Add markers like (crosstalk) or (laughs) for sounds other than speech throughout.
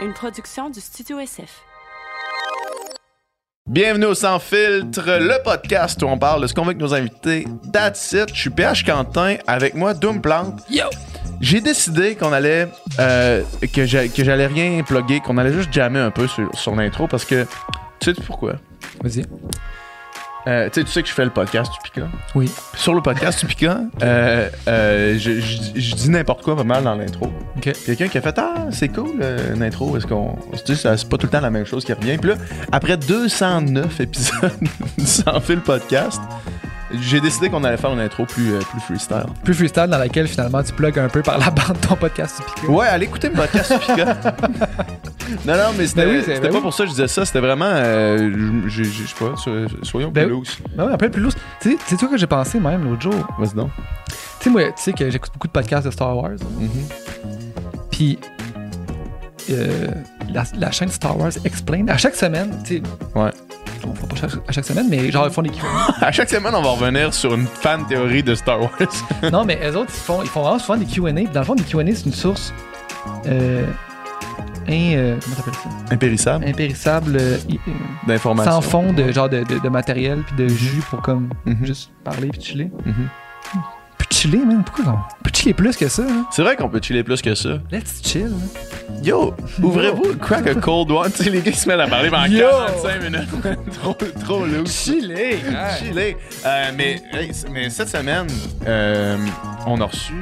une production du Studio SF. Bienvenue au Sans Filtre, le podcast où on parle de ce qu'on veut avec nos invités. That's it. Je suis PH Quentin, avec moi Doom Plante. Yo! J'ai décidé qu'on allait, euh, que j'a- que j'allais rien plugger, qu'on allait juste jammer un peu sur, sur l'intro parce que, tu sais pourquoi? Vas-y. Euh, tu sais, tu sais que je fais le podcast du Pika. Oui. Sur le podcast du Pika, (laughs) euh, euh, je, je- je dis n'importe quoi pas mal dans l'intro. Quelqu'un qui a fait Ah, c'est cool euh, une intro. Est-ce qu'on. C'est pas tout le temps la même chose qui revient. Puis là, après 209 épisodes (laughs) Sans Fil podcast, j'ai décidé qu'on allait faire une intro plus, euh, plus freestyle. Plus freestyle dans laquelle finalement tu plugs un peu par la bande ton podcast du Pico. Ouais, allez écouter le podcast du Pika. (laughs) non, non, mais c'était Ben oui, c'était ben pas oui. pour ça que je disais ça. C'était vraiment. euh, je sais pas, so- soyons Ben plus oui. loose. Ben ouais, après plus lourd. Tu sais, c'est toi que j'ai pensé même l'autre jour. Vas-y donc. Tu sais, moi, tu sais que j'écoute beaucoup de podcasts de Star Wars. Mhm. Puis, euh, la, la chaîne Star Wars Explain, à chaque semaine, tu sais. Ouais. On fera pas chaque, à chaque semaine, mais genre, ils font des Q&A. (laughs) À chaque semaine, on va revenir sur une fan théorie de Star Wars. (laughs) non, mais eux autres, ils font, ils font vraiment souvent des Q&A. Dans le fond, des Q&A, c'est une source. Euh, in- euh, comment t'appelles ça? Impérissable Impérissable. euh, euh, d'information. sans fond de genre de, de, de matériel puis de jus pour comme Mhm. juste parler puis chiller. Mhm. Puis chiller, man. Pourquoi on peut chiller plus que ça? Hein? C'est vrai qu'on peut chiller plus que ça. Let's chill. hein. Yo, ouvrez-vous, crack a cold one? (laughs) Tu sais, les gars qui se mettent à parler pendant Yo! 45 minutes. (laughs) trop, trop loose. Chiller! Chiller. Euh, mais, mais cette semaine, euh, on a reçu.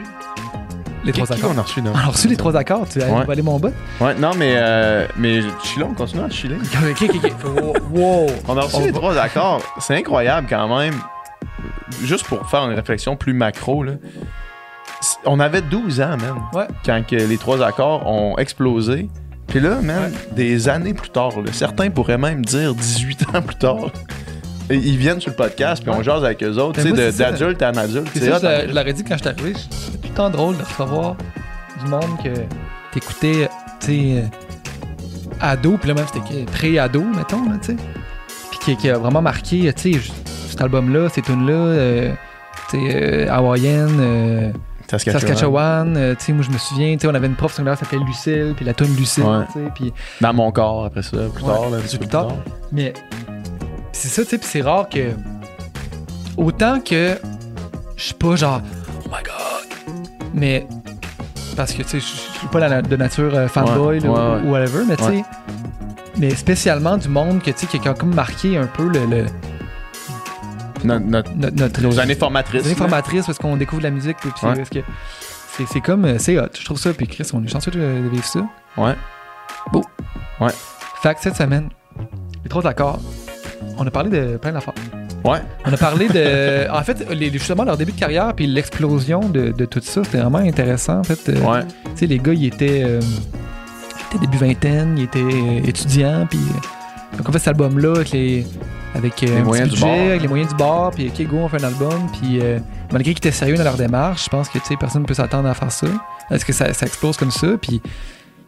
Les trois accords. on a reçu, là? On a reçu les trois accords. Tu vas Ouais. aller mon bout? Ouais, non, mais, euh, mais chiller, on continue à chiller. (laughs) Wow. On a reçu On les va- trois accords. C'est incroyable quand même. Juste pour faire une réflexion plus macro, là. On avait 12 ans. Ouais. Quand que les trois accords ont explosé. Puis là, man, des années plus tard, là, certains pourraient même dire 18 ans plus tard. et ils viennent sur le podcast, puis on jase avec eux autres, tu sais, d'adulte à en adulte. C'est ça, je, l'a- je l'aurais dit quand je suis arrivé. C'est tout le temps drôle de recevoir du monde que t'écoutais, tu sais, euh, ado, puis là même c'était pré-ado, mettons, là, tu sais. Puis qui, qui a vraiment marqué, tu sais, cet album-là, ces tunes-là, euh, sais, euh, hawaïenne, euh, Saskatchewan. Saskatchewan, euh, moi je me souviens, on avait une prof secondaire qui s'appelait Lucille, puis la tune Lucille, Ouais. puis Dans mon corps, après ça, plus Ouais, tard. Là, plus tard. Mais c'est ça, tu sais, puis c'est rare que. Autant que je suis pas genre, oh my god, mais. Parce que, tu sais, je suis pas la- de nature euh, fanboy Ouais, là, ouais, ou- whatever, mais tu sais. Mais spécialement du monde que, tu sais, qui a comme marqué un peu le, le- No- notre, nos années formatrices. nos années formatrices parce qu'on découvre la musique, puis Ouais. parce que c'est, c'est comme, euh, c'est hot, je trouve ça, puis Chris, on est chanceux de, de vivre ça. Ouais. Fait que cette semaine, les trois accords, on a parlé de plein d'affaires. Ouais. On a parlé de. (laughs) En fait, les, justement, leur début de carrière puis l'explosion de, de tout ça, c'était vraiment intéressant. En fait, Euh, Ouais. tu sais, les gars, ils étaient, euh, ils étaient début vingtaine, ils étaient étudiants, puis. donc, on fait cet album-là avec les. Avec euh, Les moyens du bord. avec les moyens du bord, puis OK, go, on fait un album, puis euh, malgré qu'ils étaient sérieux dans leur démarche, je pense que, tu sais, personne ne peut s'attendre à faire ça. Est-ce que ça, ça explose comme ça, puis.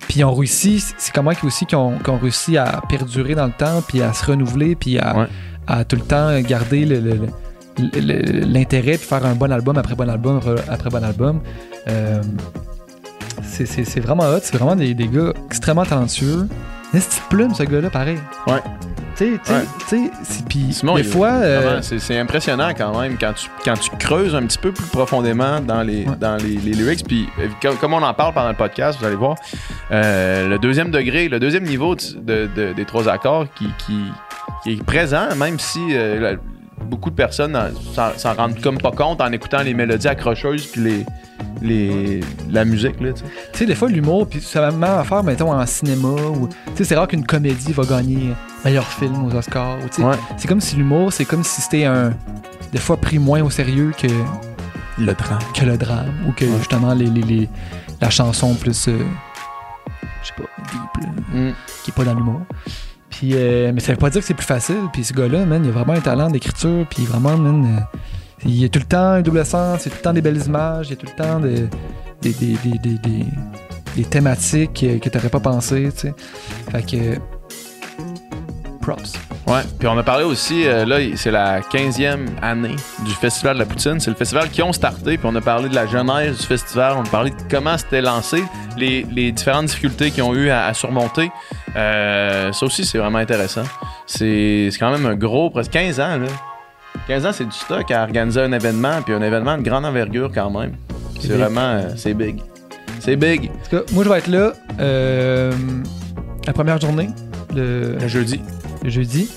Puis ils ont réussi, c'est comment qu'ils aussi qu'ils ont, réussi à perdurer dans le temps, puis à se renouveler, puis à, Ouais. à tout le temps garder le- le- le- le- l'intérêt de faire un bon album après bon album après- bon album. Euh, c'est- vraiment hot, c'est vraiment des, des gars extrêmement talentueux. Mais c'est plume ce gars-là, pareil? Ouais. Tu sais, puis des fois, euh, c'est, impressionnant quand même quand tu, quand tu creuses un petit peu plus profondément dans les, Ouais. dans les, les lyrics. Puis, euh, comme, comme on en parle pendant le podcast, vous allez voir, euh, le deuxième degré, le deuxième niveau de- de- de- des trois accords qui, qui, qui est présent, même si euh, beaucoup de personnes en- s'en, rendent comme pas compte en écoutant les mélodies accrocheuses puis les, les, la musique. Là, tu sais. tu sais, des fois, l'humour, puis ça va même affaire, mettons, en cinéma, ou, tu sais, c'est rare qu'une comédie va gagner meilleur film aux Oscars, ou, tu sais, Ouais. c'est comme si l'humour, c'est comme si c'était un, des fois, pris moins au sérieux que, Le drame. que le drame, ou que, Ouais. justement, les, les, les- la chanson plus, euh, je sais pas, deep, là, Mm. qui est pas dans l'humour. Puis, euh, mais ça veut pas dire que c'est plus facile. Puis ce gars-là, man, il a vraiment un talent d'écriture. Puis vraiment, man, euh, il y a tout le temps un double sens, il y a tout le temps des belles images, il y a tout le temps de- des, des, des, des, des- thématiques que t'aurais pas pensé, tu sais. Fait que. Props. Ouais, puis on a parlé aussi, euh, là, c'est la 15e année du Festival de la Poutine. C'est le festival qui ont starté, puis on a parlé de la genèse du festival, on a parlé de comment c'était lancé, les, les différentes difficultés qu'ils ont eu à, à surmonter. Euh, ça aussi, c'est vraiment intéressant. C'est quand même un gros, presque 15 ans, là. 15 ans, c'est du stock à organiser un événement, puis un événement de grande envergure quand même. C'est vraiment, euh, c'est big. C'est big. En tout cas, moi, je vais être là euh, la première journée, le, Le jeudi. le jeudi.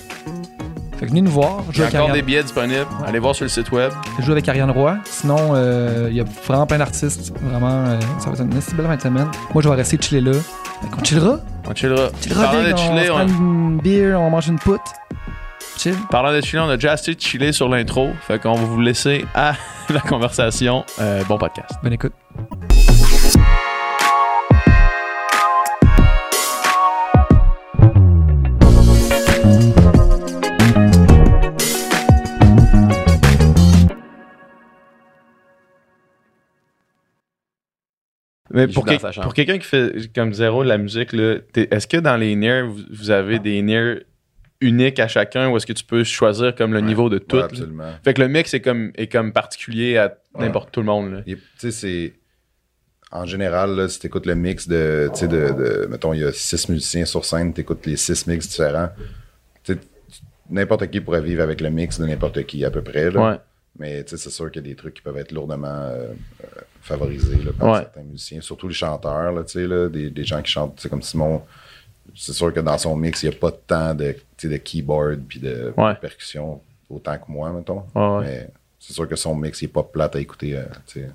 Fait que venez nous voir. Il y a encore des billets disponibles. Ouais. Allez voir sur le site web. je joue avec Ariane Roy. Sinon, euh, il y a vraiment plein d'artistes. Vraiment, euh, ça va être une assez belle fin de semaine. Moi, je vais rester chiller là. Fait qu'on chillera. On chillera. Chillera Parlant big, de on chiller, on- prend une bière, on mange une poutre. Chill. Parlant de chiller, on a déjà assez de chiller sur l'intro. Fait qu'on va vous laisser à (laughs) la conversation. Euh, bon podcast. Bonne écoute. Mais pour, pour quelqu'un qui fait comme zéro de la musique, est-ce que dans les nears, vous, vous avez des nears uniques à chacun ou est-ce que tu peux choisir comme le niveau de tout? Ouais, là? absolument. Fait que le mix est comme, est comme particulier à n'importe tout le monde. Tu sais, c'est. En général, là, si tu écoutes le mix de, tu sais, de, de- Mettons, il y a six musiciens sur scène, tu écoutes les six mix différents. Tu sais, n'importe qui pourrait vivre avec le mix de n'importe qui, à peu près. Là. Ouais. Mais tu sais, c'est sûr qu'il y a des trucs qui peuvent être lourdement euh, euh, favorisés là, par Ouais. certains musiciens, surtout les chanteurs, là, tu sais, là, des, des gens qui chantent, tu sais, comme Simon. C'est sûr que dans son mix, il n'y a pas tant de, tu sais, de keyboard puis de, Ouais. de percussion autant que moi, mettons. Ouais. Mais c'est sûr que son mix, il n'est pas plate à écouter. euh, tu sais.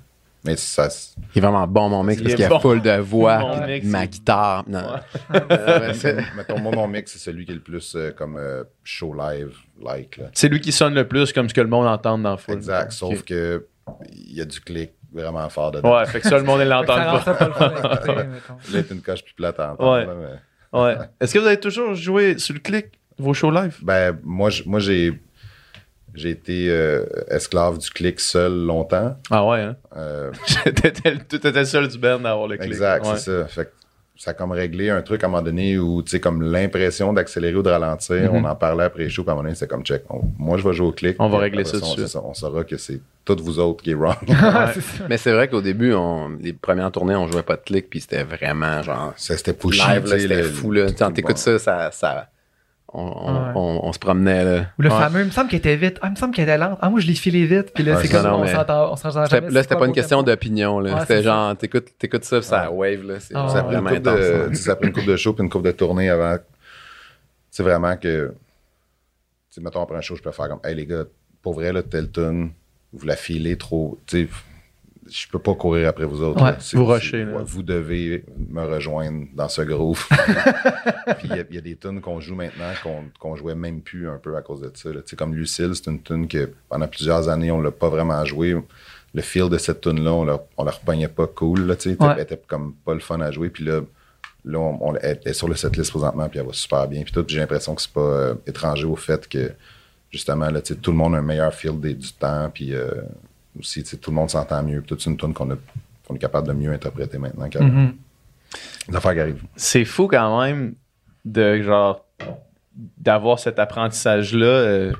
Mais ça, Il est vraiment bon, mon mix, Il parce qu'il y a bon. full de voix, Mon mix, ma guitare. Non. (laughs) Euh, (laughs) mettons, moi, mon mix, c'est celui qui est le plus euh, comme euh, show live, like. Là. C'est lui qui sonne le plus comme ce que le monde entend dans le foule. Exact. Sauf que il y a du clic vraiment fort dedans. Ouais, fait que ça, le monde il (laughs) l'entend pas. (laughs) une coche plus plate à entendre. Ouais. là, mais- Ouais. (laughs) Est-ce que vous avez toujours joué sur le clic, vos shows live? Ben, moi, moi j'ai, j'ai été euh, esclave du clic seul longtemps. Ah ouais, hein? Euh, T'étais le seul du band à avoir le clic. exact, Ouais. c'est ça. Fait que ça a comme réglé un truc à un moment donné où, tu sais, comme l'impression d'accélérer ou de ralentir, Mhm. on en parlait après les shows, puis à un moment donné, c'était comme check. on- moi, je vais jouer au clic. On va régler après ça on, c'est ça, on saura que c'est toutes vous autres qui est wrong. (laughs) (laughs) C'est ça. Mais c'est vrai qu'au début, on, les premières tournées, on jouait pas de clic, puis c'était vraiment genre Ça, c'était pushy. live, c'était le- fou. Là. Quand t'écoutes bon. ça, ça, ça on, on, Ouais. on- on se promenait. Là. Ou le Ouais. fameux, il me semble qu'il était vite. Ah, il me semble qu'il était lente. Ah, moi, je l'ai filé vite. Puis là, Ouais, c'est comme non, on s'entend jamais. là, c'était pas une question d'opinion. c'était genre, t'écoutes, t'écoutes ça, ça wave. Là. C'est Ah, vraiment intense. de, ça a pris une coupe de show puis une coupe de tournée avant. C'est vraiment que. Tu sais, mettons après un show, je peux faire comme, hey les gars, pour vrai, là, telle tune, vous la filez trop. Tu sais, je peux pas courir après vous autres. Ouais. là. C'est- Vous rushez, ouais, vous devez me rejoindre dans ce groove. (laughs) puis il y a- il y, a des tunes qu'on joue maintenant qu'on qu'on jouait même plus un peu à cause de ça. là. Tu sais, comme Lucille, c'est une tune que pendant plusieurs années, on l'a pas vraiment joué. Le feel de cette tune là on la, on la repognait pas cool. Là, tu sais. Ouais. Elle était comme pas le fun à jouer. Puis là, là on, on- elle est sur le setlist présentement, puis elle va super bien. Puis tout, j'ai l'impression que c'est pas euh, étranger au fait que justement, là, tu sais, tout le monde a un meilleur feel des- du temps. Puis euh, aussi, tout le monde s'entend mieux. Toute c'est une tune qu'on a- qu'on est capable de mieux interpréter maintenant qu'avant. Des affaires qui arrivent. C'est fou quand même de genre d'avoir cet apprentissage-là euh,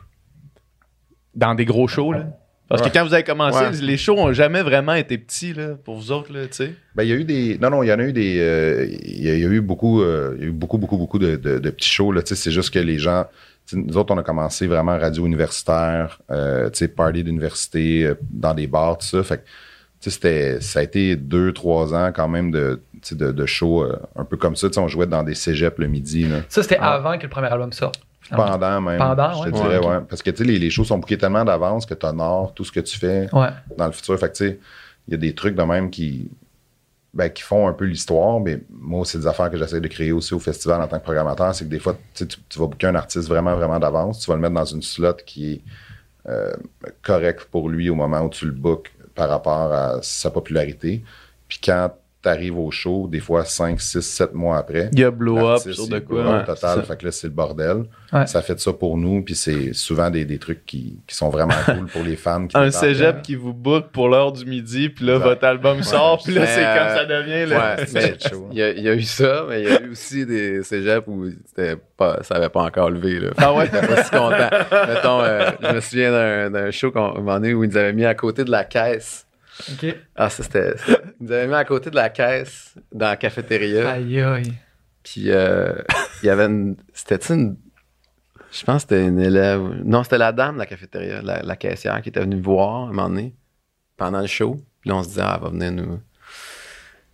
dans des gros shows. Là. Parce Ouais. que quand vous avez commencé, Ouais. les shows ont jamais vraiment été petits là, pour vous autres, là, tu sais. Ben, il y a eu des. Non, non, il y en a eu des. euh, il, y a, il y a eu beaucoup, euh, il y a eu beaucoup, beaucoup, beaucoup de, de- de petits shows. Là, tu sais, c'est juste que les gens. Nous autres, on a commencé vraiment radio universitaire, euh, tu sais, party d'université, euh, dans des bars, tout ça. Fait que, tu sais, c'était, ça a été deux, trois ans quand même de, de, euh, un peu comme ça. On jouait dans des cégeps le midi. Là. Ça, c'était Ah. avant que le premier album sorte. Pendant même. Pendant, je te ouais. dirais, Ouais, ok. ouais. Parce que, tu sais, les, les shows sont bookés tellement d'avance que tu honores tout ce que tu fais Ouais. dans le futur. Fait que, tu sais, il y a des trucs de même qui, ben, qui font un peu l'histoire, mais moi, c'est des affaires que j'essaie de créer aussi au festival en tant que programmateur. C'est que des fois, tu, tu, vas booker un artiste vraiment, vraiment d'avance. Tu vas le mettre dans une slot qui est euh, correcte pour lui au moment où tu le bookes par rapport à sa popularité. Puis quand t'arrives au show, des fois 5, 6, 7 mois après. Il y a blow up l'artiste, sur de quoi. ouais, total. Fait que là, c'est le bordel. Ouais. Ça fait ça pour nous, puis c'est souvent des, des trucs qui, qui sont vraiment (laughs) cool pour les fans. qui Un cégep qui vous book pour l'heure du midi, puis là, Exact. votre album sort, puis là, c'est euh, comme ça devient. Là. Ouais, (laughs) C'est mais il y, a, il y a eu ça, mais il y a eu aussi des cégeps où pas, ça avait pas encore levé. Là. Ah ouais? (laughs) Pas si content. Mettons, euh, je me souviens d'un, d'un show qu'on, où ils nous avaient mis à côté de la caisse. OK. Ah, ça, c'était, Ils nous avaient mis à côté de la caisse dans la cafétéria. Aïe, aïe. Puis, euh, il y avait une. C'était une. Je pense que c'était une élève. Non, c'était la dame de la cafétéria, la, la caissière qui était venue me voir un moment donné, pendant le show. Puis là, on se disait, ah, elle va venir nous.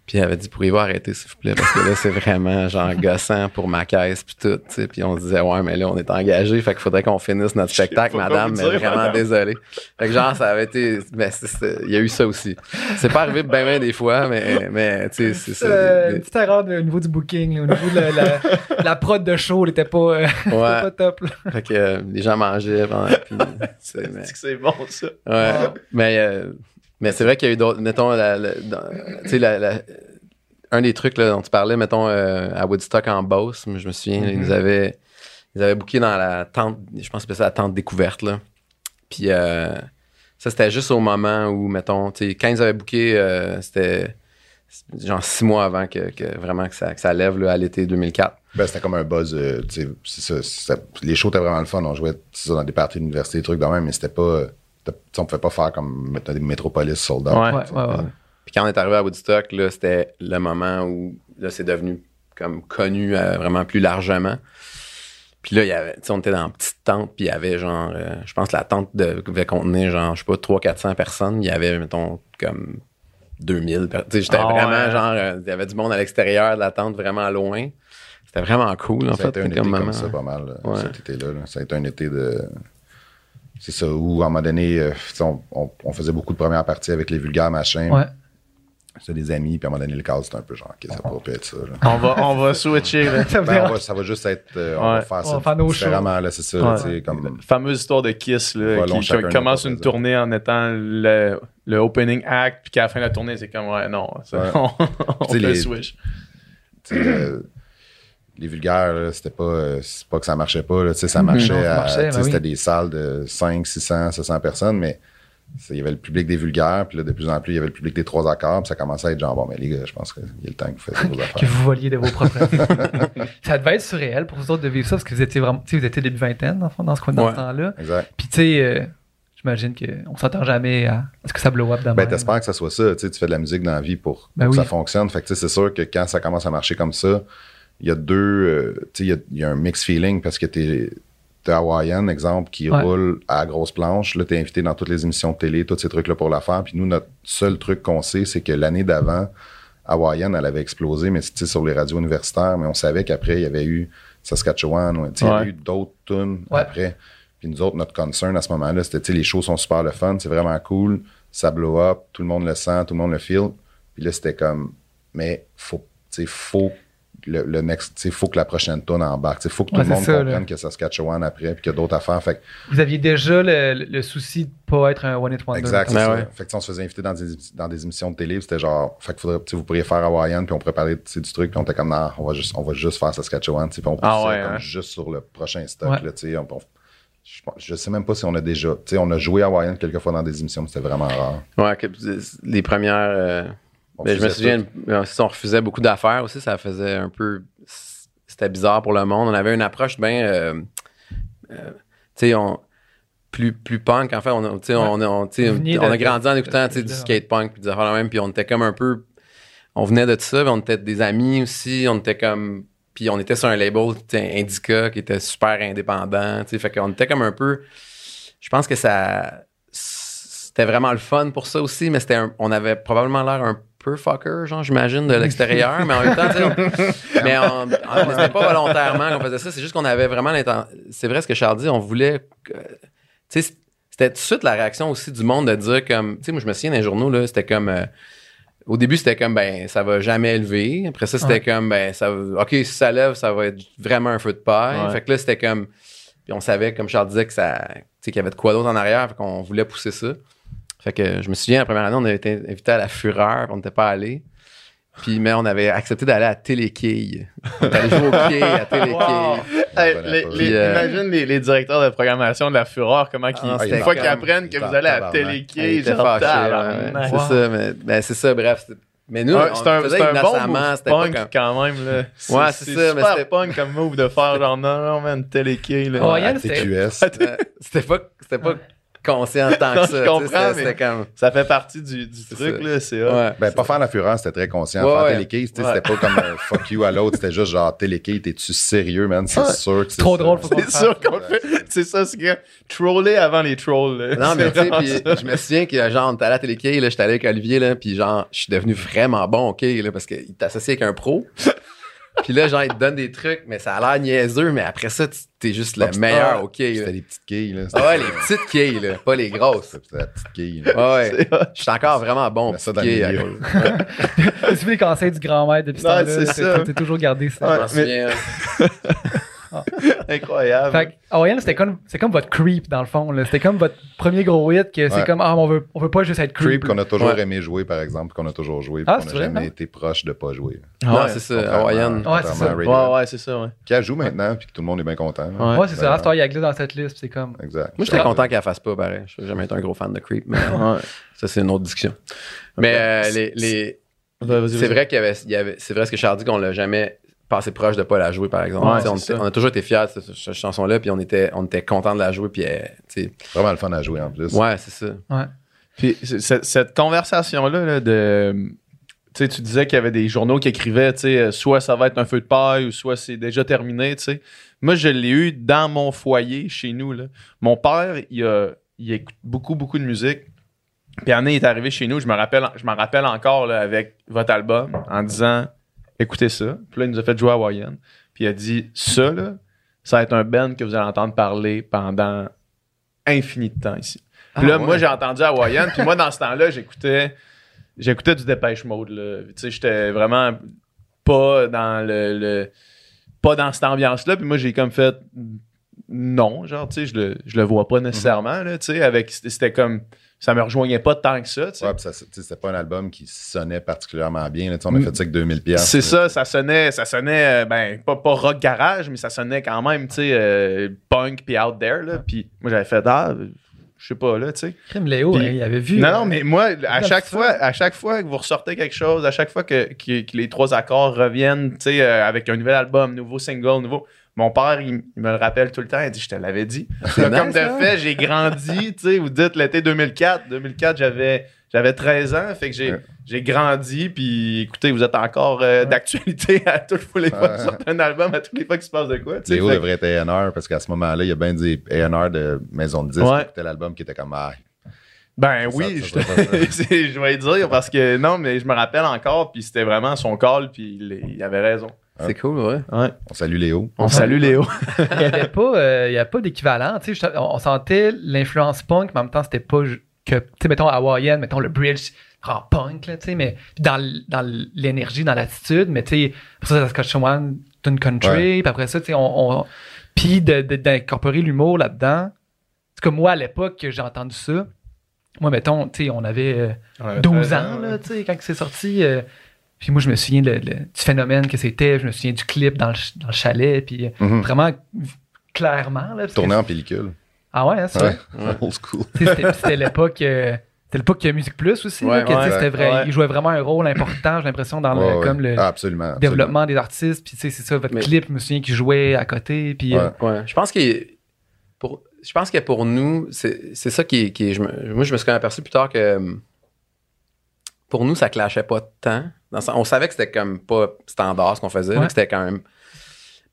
Puis elle avait dit, pourriez-vous arrêter, s'il vous plaît, parce que là, c'est vraiment genre gossant pour ma caisse, puis tout, tu sais. Puis on se disait, ouais, mais là, on est engagé, fait qu'il faudrait qu'on finisse notre spectacle, madame, mais dire, vraiment madame. désolé. Fait que genre, ça avait été. Ben, c'est- c'est- il y a eu ça aussi. C'est pas arrivé bien, bien des fois, mais, mais tu sais, c'est ça. Euh, des- Une petite erreur de- au niveau du booking, là, au niveau de la, la, (laughs) la prod de show, elle était pas, euh, (laughs) Ouais. pas top. là. Fait que euh, les gens mangeaient pendant. puis, (laughs) c'est- mais, C'est que c'est bon, ça? ouais. mais, euh, mais c'est vrai qu'il y a eu d'autres. Mettons, la, la- dans- tu sais, la- la- un des trucs là, dont tu parlais, mettons, euh, à Woodstock en Beauce, je me souviens, là, ils nous avaient. Ils avaient booké dans la tente, je pense que c'était la tente découverte, là. Puis euh, ça, c'était juste au moment où, mettons, quand ils avaient booké, euh, c'était genre six mois avant que, que vraiment que ça, que ça lève là, à l'été 2004. Ben, c'était comme un buzz. euh, ça, les shows étaient vraiment le fun. On jouait dans des parties d'université, des trucs de même, mais c'était pas. On pouvait pas faire comme mettons, des métropolis sold out. Ouais. Ouais, ouais, ouais. Puis quand on est arrivé à Woodstock, là, c'était le moment où là, c'est devenu comme connu euh, vraiment plus largement. Puis là, il y avait, tu sais, on était dans une petite tente, puis il y avait genre, euh, je pense que la tente de- devait contenir genre, je sais pas, 300-400 personnes. Il y avait, mettons, comme 2000. per- Tu sais, j'étais Ah vraiment ouais. genre, euh, il y avait du monde à l'extérieur de la tente, vraiment loin. C'était vraiment cool, en ça a fait. été un été comme comme moment. ça pas mal, Ouais. cet été-là. là. Ça a été un été de. C'est ça, où à un moment donné, euh, on, on- on faisait beaucoup de premières parties avec les vulgaires machins. Ouais. C'était des amis, puis à un moment donné, le cadre, c'était un peu genre, ok, ça peut pas être ça. là. On va, on va switcher. Là. (laughs) Ben, on va- ça va juste être. euh, on va faire On ça va faire nos différemment, là, c'est ça. Ouais. tu sais, comme, fameuse histoire de Kiss là, qui, commence une tournée en étant le, le opening act, puis qu'à la fin de la tournée, c'est comme ouais, non, ça, Ouais. (laughs) on, on Tu sais, fait les- switch. Les vulgaires, c'était pas, euh, c'est pas que ça marchait pas, là, tu sais, ça marchait. Ben C'était oui. des salles de 5, 600, 700 personnes, mais il y avait le public des vulgaires, puis là, de plus en plus, il y avait le public des trois accords, puis ça commençait à être genre, bon, mais les gars, je pense qu'il y a le temps que vous fassiez vos (laughs) que affaires. vous voliez de vos propres. (laughs) ça devait être surréel pour vous autres de vivre ça parce que vous étiez vraiment, vous étiez début vingtaine dans, dans ce coin dans Ouais. ce temps-là. Exact. Puis tu sais, euh, j'imagine qu'on s'attend jamais à ce que ça blow up Ben, d'abord. t'espères que ça soit ça, tu sais, tu fais de la musique dans la vie pour, Ben pour que ça fonctionne. Fait que, tu sais, c'est sûr que quand ça commence à marcher comme ça, il y a deux, euh, tu sais, il y a- il y, a un mix feeling parce que t'es, Hawaiian, exemple, qui Ouais. roule à grosse planche. Là, t'es invité dans toutes les émissions de télé, tous ces trucs-là pour la faire. Puis nous, notre seul truc qu'on sait, c'est que l'année d'avant, Hawaiian, elle avait explosé, mais c'était sur les radios universitaires. Mais on savait qu'après, il y avait eu Saskatchewan, ouais, il y avait eu d'autres tunes Ouais. après. Puis nous autres, notre concern à ce moment-là, c'était, tu sais, les shows sont super le fun, c'est vraiment cool, ça blow up, tout le monde le sent, tout le monde le feel. Puis là, c'était comme, mais faut, tu sais, faut le, le next, tu sais, faut que la prochaine tune embarque. Tu sais, faut que tout Ouais, le monde ça, comprenne là. que Saskatchewan après, puis qu'il y a d'autres affaires. Fait que, Vous aviez déjà le, le souci de pas être un one hit wonder. exact, Ben ça. ouais. Fait que on se faisait inviter dans des, dans des émissions de télé, c'était genre, fait que faudrait, vous pourriez faire Hawaiian, puis on sais, du truc, puis on était comme, non, on va juste, on va juste faire Saskatchewan, tu sais, puis on Ah ouais, comme hein. juste sur le prochain stock, Ouais. là, on- on- je, sais même pas si on a déjà, tu sais, on a joué Hawaiian quelques fois dans des émissions, mais c'était vraiment rare. Ouais, que, les premières. euh, On ben, je me souviens, tout. euh, si on refusait beaucoup d'affaires aussi, ça faisait un peu. C'était bizarre pour le monde. On avait une approche bien. euh, euh, tu sais, on. Plus, plus punk, en fait, on, sais, on, a- on, a grandi en écoutant du skate punk puis des affaires de même, puis on était comme un peu. On venait de tout ça, puis on était des amis aussi, on était comme. Puis on était sur un label tu sais, Indica qui était super indépendant, tu sais, fait qu'on était comme un peu. Je pense que ça. C'était vraiment le fun pour ça aussi, mais c'était un- on avait probablement l'air un peu fucker, genre, j'imagine, de l'extérieur, mais en même temps, (laughs) mais on- c'était pas volontairement qu'on faisait ça, c'est juste qu'on avait vraiment l'intention. C'est vrai ce que Charles dit, on voulait. Tu sais, c'était tout de suite la réaction aussi du monde de dire comme. Tu sais, moi, je me souviens des journaux, là, c'était comme. euh, au début, c'était comme, ben, ça va jamais lever. Après ça, c'était Ouais. comme, ben, ça OK, si ça lève, ça va être vraiment un feu de paille. Ouais. Fait que là, c'était comme. Puis on savait, comme Charles disait, que ça. Tu sais, qu'il y avait de quoi d'autre en arrière. Fait qu'on voulait pousser ça. Fait que je me souviens, la première année, on avait été invité à la Fureur, puis on n'était pas allé. Puis, mais on avait accepté d'aller à Téléquille. On allé jouer au quai à Téléquille. Hey, Ouais, les- euh, imagine les, les directeurs de programmation de la Fureur, comment qu'ils, Ah, une c'était fois qu'ils apprennent que vous allez à était genre, fâché, ouais. Wow. C'est ça, mais, mais c'est ça, bref. Mais nous, Ouais, on c'est un, faisait un bon c'était pas punk comme- quand même. Là. C'est, Ouais, c'est ça, mais super c'était- punk comme move de faire genre non, non, man, Téléquai. Là. Oh, TQS. Euh, C'était pas, c'était pas conscient tant que (laughs) je ça. tu sais, comprends, mais- C'était comme. Ça fait partie du, truc, ça. là, c'est. Ouais. Ben, pas faire la fureur, c'était très conscient. Ouais, faire ouais. tu sais, c'était pas comme un fuck you à l'autre, c'était juste genre téléquise, t'es-tu sérieux, man? C'est Ouais. sûr que c'est Trop ça. drôle, C'est sûr qu'on le fait. C'est ça, c'est que troller avant les trolls. là. Non, mais tu sais, puis je me souviens que genre, on était allé à Téléquai, là, j'étais allé avec Olivier, là, puis genre, je suis devenu vraiment bon au quai, là, parce qu'il t'associe avec un pro. Puis là, genre, il te donne des trucs, mais ça a l'air niaiseux, mais après ça, tu- t'es juste le meilleur au quai, là. C'était des petites quilles, là. Ah ouais, les petites quilles, là, pas les grosses. C'était la petite quille. là. Ah ouais. (laughs) Je suis encore vraiment bon ça dans (laughs) Tu les conseils du grand-maître depuis ce temps-là? T'as toujours gardé ça. (laughs) (laughs) Incroyable. Fait que Hawaiian, c'était comme, c'est comme votre creep dans le fond. C'était comme votre premier gros hit que c'est Ouais. comme ah on veut on veut pas juste être creep. Creep qu'on a toujours Ouais. aimé jouer, par exemple, qu'on a toujours joué, Ah, puis qu'on n'a jamais hein? été proche de pas jouer. Non, Ouais. c'est ça, Hawaiian. Ouais, c'est ça. Ouais, ouais, c'est ça, ouais. A joue maintenant, puis que tout le monde est bien content. là. Ouais. Ouais, c'est ça. Ouais. À ce temps, il y a glissé dans cette liste, c'est comme. Exact. Moi, j'étais content qu'elle fasse pas pareil. Je n'ai jamais été un gros fan de Creep, mais ça, c'est une autre discussion. Mais euh, les, c'est vrai qu'il y avait, il y avait- c'est vrai ce que Charles dit qu'on l'a jamais passé proche de pas la jouer, par exemple. Ouais, on, était- a toujours été fiers de cette, cette chanson-là, puis on était, on était content de la jouer, puis euh, Vraiment le fun à jouer en plus. ouais, c'est ça. Puis cette, cette conversation-là là, de. Tu sais, tu disais qu'il y avait des journaux qui écrivaient, tu sais, euh, soit ça va être un feu de paille ou soit c'est déjà terminé, tu sais. Moi, je l'ai eu dans mon foyer chez nous, là. Mon père, il, a, il écoute beaucoup, beaucoup de musique. Puis Anne est arrivé chez nous, je me rappelle, je m'en rappelle encore là, avec votre album en disant écoutez ça. Puis là, il nous a fait jouer à Hawaïan. Puis il a dit ça, là, ça va être un band que vous allez entendre parler pendant infini de temps ici. Puis Ah, là, ouais. moi, j'ai entendu Hawaïan. puis moi, dans ce temps-là, j'écoutais j'écoutais du Dépêche Mode. Là. Tu sais, j'étais vraiment pas dans le, le- pas dans cette ambiance-là. Puis moi, j'ai comme fait non, genre, tu sais, je le, je le vois pas nécessairement, là, tu sais, avec, c'était c'était comme, ça me rejoignait pas tant que ça, tu sais. Ouais, ça, c'était pas un album qui sonnait particulièrement bien. là. On a fait ça avec 2000 pièces. C'est ça, ça sonnait, ça sonnait, euh, ben, pas, pas rock garage, mais ça sonnait quand même, tu sais, euh, punk puis out there, là. Puis moi, j'avais fait, ah, je sais pas, là, tu sais. Crime Léo, Puis- hein, il avait vu. Non, euh, non, mais moi, à chaque fois, à chaque fois que vous ressortez quelque chose, à chaque fois que, que- que les trois accords reviennent, tu sais, euh, avec un nouvel album, nouveau single, nouveau. Mon père, il, il me le rappelle tout le temps. Il dit, je te l'avais dit. Là, nice, comme de ça. fait, j'ai grandi, tu sais, vous dites l'été 2004. 2004, j'avais, j'avais 13 ans. Fait que j'ai, Ouais. j'ai grandi. Puis écoutez, vous êtes encore euh, d'actualité à toutes les fois que vous sortez un album, à toutes les fois qu'il se passe de quoi. Léo Fait que- devrait être A&R parce qu'à ce moment-là, il y a bien des A&R de maison de disques Ouais. qui écoutaient l'album qui était comme ah, Ben Ça, oui, ça, je, ça, (laughs) vais dire parce que non, mais je me rappelle encore, puis c'était vraiment son call, puis il, il avait raison. C'est cool, ouais. Ouais. on salue Léo. On salue Léo. (laughs) il n'y avait pas, euh, il y avait pas d'équivalent. Tu sais, je- on, on sentait l'influence punk, mais en même temps, c'était pas que, tu sais, mettons, Hawaiian, mettons le bridge, en punk, là, tu sais, mais dans, l'énergie, dans l'attitude, mais tu sais, après ça, Saskatchewan, Tune Country, puis après ça, tu sais, on, on puis de- de- d'incorporer l'humour là-dedans. C'est comme moi, à l'époque, que j'ai entendu ça, moi, mettons, tu sais, on avait euh, 12 ans, là, tu sais, quand c'est sorti. euh, puis moi, je me souviens le- le- du phénomène que c'était. Je me souviens du clip dans le, dans le chalet. Puis euh, Mhm. vraiment clairement. Là, Tourné en pellicule. Ah ouais, hein, c'est Ouais. vrai. Old school. C'était c'était l'époque. euh, c'était l'époque euh, Musique Plus aussi. là, Ouais, que, tu sais, ouais, c'était vrai, ouais. Il jouait vraiment un rôle important, j'ai l'impression, dans le, comme le Ah, absolument. absolument. développement des artistes. Puis tu sais, c'est ça, votre Mais- clip, je me souviens qu'il jouait à côté. Puis euh, Ouais. Ouais. Je pense que pour, je pense que pour nous, c'est c'est ça qui est, qui est- je me- moi, je me suis quand même aperçu plus tard que hum, pour nous, ça clashait pas tant. Dans le sens- on savait que c'était comme pas standard ce qu'on faisait, Ouais. c'était quand même.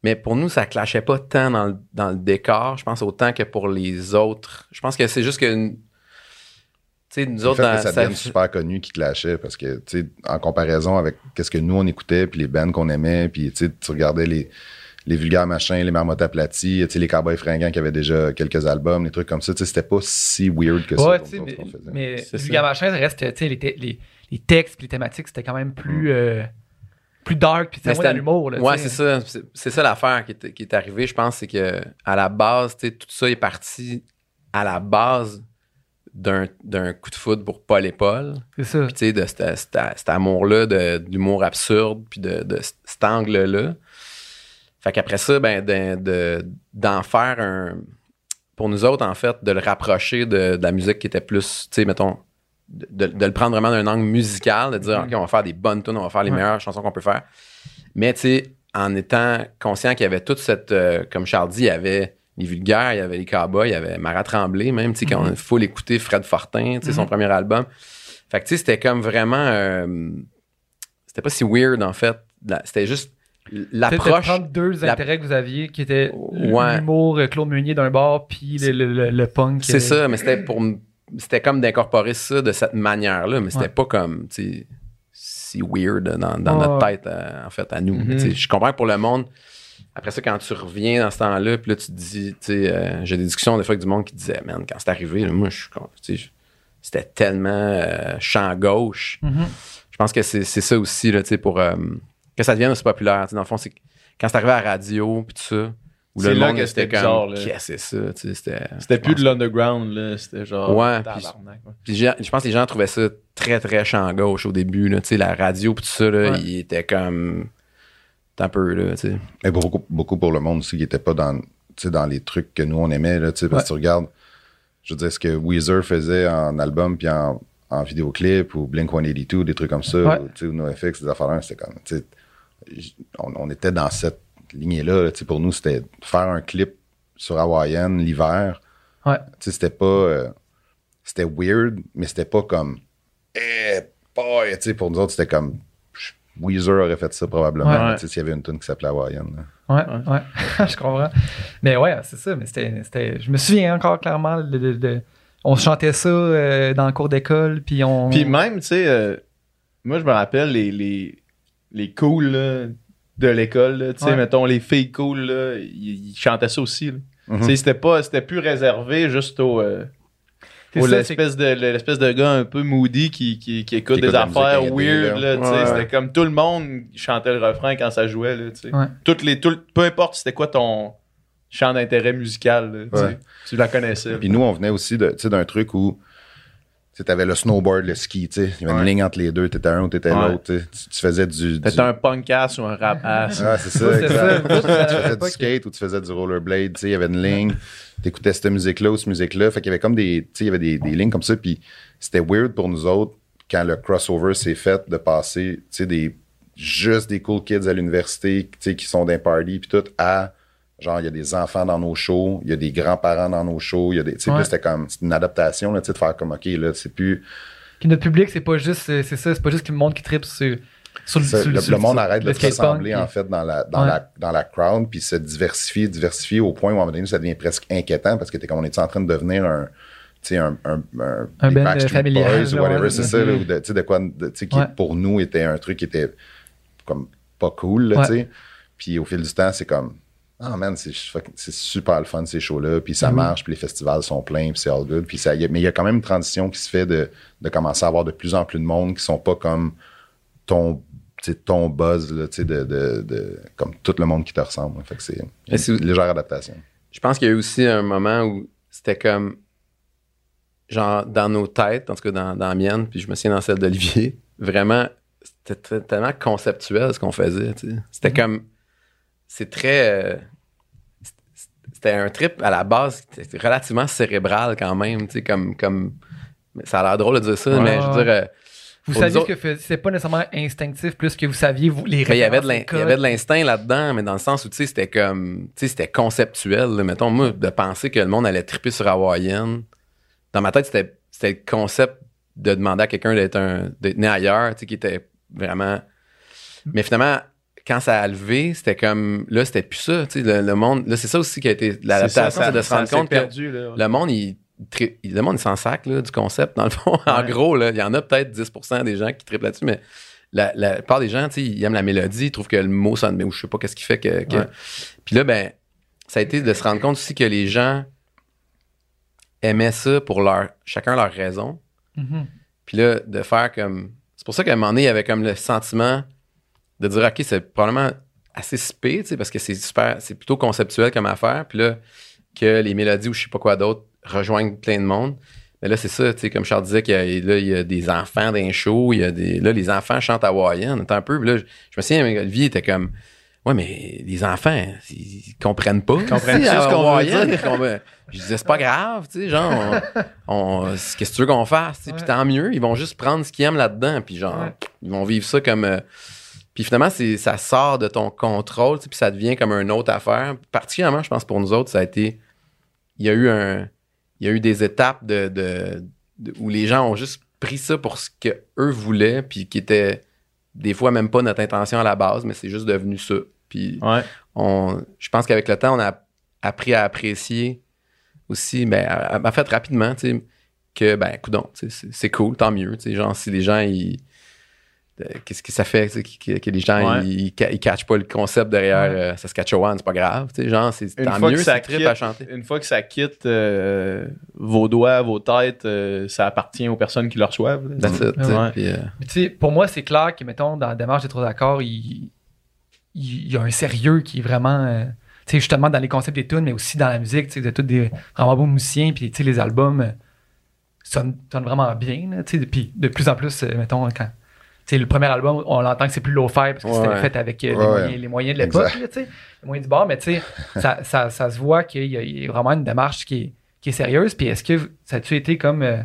Mais pour nous, ça clashait pas tant dans le, dans le décor, je pense, autant que pour les autres. Je pense que c'est juste que. Tu sais, nous Le autres, fait dans- que ça ça- devienne super connu qui clashait parce que, tu sais, en comparaison avec qu'est-ce que nous on écoutait, puis les bands qu'on aimait, puis tu regardais les, les vulgaires machins, les marmottes aplaties, tu sais, les cowboys fringants qui avaient déjà quelques albums, les trucs comme ça, tu sais, c'était pas si weird que ça. Ouais, pour tu sais, nous mais, mais C'est du ça. Reste, tu sais, les, te- les, les textes puis les thématiques, c'était quand même plus, euh, plus dark, puis c'était l'humour. Ouais, c'est ça. C'est- ça l'affaire qui est, qui est arrivée, je pense, c'est que à la base, tout ça est parti à la base d'un coup de foudre pour Paul et Paul. C'est ça. Puis, tu sais, de cet, amour-là, l'humour absurde, puis de, de cet angle-là. Fait qu'après ça, ben, de- de- d'en faire un. Pour nous autres, en fait, de le rapprocher de, de la musique qui était plus, tu sais, mettons, de, le prendre vraiment d'un angle musical, de dire, OK, on va faire des bonnes tunes, on va faire les Ouais. meilleures chansons qu'on peut faire. Mais, tu sais, en étant conscient qu'il y avait toute cette. euh, comme Charles dit, il y avait les vulgaires, il y avait les cowboys, il y avait Marat Tremblay, même, tu sais, quand on a full écouté Fred Fortin, tu sais, son premier album. Fait que, tu sais, c'était comme vraiment. euh, c'était pas si weird, en fait. C'était juste l'approche. prendre deux intérêts que vous aviez, qui étaient Ouais. l'humour, euh, Claude Meunier d'un bord, puis le, le, le- le punk. C'est euh, ça, mais c'était pour. C'était comme d'incorporer ça de cette manière-là, mais c'était Ouais. pas comme, tu si weird dans, notre tête, euh, en fait, à nous. Mhm. Sais, Je comprends que pour le monde, après ça, quand tu reviens dans ce temps-là, puis là, tu te dis, tu sais, euh, j'ai des discussions des fois avec du monde qui disait, man, quand c'est arrivé, là, moi, je suis c'était tellement euh, champ gauche. Mhm. Je pense que c'est ça aussi, là, tu sais, pour euh, que ça devienne aussi populaire. Dans le fond, c'est quand c'est arrivé à la radio, puis tout ça, où C'est le là monde que c'était comme, qu'est-ce que c'est ça, tu sais, c'était. C'était plus pense de l'underground, là. C'était genre. Ouais, puis je pense que les gens trouvaient ça très, très champ gauche au début. Là, Tu sais, la radio puis tout ça, là, Ouais. il était comme... T'as un peu, là, tu sais. Et beaucoup, beaucoup pour le monde aussi qui n'était pas dans, tu sais, dans les trucs que nous on aimait. Là, tu sais, parce que tu regardes, je veux dire, ce que Weezer faisait en album puis en, en vidéoclip ou Blink 182, des trucs comme ça, Ouais. ou, tu sais, ou NoFX, des affaires-là, c'était comme. tu sais, j- On, on était dans cette lignée-là. là, tu sais, pour nous, c'était faire un clip sur Hawaiian l'hiver. Ouais. Tu sais, c'était pas. euh, c'était weird, mais c'était pas comme. Eh, boy! Tu sais, pour nous autres, c'était comme. Weezer aurait fait ça probablement. Ouais. S'il y avait une tune qui s'appelait Hawaiian. là. Ouais, ouais, (laughs) je comprends. Mais ouais, c'est ça. Mais c'était, c'était- je me souviens encore clairement de, de- de- on chantait ça euh, dans le cours d'école, puis on. Puis même, tu sais, euh, moi, je me rappelle les, les, les cools là, de l'école, tu sais, Ouais. mettons, les filles cool, là, ils, ils chantaient ça aussi. Mhm. Tu sais, c'était pas, c'était plus réservé juste au, euh, au l'espèce de, l'espèce de gars un peu moody qui, qui, qui écoute Qui des affaires weird, là. Ouais. c'était comme tout le monde chantait le refrain quand ça jouait, là, tu sais. Ouais. Toutes les, tout, peu importe c'était quoi ton champ d'intérêt musical, là, tu sais. Ouais. tu la connaissais. Puis nous, on venait aussi de, tu sais, d'un truc où tu avais le snowboard, le ski, tu sais. Il y avait Ouais. une ligne entre les deux. Tu étais un ou tu étais Ouais. l'autre. tu sais. Tu, tu faisais du. du- T'étais un punk ass ou un rap ass. Ah, c'est ça. Ça. tu faisais du skate ou tu faisais du rollerblade. Tu sais, il y avait une ligne. Tu écoutais cette musique-là ou cette musique-là. Fait qu'il y avait comme des. Tu sais, il y avait des, des lignes comme ça. Puis c'était weird pour nous autres quand le crossover s'est fait de passer, tu sais, des. Juste des cool kids à l'université, tu sais, qui sont d'un party, puis tout, à. Genre, il y a des enfants dans nos shows, il y a des grands-parents dans nos shows, il y a des. Tu sais, Ouais. c'était comme. Une adaptation, là, tu sais, de faire comme, OK, là, c'est plus. Puis notre public, c'est pas juste, c'est ça, c'est pas juste le monde qui tripe sur, sur, Ça, sur- le, sur- le monde arrête de se rassembler en fait dans la dans Ouais. la dans la crowd puis se diversifier diversifier au point où à un moment donné ça devient presque inquiétant parce que t'es comme on est en train de devenir un tu sais un un un, Un Backstreet familial, Boys ou whatever ouais. c'est ça là, ou de, tu sais de quoi de- tu sais qui Ouais. pour nous était un truc qui était comme pas cool tu sais puis au fil du temps c'est comme ah man c'est super le fun ces shows là puis ça Mhm. marche puis les festivals sont pleins puis c'est all good puis ça y a- mais il y a quand même une transition qui se fait de de commencer à avoir de plus en plus de monde qui sont pas comme ton ton buzz là, de, de, de- comme tout le monde qui te ressemble. Fait que c'est une légère adaptation. Je pense qu'il y a eu aussi un moment où c'était comme, genre, dans nos têtes, en tout cas dans, dans la mienne, puis je me souviens dans celle d'Olivier, vraiment, c'était tellement conceptuel ce qu'on faisait. C'était comme, c'est très... euh, c'était un trip à la base relativement cérébral quand même, tu sais, comme... comme ça a l'air drôle de dire ça, mais je veux dire... euh, Vous saviez que c'est pas nécessairement instinctif, plus que vous saviez vous, les il y avait de l'instinct là-dedans, mais dans le sens où, tu sais, c'était comme, tu sais, c'était conceptuel, là. Mettons, moi, de penser que le monde allait triper sur Hawaiian, dans ma tête, c'était, c'était le concept de demander à quelqu'un d'être né ailleurs, tu sais, qui était vraiment, mais finalement, quand ça a levé, c'était comme, là, c'était plus ça, tu sais, le, le monde, là, c'est ça aussi qui a été, l'adaptation, c'est de se rendre compte que le monde, il, le monde, il s'en sac là, du concept, dans le fond. (laughs) en Ouais. gros, là, il y en a peut-être 10% des gens qui triplent là-dessus, mais la, la plupart des gens, ils aiment la mélodie, ils trouvent que le mot sonne bien, ou je sais pas qu'est-ce qui fait que. que- Ouais. Puis là, ben, ça a été de se rendre compte aussi que les gens aimaient ça pour leur chacun leur raison. Mhm. Puis là, de faire comme. C'est pour ça qu'à un moment donné, il y avait comme le sentiment de dire, OK, c'est probablement assez spé, parce que c'est super, c'est plutôt conceptuel comme affaire. Puis là, que les mélodies ou je sais pas quoi d'autre rejoignent plein de monde. Mais là, c'est ça, tu sais, comme Charles disait qu'il y a, là, il y a des enfants dans les shows, il y a des, là, les enfants chantent hawaïen. Attends un peu, puis là, je, je me souviens, Olivier était comme, ouais, mais les enfants, ils comprennent pas. comprennent-tu tu sais, ce qu'on dire? veut- Je disais, c'est pas grave, tu sais, genre, on, on- qu'est-ce que tu veux qu'on fasse, tu sais, puis Ouais. tant mieux, ils vont juste prendre ce qu'ils aiment là-dedans, puis genre, Ouais. ils vont vivre ça comme. euh, puis finalement, c'est, ça sort de ton contrôle, puis ça devient comme une autre affaire. Particulièrement, je pense, pour nous autres, ça a été. Il y a eu un. Il y a eu des étapes de, de- de- où les gens ont juste pris ça pour ce que eux voulaient, puis qui était des fois même pas notre intention à la base, mais c'est juste devenu ça. Puis Ouais. on, je pense qu'avec le temps, on a appris à apprécier aussi, ben, en fait, rapidement, tu sais, que, ben, coudon, tu sais, c'est c'est cool, tant mieux, tu sais, genre, si les gens, ils. Euh, Qu'est-ce que ça fait, que, que les gens, Ouais. ils, ils, catchent pas le concept derrière euh, Saskatchewan, c'est pas grave, tu sais, genre, c'est tant fois mieux, que ça c'est trip quitte- à chanter. Une fois que ça quitte euh, vos doigts, vos têtes, euh, ça appartient aux personnes qui le reçoivent. là. It, Ouais. euh, pour moi, c'est clair que, mettons, dans la démarche des trois accords, il, il, il y a un sérieux qui est vraiment. euh, tu sais, justement, dans les concepts des tunes, mais aussi dans la musique, tu sais, vous êtes tous des vraiment bons musiciens, puis tu sais, les albums sonnent, sonnent vraiment bien, tu sais, puis de plus en plus, mettons, quand. Tu sais, le premier album, on l'entend que c'est plus low-fi parce que Ouais. c'était fait avec euh, les, Ouais, moyens, les moyens de l'époque, les moyens du bord, mais tu sais, (laughs) ça, ça, ça se voit qu'il y, a- il y a vraiment une démarche qui est, qui est sérieuse. Puis est-ce que ça a-tu été comme. euh,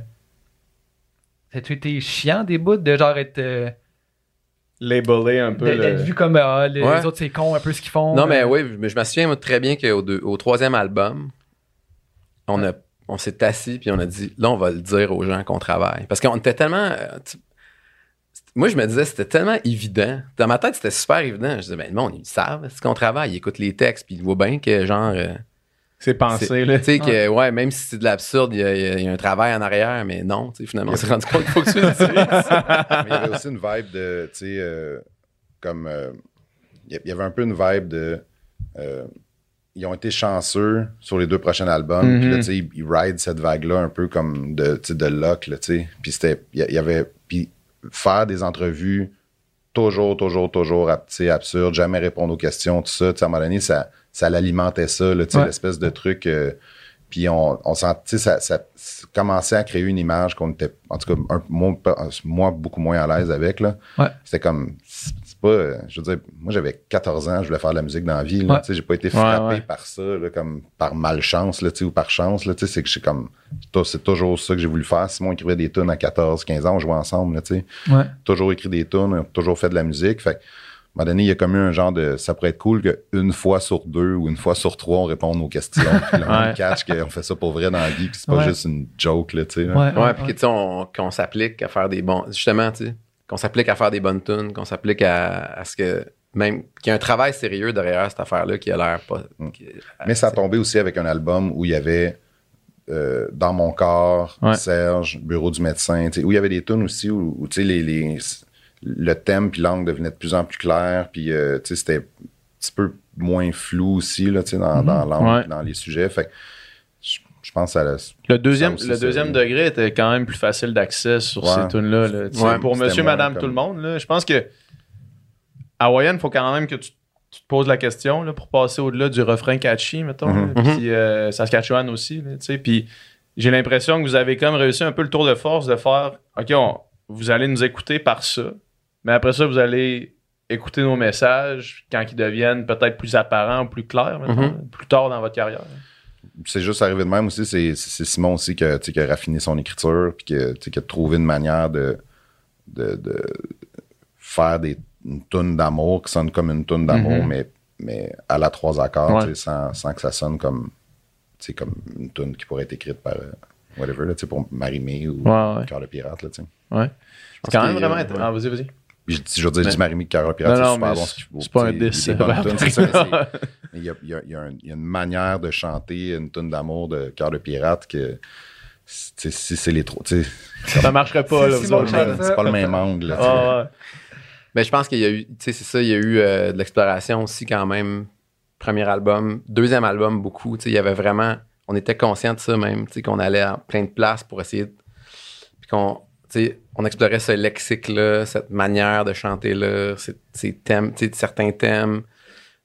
ça a-tu été chiant des bouts de genre être. euh, Labeler un peu. d'être le- vu comme ah, les, Ouais. les autres c'est con un peu ce qu'ils font. Non, mais euh, oui, mais je me souviens moi, très bien qu'au deux- au troisième album, on, a, on s'est assis puis on a dit, là, on va le dire aux gens qu'on travaille. Parce qu'on était tellement. Moi, je me disais, c'était tellement évident. Dans ma tête, c'était super évident. Je disais, ben, le monde, ils savent ce qu'on travaille? Ils écoutent les textes puis ils voient bien que, genre. euh, C'est pensé, c'est- là. Tu sais, que, ouais, même si c'est de l'absurde, il y, a- y y un travail en arrière, mais non, tu sais, finalement, on s'est rendu compte qu'il faut que tu le dises. (laughs) Mais il y avait aussi une vibe de, tu sais, euh, comme. euh, il y avait un peu une vibe de. euh, ils ont été chanceux sur les deux prochains albums. Puis là, tu sais, ils, ils ride cette vague-là un peu comme de, tu sais, de luck, là, tu sais. Puis c'était. Il y a- il y avait. Faire des entrevues toujours, toujours, toujours ab- tu sais, absurdes, jamais répondre aux questions, tout ça. À un moment donné, ça, ça l'alimentait ça, Ouais. l'espèce de truc. euh, puis on, on sent, tu sais, ça, ça, ça commençait à créer une image qu'on était, en tout cas, un, moi, moi, beaucoup moins à l'aise avec, là. Ouais. C'était comme, pas, euh, je veux dire, moi j'avais 14 ans, je voulais faire de la musique dans la vie, là. Ouais. Tu sais, j'ai pas été frappé ouais. par ça, là, comme par malchance, là, tu sais, ou par chance, là, tu sais, c'est que j'ai comme, c'est toujours ça que j'ai voulu faire. Simon écrivait des tunes à 14, 15 ans, on jouait ensemble, là, tu sais Ouais. toujours écrit des tunes, toujours fait de la musique. Fait que, à un moment donné, il y a comme eu un genre de. Ça pourrait être cool qu'une fois sur deux ou une fois sur trois, on réponde aux questions. (laughs) Puis là, on Ouais. catch qu'on fait ça pour vrai dans la vie, puis c'est pas Ouais. juste une joke, là, tu sais. Ouais, Ouais, puis que, tu sais, on- qu'on s'applique à faire des bons. Justement, tu sais, qu'on s'applique à faire des bonnes tunes, qu'on s'applique à, à ce que. Même qu'il y a un travail sérieux derrière cette affaire-là qui a l'air pas. Mm. qui- Mais ça a tombé aussi avec un album où il y avait euh, Dans mon corps, Ouais. Serge, Bureau du médecin, où il y avait des tunes aussi où, où, tu sais, les, les- le thème puis l'angle devenait de plus en plus clair, puis euh, tu sais, c'était un petit peu moins flou aussi là, tu sais, dans, dans l'angle, Ouais. dans les sujets. Fait pense que ça a- Le deuxième, Ça aussi, le deuxième degré était quand même plus facile d'accès sur Ouais. ces tunes-là. là. Ouais, pour monsieur, madame, comme- tout le monde, là, je pense que Hawaïen, il faut quand même que tu, tu te poses la question là, pour passer au-delà du refrain catchy, mettons. Mhm. là. Puis euh, Saskatchewan aussi. là, tu sais. Puis j'ai l'impression que vous avez comme réussi un peu le tour de force de faire OK, on- vous allez nous écouter par ça, mais après ça, vous allez écouter nos messages quand ils deviennent peut-être plus apparents, plus clairs, mettons, Mhm. là, plus tard dans votre carrière. C'est juste arrivé de même aussi. C'est, c'est Simon aussi qui a, qui raffiné son écriture, puis qui a, qui trouvé une manière de, de, de faire des, une toune d'amour qui sonne comme une toune d'amour, Mhm. mais, mais à la trois accords, Ouais. sans, sans que ça sonne comme, comme une toune qui pourrait être écrite par euh, whatever, là, pour Marimé ou Ouais, ouais. Cœur de pirate. Là. Ouais. C'est quand même vraiment. int- Ah, vas-y, vas-y. Je, dis- je veux dire, je dis de pirate, Non, c'est non, super bon. c'est- ce qu'il faut, c'est pas un diss, Il y a, il y a- il y a un- il y a une manière de chanter une tune d'amour de Cœur de pirate que tu sais, si c'est les trois. Ça marcherait pas, là. C'est. C'est pas le même angle. là. Ah, ouais. Mais je pense qu'il y a eu, tu sais, c'est ça, il y a eu euh, de l'exploration aussi quand même. Premier album, deuxième album, beaucoup. Tu sais, il y avait vraiment, on était conscient de ça même, tu sais, qu'on allait en plein de places pour essayer de. Puis qu'on, on explorait ce lexique-là, cette manière de chanter-là, ces, ces thèmes, tu sais, certains thèmes.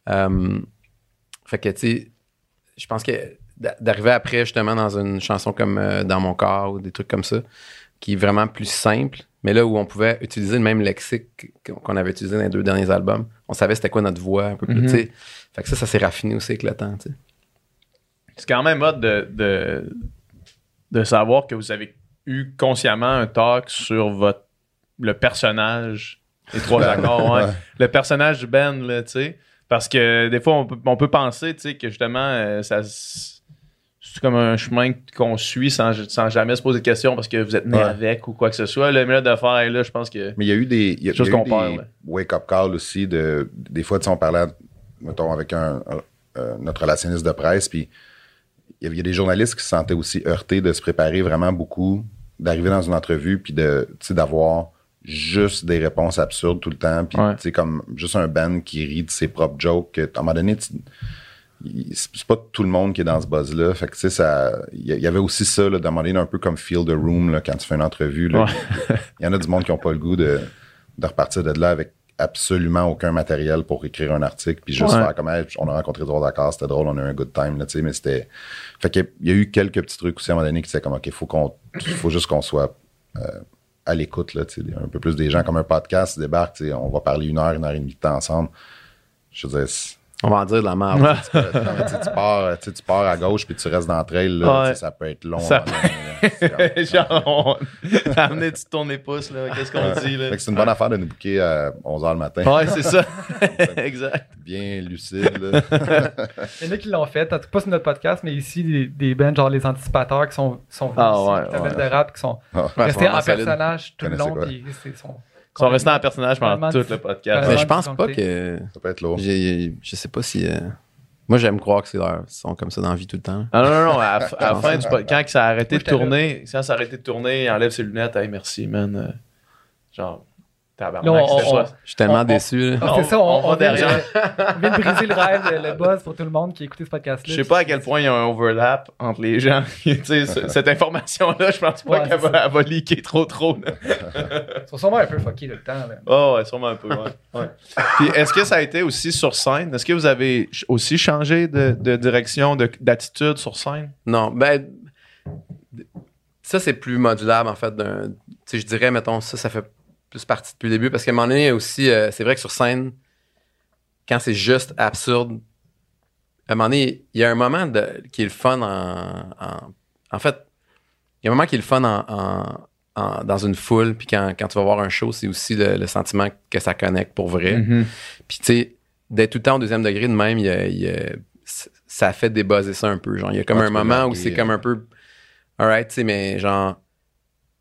Euh, fait que, tu sais, je pense que d'a- d'arriver après, justement, dans une chanson comme euh, Dans mon corps ou des trucs comme ça, qui est vraiment plus simple, mais là où on pouvait utiliser le même lexique qu'on- avait utilisé dans les deux derniers albums. On savait c'était quoi notre voix, un peu plus, tu sais. Fait que ça, ça s'est raffiné aussi avec le temps, tu sais. C'est quand même hot de, de, de savoir que vous avez eu consciemment un talk sur votre, le personnage des trois accords. ouais. Le personnage du Ben, là, tu sais. Parce que des fois, on peut, on peut penser, tu sais, que justement, euh, ça c'est comme un chemin qu'on suit sans, sans jamais se poser de questions parce que vous êtes né Ouais. avec ou quoi que ce soit. Là, mais là, de faire, là, je pense que. Mais il y a eu des, il y a, Chose il y a eu qu'on ouais. wake-up calls aussi. De, des fois, tu sais, on parlait, mettons, avec un, un- euh, notre relationniste de presse, puis il y a des journalistes qui se sentaient aussi heurtés de se préparer vraiment beaucoup, d'arriver dans une entrevue, puis de, d'avoir juste des réponses absurdes tout le temps, puis Ouais. tu sais, comme juste un band qui rit de ses propres jokes. que, À un moment donné, c'est pas tout le monde qui est dans ce buzz-là. Fait que, tu sais, ça, il y, avait aussi ça, là, d'un moment donné, un peu comme Feel the Room, là, quand tu fais une entrevue. Ouais. Il y en a du monde qui n'ont pas le goût de, de repartir de là avec absolument aucun matériel pour écrire un article, puis juste Ouais. faire comme, Hey, on a rencontré trois d'accord, c'était drôle, on a eu un good time, là, tu sais, mais c'était. Fait qu'il y a eu quelques petits trucs aussi à un moment donné qui étaient comme, OK, faut qu'on, faut juste qu'on soit euh, à l'écoute, là, tu sais, un peu plus des gens comme un podcast débarque, tu sais, on va parler une heure, une heure et demie de temps ensemble. Je veux dire, On va en dire de la merde. Ouais. non, tu tu pars, tu tu pars à gauche puis tu restes dans le trail, là, Ouais. tu sais, ça peut être long. Ça- (laughs) comme- Genre, on... amener du tourner pouce, là. Qu'est-ce qu'on dit, là? Fait que c'est une bonne affaire de nous booker à 11h le matin. Ouais, c'est ça. (laughs) exact. Bien lucide, là. (laughs) Il y en a qui l'ont fait, en tout cas pas sur notre podcast, mais ici, des, des bands genre les anticipateurs qui sont, sont venus Ah, ici, ouais, qui t'appellent ouais. de rap, qui sont Ah. Restés en personnage tout le long. puis c'est son- Ils sont restés en personnage pendant tout le podcast. Mais je pense pas que. Ça peut être lourd. Je sais pas si. euh, Moi, j'aime croire que c'est leur. Ils sont comme ça dans la vie tout le temps. Ah non, non, non. À, la- à la fin du quand ça a arrêté de tourner, quand ça a arrêté de tourner, il enlève ses lunettes. Hey, merci, man. Euh, Genre, tabarnak, Là, on- c'était on- pas- Je suis tellement On- déçu. Ah, On- c'est ça, on, derrière. vient de briser le rêve, le, le buzz pour tout le monde qui a écouté ce podcast-là. Je sais pas à quel point il y a un overlap entre les gens. (laughs) tu sais, ce- (laughs) cette information-là, je pense pas Ouais, qu'elle va, va leaker trop, trop. Ils sont sûrement un peu fuckés le temps. Là. Oh, ouais, sûrement un peu, ouais. ouais. Puis, est-ce que ça a été aussi sur scène? Est-ce que vous avez aussi changé de, de direction, de- d'attitude sur scène? Non, ben. Ça, c'est plus modulable, en fait. d'un- Tu sais, je dirais, mettons, ça, ça fait plus partie depuis le début. Parce qu'à un moment donné, aussi, euh, c'est vrai que sur scène, quand c'est juste absurde, à un moment donné, il y a un moment de, qui est le fun en. En, en fait, il y a un moment qui est le fun en, dans une foule. Puis quand, quand tu vas voir un show, c'est aussi le, le sentiment que ça connecte pour vrai. Mm-hmm. Puis, tu sais, d'être tout le temps au deuxième degré de même, il y a- il y a- c- ça fait débuzzer ça un peu. Genre, il y a comme un moment où c'est comme un peu. Alright, tu sais, mais genre,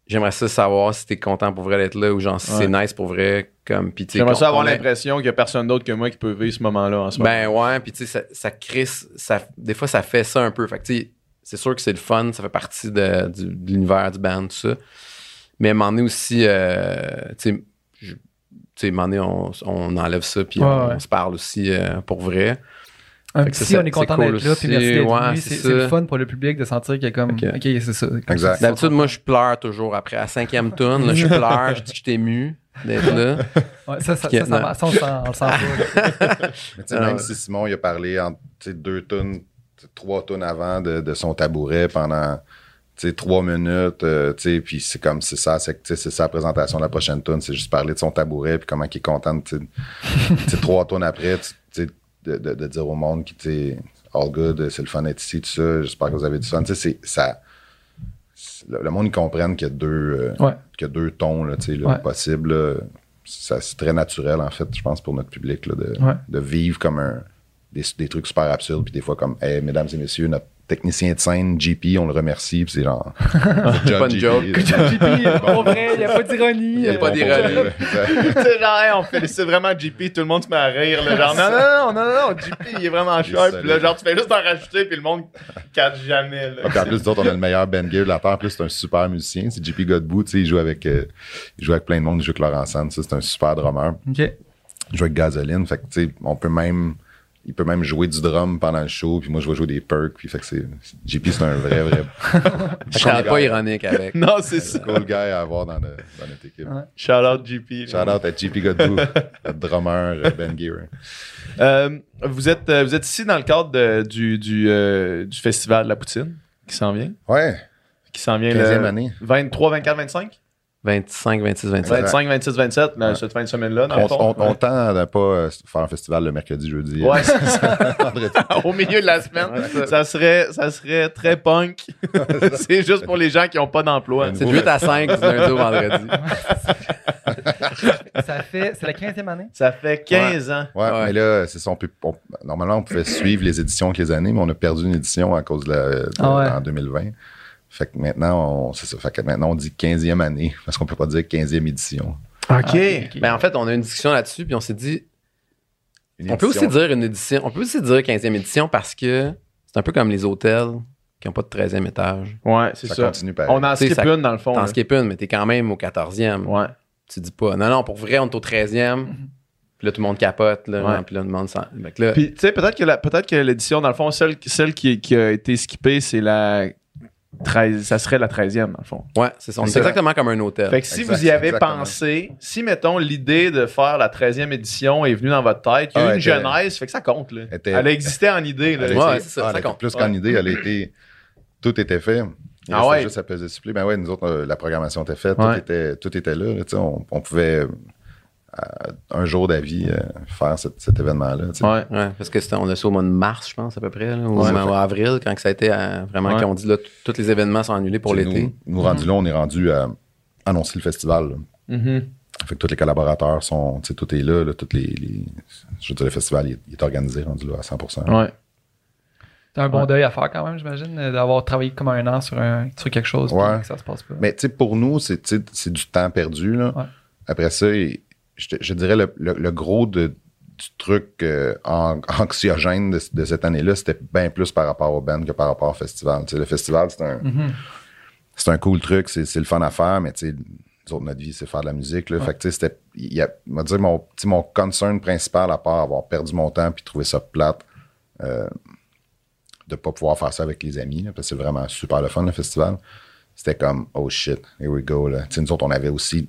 j'aimerais ça savoir si t'es content pour vrai d'être là ou genre si Ouais. c'est nice pour vrai. Comme, J'aimerais ça avoir l'impression qu'il y a personne d'autre que moi qui peut vivre ce moment-là en ce moment. Ben ouais, puis tu sais, ça, ça crée. Ça, des fois, ça fait ça un peu. Fait que, tu sais, c'est sûr que c'est le fun, ça fait partie de, l'univers du band, tout ça. Mais à un moment donné aussi, euh, tu sais, on, on enlève ça, puis Ouais, on, ouais. on se parle aussi euh, pour vrai. Un Fait que petit, ça, on est c'est content cool d'être là, puis merci d'être Ouais, venu. c'est C'est ça. c'est le fun pour le public de sentir qu'il y a comme. Ok. C'est ça. Exact. ça, D'habitude, moi, je pleure toujours après. À la cinquième tune, là, je (laughs) pleure, je dis que je t'ai ému d'être là. Ouais, ça, ça, ça, ça, on le sent, on le sent pas. (laughs) Mais tu sais, même si Simon, il a parlé en deux tonnes, trois tonnes avant de, de son tabouret pendant trois minutes, euh, puis c'est comme, c'est ça, c'est, ça la présentation de la prochaine tonne, c'est juste parler de son tabouret, puis comment il est content, de, tu sais, tu sais, trois tonnes après, tu de, de, de dire au monde qui, sais, all good, c'est le fun d'être ici, tout ça, j'espère que vous avez du fun, tu sais, ça, le, le monde, ils comprenne qu'il y a deux, euh, Ouais. qu'il y a deux tons, là, Ouais. possibles, là. Ça, c'est très naturel, en fait, je pense, pour notre public, de, Ouais. de vivre comme un, des, des trucs super absurdes, puis des fois comme, hey, mesdames et messieurs, notre technicien de scène, JP, on le remercie, puis c'est genre. (laughs) John Pas une JP, joke. JP, (laughs) vrai, il n'y a pas d'ironie. Il y a pas d'ironie. (laughs) tu sais, genre, hey, on félicite vraiment JP, tout le monde se met à rire. Là, genre, non, non, non, non, non, non, JP, il est vraiment sharp. Puis là, genre, tu fais juste en rajouter, puis le monde catch jamais. Là. En plus, nous autres, on a le meilleur Ben Gear de la Terre. En plus, c'est un super musicien. C'est JP Godbout. Tu sais, il joue avec, euh, il joue avec plein de monde. Il joue avec Laurent Sands. Ça, c'est un super drummer. Ok. Il joue avec Gasoline. Fait que, tu sais, on peut même. Il peut même jouer du drum pendant le show, puis moi, je vais jouer des perks, puis fait que c'est, JP, c'est un vrai, vrai (laughs) qu'on n'est pas ironique avec. Non, c'est ça. cool guy à avoir dans, le- dans notre équipe. Ouais. Shout out JP. Shout out à JP Godbout, (laughs) notre drummer, euh, Ben Gear. Euh, vous, êtes, euh, vous êtes ici dans le cadre de- du, du, euh, du Festival de la Poutine qui s'en vient. Ouais, Qui s'en vient 15e le année. 23, 24, 25? 25, 26, 27. 25, 26, 27, mais Ouais. cette fin de semaine-là, On, on, on tend à ne pas euh, faire un festival le mercredi, jeudi. Ouais, c'est ça. Vendredi. Au milieu de la semaine, Ouais, ça. ça serait, ça serait très punk. (laughs) c'est juste pour les gens qui n'ont pas d'emploi. C'est de 8 à 5 du lundi au vendredi. (laughs) Ça fait. C'est la 15e année? Ça fait 15 ans. Ouais, Ouais. mais là, c'est ça. on peut- on- normalement, on pouvait suivre les éditions avec les années, mais on a perdu une édition à cause de la, de- Ah ouais. en 2020. Fait que maintenant, on, c'est ça. Fait que maintenant, on dit 15e année, parce qu'on peut pas dire 15e édition. OK. Ben, en fait, on a eu une discussion là-dessus, puis on s'est dit, Une on peut aussi dire une édition, on peut aussi dire 15e édition parce que c'est un peu comme les hôtels qui n'ont pas de 13e étage. Ouais, c'est Ça, ça. continue pareil. On en skip ça- une dans le fond. T'en skip une, mais t'es quand même au 14e. Ouais. Tu dis pas, non, non, pour vrai, on est au 13e. Puis là, tout le monde capote, là. Ouais. Puis là, tout le monde s'en. Puis, tu sais, peut-être que, peut-être que l'édition, dans le fond, celle, celle qui, qui a été skippée, c'est la 13, ça serait la 13e, dans le fond. ouais, c'est ça. C'est exactement comme un hôtel. Fait que si Exact, vous y avez exactement. pensé, si, mettons, l'idée de faire la 13e édition est venue dans votre tête, il y a eu Ah, une était- genèse, fait que ça compte, là. était- Elle a existé en idée, là. Ouais, était- c'est ça, ah, ça était compte. plus Ouais. qu'en idée, elle a été. Tout était fait. Il Ah ouais? juste à peser supplé. Ben ouais, nous autres, euh, la programmation était faite, Ouais. tout, était, tout était là. là, tu sais, on, on pouvait, euh, un jour d'avis, euh, faire cet, cet événement-là. Ouais. Ouais, parce que c'était- on a ça au mois de mars, je pense, à peu près, là, ou Ouais. même en avril, quand que ça a été euh, vraiment, Ouais. qu'on dit là, tous les événements sont annulés pour l'été. Nous, nous rendus là, on est rendu à annoncer le festival. Mhm. Fait que tous les collaborateurs sont, tu sais, tout est là, les, les- je veux dire, le festival il est, il est organisé, rendu là à 100%. Ouais. C'est un bon Ouais. deuil à faire quand même, j'imagine, euh, d'avoir travaillé comme un an sur, un, sur quelque chose Ouais. que ça se passe pas. Mais tu sais, pour nous, c'est du temps perdu. Là. Ouais. Après ça, je, dirais le, le- le gros de, du truc euh, an- (laughs) anxiogène de, de cette année-là, c'était bien plus par rapport au band que par rapport au festival. Le festival, c'est un, c'est un cool truc, c'est le fun à faire, mais tu sais, nous autres, notre vie, c'est faire de la musique. Là. Fait que c'était. il a- on va dire, mon, mon concern principal, à part avoir perdu mon temps puis trouver ça plate, euh, de pas pouvoir faire ça avec les amis, là, parce que c'est vraiment super le fun, le festival. C'était comme, oh shit, here we go. Là. Nous autres, on avait aussi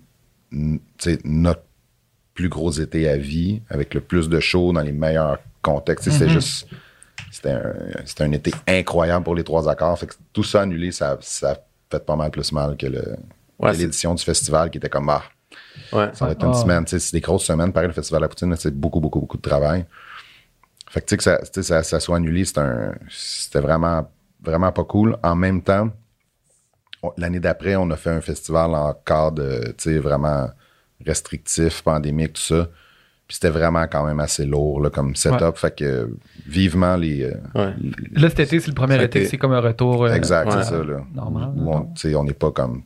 notre plus gros été à vie, avec le plus de shows dans les meilleurs contextes. Tu sais, C'était juste. C'était un, c'était un été incroyable pour les trois accords. Fait que tout ça annulé, ça, ça fait pas mal plus mal que, Ouais, c'est- l'édition du festival qui était comme, ah, Ouais. ça va être une Ah. semaine. Tu sais, c'est des grosses semaines. Pareil, le Festival de la Poutine, c'est beaucoup, beaucoup, beaucoup de travail. Fait que, tu sais, que ça, ça, ça soit annulé, c'est c'était vraiment, vraiment pas cool. En même temps, l'année d'après, on a fait un festival en cadre, tu sais, vraiment restrictif, pandémique, tout ça. Puis c'était vraiment quand même assez lourd, là, comme setup. Fait que, euh, vivement les... euh, Ouais. Là, cet été, c'est le premier été, c'est comme un retour. euh, Exact, ouais. c'est ça, là. Normal, Où on tu sais, on n'est pas comme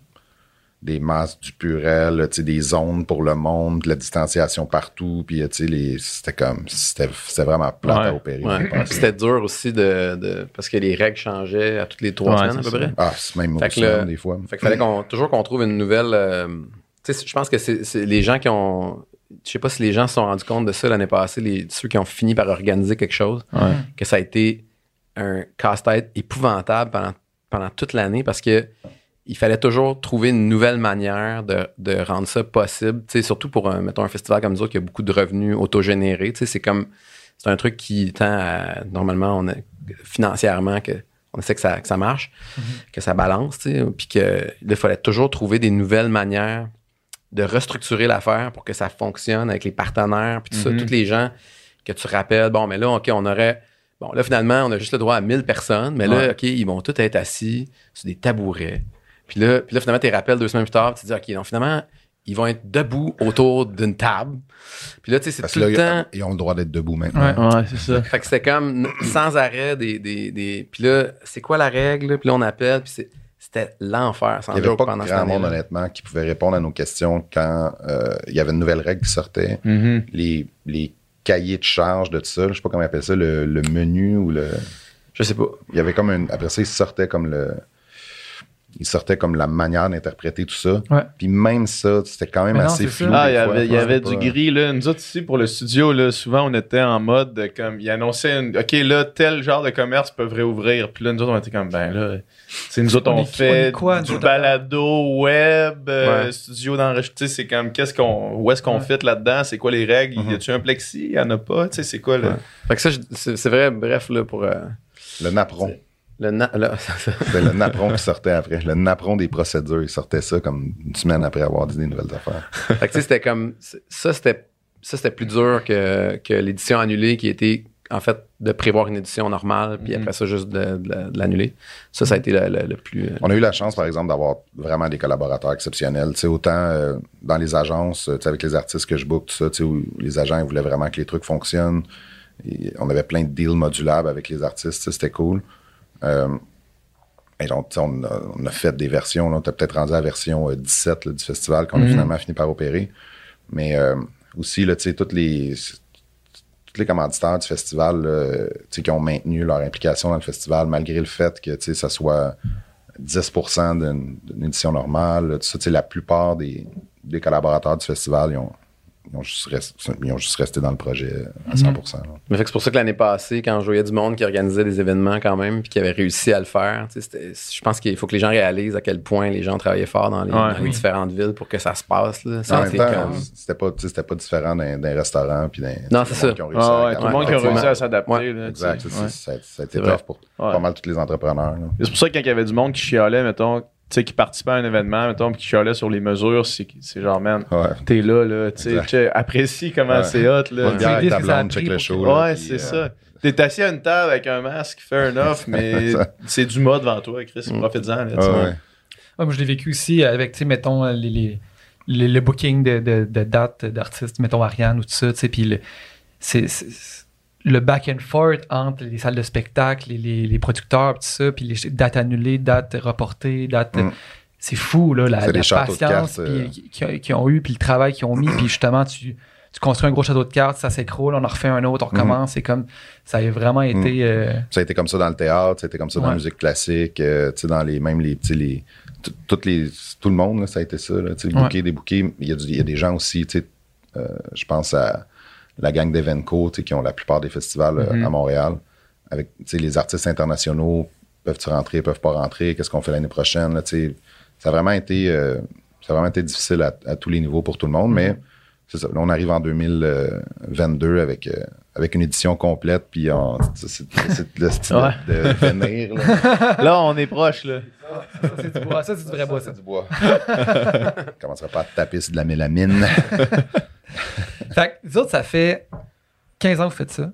des masses du purel, là, tu sais, des zones pour le monde, de la distanciation partout, puis tu sais, les- c'était comme, c'était vraiment Ouais, à opérer. Ouais. C'était dur aussi de, de- parce que les règles changeaient à toutes les trois Ouais, semaines à c'est peu ça. près. Ah, c'est même Fait au que le- semaine, des fois. Fait qu'il fallait qu'on, toujours qu'on trouve une nouvelle. euh, je pense que c'est, les gens qui ont. Je sais pas si les gens se sont rendus compte de ça l'année passée, les, ceux qui ont fini par organiser quelque chose, Ouais. que ça a été un casse-tête épouvantable pendant, pendant toute l'année parce que il fallait toujours trouver une nouvelle manière de, de rendre ça possible. Tu sais, surtout pour un, mettons, un festival comme nous autres qui a beaucoup de revenus autogénérés. Tu sais, c'est comme. C'est un truc qui tend à. Normalement, on a, financièrement, que, on essaie que ça, que ça marche, que ça balance. Tu sais, puis que il fallait toujours trouver des nouvelles manières de restructurer l'affaire pour que ça fonctionne avec les partenaires, puis tout Mhm. ça, tous les gens que tu rappelles. Bon, mais là, OK, on aurait. Bon, là, finalement, on a juste le droit à 1000 personnes, mais là. OK, ils vont tous être assis sur des tabourets. Puis là, puis là finalement, tu les rappelles deux semaines plus tard, puis tu te dis, OK, donc finalement, ils vont être debout autour d'une table. Puis là, tu sais, c'est Parce tout que le là, temps. ils ont le droit d'être debout maintenant. Ouais. Ouais, c'est ça. (laughs) Fait que c'était comme sans arrêt des. des, des... Puis là, c'est quoi la règle? Puis là, on appelle, puis c'est- c'était l'enfer. sans Il n'y avait pas pendant grand monde, année-là. honnêtement, qui pouvait répondre à nos questions quand euh, il y avait une nouvelle règle qui sortait. Mhm. Les, les cahiers de charge de tout ça, je sais pas comment ils appellent ça, le, le menu ou le. Je sais pas. Il y avait comme une. Après ça, il sortait comme le. Il sortait comme la manière d'interpréter tout ça. Ouais. Puis même ça, c'était quand même non, assez flou. Ah, des il y fois. avait, il y Ouais, avait c'était du gris, là. Nous autres, ici, pour le studio, là, souvent, on était en mode de, comme, il annonçait, une- OK, là, tel genre de commerce peuvent réouvrir. Puis là, nous autres, on était comme, ben là, c'est nous autres, On fait quoi, du balado, web, euh, Ouais. studio d'enregistrement. C'est comme, qu'est-ce qu'on, où est-ce qu'on Ouais. fit là-dedans? C'est quoi les règles? Mhm. Y a-tu un plexi? Y en a pas? Tu sais, c'est quoi, là? Ouais. Fait que ça, c'est vrai, bref, là, pour euh, Le napperon. Le na- là, C'était (laughs) le napperon qui sortait après. Le napperon des procédures. Il sortait ça comme une semaine après avoir dit des nouvelles affaires. (laughs) Fait que c'était comme. Ça, c'était. Ça, c'était plus dur que, que l'édition annulée qui était, en fait, de prévoir une édition normale, puis Mhm. après ça, juste de, de- de l'annuler. Ça, ça a été le, le- le plus. euh, On a eu la chance, par exemple, d'avoir vraiment des collaborateurs exceptionnels. Sais, autant euh, dans les agences, avec les artistes que je book, tout ça, où les agents ils voulaient vraiment que les trucs fonctionnent. Et on avait plein de deals modulables avec les artistes, c'était cool. Euh, et donc, on, a, on a fait des versions. là. On était peut-être rendu à la version euh, 17 là, du festival qu'on a Mhm. finalement fini par opérer. Mais euh, aussi, là, tu sais, toutes les, tous les commanditaires du festival là, qui ont maintenu leur implication dans le festival malgré le fait que ça soit 10 d'une édition normale. Tout ça, la plupart des, des collaborateurs du festival, ils ont, ils ont, juste, resté, ils ont juste resté dans le projet à 100 là. Mais fait que c'est pour ça que l'année passée, quand je voyais du monde qui organisait des événements quand même, puis qui avait réussi à le faire, tu sais, c'était- je pense qu'il faut que les gens réalisent à quel point les gens travaillaient fort dans les, Ouais. dans les Oui. différentes villes pour que ça se passe. Là. Ça En même été temps, comme- c'était pas, tu sais, c'était pas différent d'un d'un restaurant puis d'un. Non, tout c'est le monde ça. qui ont réussi Ah à ouais, tout le monde qui a réussi à s'adapter. Ouais. là, tu Exact. Ça, ça a été C'est vrai. tough pour Ouais. pas mal tous les entrepreneurs. là. C'est pour ça que quand il y avait du monde qui chialait, mettons, tu sais, qui participait à un événement, mettons, puis qui chialait sur les mesures, c'est c'est genre, man, Ouais. t'es là, là, tu sais, apprécie comment Ouais. c'est hot, là. Bière avec ta blonde, check le show. là, Ouais, c'est euh, ça. T'es assis à une table avec un masque, fair enough, (laughs) mais c'est du mode devant toi, Chris. Mm. Profite-en, là, tu ouais. Ouais, moi, je l'ai vécu aussi avec, tu sais, mettons, les, les- les- le booking de, de, de dates d'artistes, mettons Ariane ou tout ça, tu sais, puis c'est- le back and forth entre les salles de spectacle, les, les, les producteurs, tout ça, puis les dates annulées, dates reportées, dates... Mm. C'est fou, là, la, la patience euh. qu'ils ont eu, puis le travail qu'ils ont mis, puis justement, tu, tu construis un gros château de cartes, ça s'écroule, on en refait un autre, on recommence, c'est comme... Ça a vraiment été... euh, Ça a été comme ça dans le théâtre, ça a été comme ça dans la musique classique, euh, tu sais, dans les même les petits les tout- toutes les tout le monde là, ça a été ça là, Ouais. booker des bouquets, il y a du- il y a des gens aussi, tu sais, euh, je pense à la gang d'Evenco, tu sais, qui ont la plupart des festivals euh, Mhm. à Montréal. Avec tu sais les artistes internationaux peuvent-tu rentrer, peuvent pas rentrer, qu'est-ce qu'on fait l'année prochaine là, tu sais, ça a vraiment été euh, ça a vraiment été difficile à, à tous les niveaux pour tout le monde, mais c'est ça. Là, on arrive en 2022 avec, euh, avec une édition complète, puis on- c'est c'est- c'est le style Ouais. de, de venir. Là. (laughs) Là, on est proche, là. ça, c'est du bois, ça, c'est du vrai bois, ça. C'est du bois. (laughs) On commencera pas à te taper sur de la mélamine. (laughs) Fait que, vous autres, ça fait 15 ans que vous faites ça.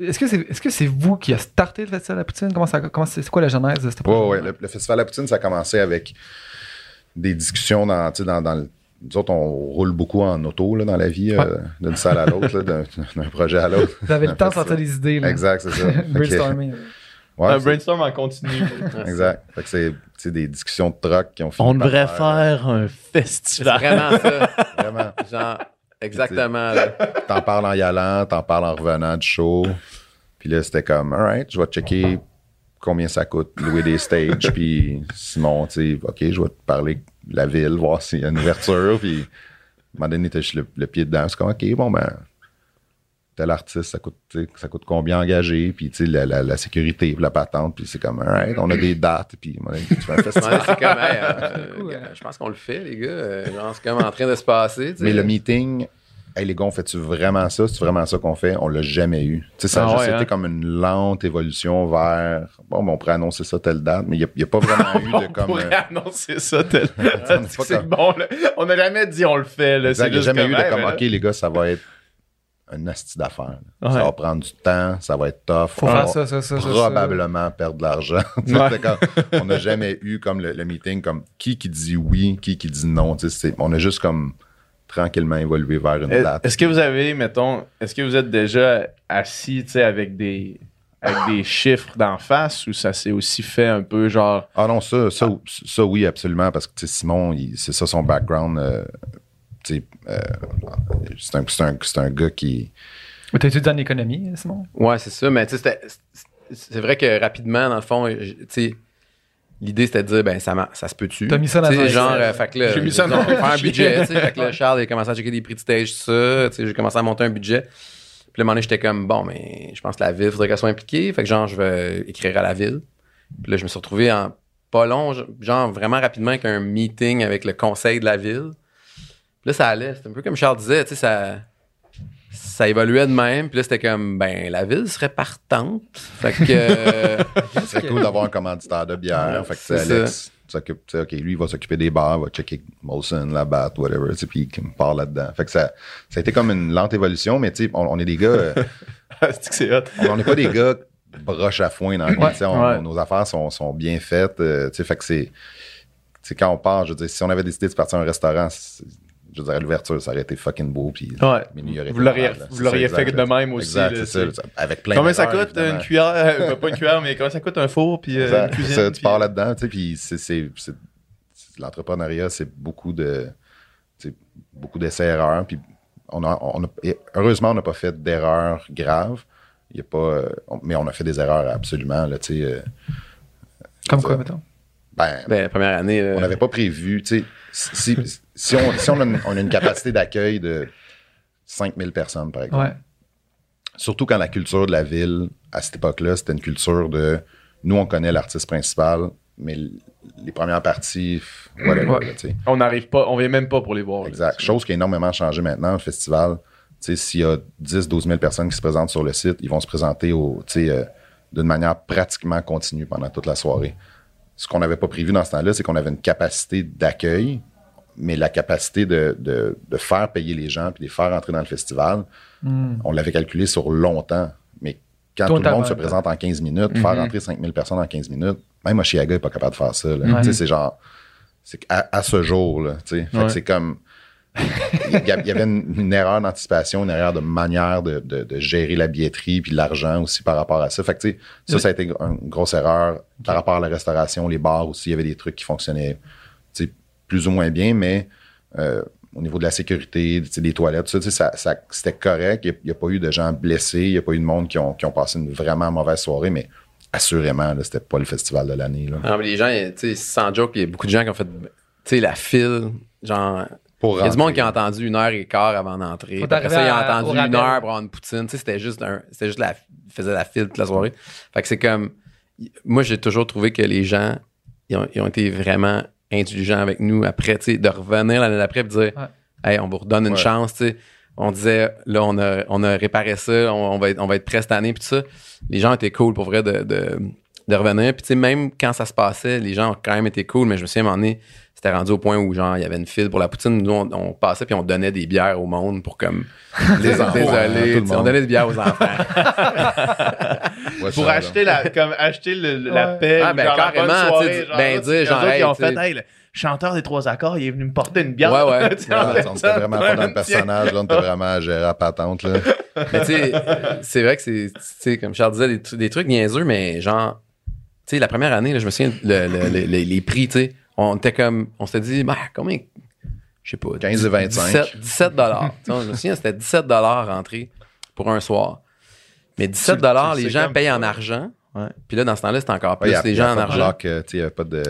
Est-ce que c'est est -ce c'est vous qui a starté le festival à la poutine? Comment ça, comment c'est c'est quoi la genèse de cette Ouais, ouais. Le, le Festival à Poutine, ça a commencé avec des discussions dans, tu sais, dans, dans le. Nous autres, on roule beaucoup en auto là, dans la vie, euh, d'une salle à l'autre, d'un projet à l'autre. Vous avez le temps de sortir des idées. là. Exact, c'est ça. (laughs) Brainstorming. ouais, un brainstorm en continu. (laughs) Exact. Fait que c'est des discussions de troc qui ont fini on devrait faire, faire un festival. vraiment ça. euh, Vraiment. Genre, exactement. là. T'en parles en y allant, t'en parles en revenant du show. Puis là, c'était comme, alright, je vais checker combien ça coûte louer des stages. puis Simon, tu sais, OK, je vais te parler la ville, voir s'il y a une ouverture. (laughs) Puis à un moment donné, t'as juste le, le pied dedans. C'est comme, OK, bon, ben, tel artiste, ça coûte, ça coûte combien engagé, puis tu sais, la, la, la sécurité, la patente, puis c'est comme, alright, on a des dates, puis à un moment donné, tu fais un festival. Ouais, c'est comme, hey, euh, Cool, gars, hein. je pense qu'on le fait, les gars. Euh, genre, c'est comme en train de se passer. Mais le meeting, hey les gars, on fait-tu vraiment ça? C'est vraiment ça qu'on fait? On l'a jamais eu. Tu sais, ça a Ah juste ouais, été hein? comme une lente évolution vers bon, ben, on pourrait annoncer ça telle date, mais il n'y a, pas vraiment (laughs) eu de on comme. pourrait euh, annoncer ça tel. (laughs) pas c'est comme- bon, là. On n'a jamais dit on le fait, là. exact, C'est il n'y a jamais eu de comme là. OK, les gars, ça va être un asti d'affaires. Ouais. Ça va prendre du temps, ça va être tough. Faut on faire va ça, ça, ça. Probablement perdre de l'argent. (laughs) Ouais. on n'a jamais eu comme le, le meeting comme qui qui dit oui, qui qui dit non. On a juste comme tranquillement évolué vers une date. Est-ce que vous avez, mettons, est-ce que vous êtes déjà assis, tu sais, avec des, avec des chiffres d'en face ou ça s'est aussi fait un peu genre. Ah non, ça, ça, ça oui, absolument, parce que tu sais, Simon, c'est ça son background. euh, tu sais, euh, c'est un, c'est un- c'est un gars qui. Mais T'as étudié en économie, Simon? Ouais, c'est ça. Mais tu sais, c'était- c'est vrai que rapidement, dans le fond, tu sais, l'idée c'était de dire, ben, ça, ça se peut-tu? T'as mis ça dans un genre, euh, fait que là, J'ai mis ça dans faire un budget. Fait que là, (laughs) Charles, il a commencé à checker des prix de stage, tout ça. Tu sais, j'ai commencé à monter un budget. Puis un moment donné, j'étais comme, bon, mais je pense que la ville, faudrait qu'elle soit impliquée. Fait que genre, je vais écrire à la ville. Puis là, je me suis retrouvé en pas long, genre vraiment rapidement avec un meeting avec le conseil de la ville. Puis là, ça allait. C'était un peu comme Charles disait, tu sais, ça, ça évoluait de même. Puis là, c'était comme, ben, la ville serait partante. Fait que. euh, (laughs) Ce serait cool d'avoir un commanditaire de bière. fait que, C'est Alex, s'occupe, tu sais, OK, lui, il va s'occuper des bars, il va checker Molson, la batte, whatever, tu sais, puis il me part là-dedans. Fait que ça, ça a été comme une lente évolution, mais tu sais, on, on est des gars, euh, (laughs) C'est que c'est hot? on n'est pas des gars broche à foin dans le coin, tu sais, on- Ouais. Nos affaires sont, sont bien faites, euh, tu sais, fait que c'est, tu sais, quand on part, je veux dire, si on avait décidé de partir à un restaurant, c'est- je veux dire, à l'ouverture, ça aurait été fucking beau, puis Ouais. Vous l'auriez- fait de même aussi, Exact, là, c'est ça, avec plein Combien ça coûte évidemment. une cuillère? Euh, (laughs) Pas une cuillère, mais combien ça coûte un four puis euh, Exact. une cuisine Ça, tu puis- pars là-dedans, tu sais, puis c'est, c'est, c'est- c'est- l'entrepreneuriat, c'est beaucoup de, beaucoup d'essais-erreurs, puis on a, on a- heureusement, on n'a pas fait d'erreurs graves. Il y a pas, euh, on- mais on a fait des erreurs absolument, là, euh, Comme quoi, mettons? ben, ben, la première année. euh, on n'avait pas prévu, tu sais, si, si, on, si on, a une, on a une capacité d'accueil de 5000 personnes, par exemple, Ouais. surtout quand la culture de la ville, à cette époque-là, c'était une culture de nous, on connaît l'artiste principal, mais les premières parties, Ouais. là. On n'arrive pas, on vient même pas pour les voir. là. Exact. Chose qui a énormément changé maintenant, le festival. S'il y a 10, 12 000 personnes qui se présentent sur le site, ils vont se présenter au, tu sais, euh, d'une manière pratiquement continue pendant toute la soirée. Ce qu'on n'avait pas prévu dans ce temps-là, c'est qu'on avait une capacité d'accueil, mais la capacité de, de, de faire payer les gens puis de les faire entrer dans le festival, on l'avait calculé sur longtemps. Mais quand tout le monde se présente en 15 minutes, faire rentrer 5000 personnes en 15 minutes, même Oshiaga n'est pas capable de faire ça. C'est genre, c'est qu'à à ce jour, là, Ouais. c'est comme, il y avait une, une erreur d'anticipation, une erreur de manière de, de- de gérer la billetterie puis l'argent aussi par rapport à ça. Fait que, ça, ça a été une grosse erreur par rapport à la restauration, les bars aussi. Il y avait des trucs qui fonctionnaient plus ou moins bien, mais euh, au niveau de la sécurité, des toilettes, tout ça, c'était correct. Il n'y a, pas eu de gens blessés, il n'y a pas eu de monde qui ont, qui ont passé une vraiment mauvaise soirée, mais assurément, là, c'était pas le festival de l'année. là. Non, mais les gens, tu sais, sans joke, il y a beaucoup de gens qui ont fait, tu sais, la file, genre, Pour il y a du monde qui a entendu une heure et quart avant d'entrer. Après ça, il a entendu une rappel. heure pour avoir une poutine. Tu sais, c'était juste un, c'était juste la, il faisait la file toute la soirée. Fait que c'est comme, moi, j'ai toujours trouvé que les gens, ils ont, ils ont été vraiment indulgents avec nous après, tu sais, de revenir l'année d'après et de dire, hey, on vous redonne une Ouais. chance, tu sais. On disait, là, on a, on a réparé ça, on, on va être, on va être prêt cette année, puis tout ça. Les gens étaient cool pour vrai de, de, de revenir. Puis, tu sais, même quand ça se passait, les gens ont quand même été cool, mais je me souviens, à un moment donné, c'était rendu au point où, genre, il y avait une file pour la poutine. Nous, on, on passait puis on donnait des bières au monde pour, comme, (laughs) les enfants, désolé. On donnait des bières aux enfants. (laughs) Ouais, Pour ça, acheter la, comme acheter le- la paix. Ah, ben, genre la bonne carrément, soirée, genre, ben, dire, c'est genre, hey, ont fait, hey, le chanteur des trois accords, il est venu me porter une bière. Ouais, ouais. (laughs) On était vraiment pas dans le personnage, là, on était vraiment à gérer la patente. Là. Mais tu sais, c'est vrai que c'est, tu sais, comme Charles disait, des, des trucs niaiseux, mais genre, tu sais, la première année, là, je me souviens, le- le- le- les, les prix, tu sais, on était comme, on s'était dit, bah, combien, je sais pas. 15 et 25. 17, 17 dollars. je me souviens, c'était 17 dollars rentrée pour un soir. Mais 17 dollars, les gens payent en argent. Ouais. Puis là, dans ce temps-là, c'était encore plus Ouais, il y a- les il y a gens en argent. euh, tu sais, il n'y a pas de.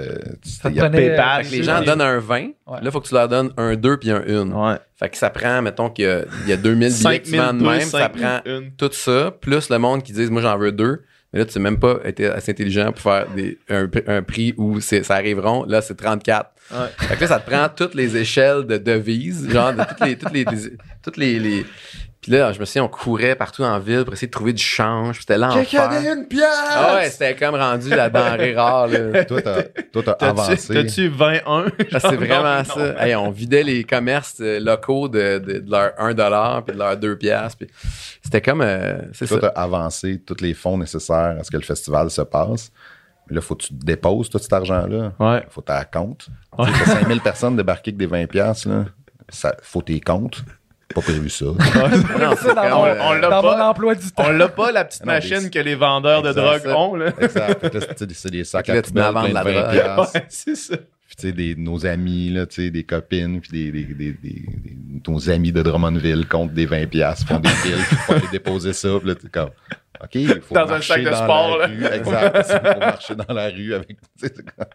Il te y a- prenait- PayPal. Fait que les gens donnent un 20. Ouais. Là, il faut que tu leur donnes un 2 puis un 1. Ouais. Fait que ça prend, mettons qu'il y a, il y a 2000 billets que tu vends de même, ça prend tout ça, plus le monde qui dit moi j'en veux deux. Mais là, tu n'as même pas été assez intelligent pour faire des, un, un prix où c'est, ça arriveront. Là, c'est 34. Ouais. Fait que là, ça te prend toutes les échelles de devises, genre de toutes les. Toutes les, les- toutes les, les- Puis là, je me souviens, on courait partout en ville pour essayer de trouver du change. Puis c'était l'enfer. une pièce! Ah ouais, c'était comme rendu la denrée rare. Là. Toi, t'as toi, t'as T'as-tu avancé. t'as-tu 21? Ah, (laughs) c'est vraiment Non, ça. Hey, on vidait les commerces euh, locaux de, de, de leur 1$ puis de leur 2$. piastres, Puis c'était comme. euh, c'est Toi, t'as avancé tous les fonds nécessaires à ce que le festival se passe. Mais là, faut que tu déposes tout cet argent-là. Ouais. Faut que tu compte. T'as 5000 personnes débarquées avec des 20$, piastres, là. Ça, faut tes comptes. Pas prévu ça. (laughs) Non, Ça, dans, mon, euh, on l'a dans pas. mon emploi du temps. On l'a pas, la petite Non, machine des- que les vendeurs de Exact, drogue ça. ont, là. exact. C'est- des sacs à vendre de la 20$. drogue. (laughs) Ouais, c'est ça. Puis, tu sais, des, nos amis, là, tu sais, des copines, puis des, des, des, des- des- nos amis de Drummondville comptent des 20$, piastres, font des billes, puis font les déposer ça. Puis là, t'es comme, OK, il faut Dans un marcher sac de dans sport, la là. rue. Exact. Il faut marcher dans la rue avec tu sais, c'est comme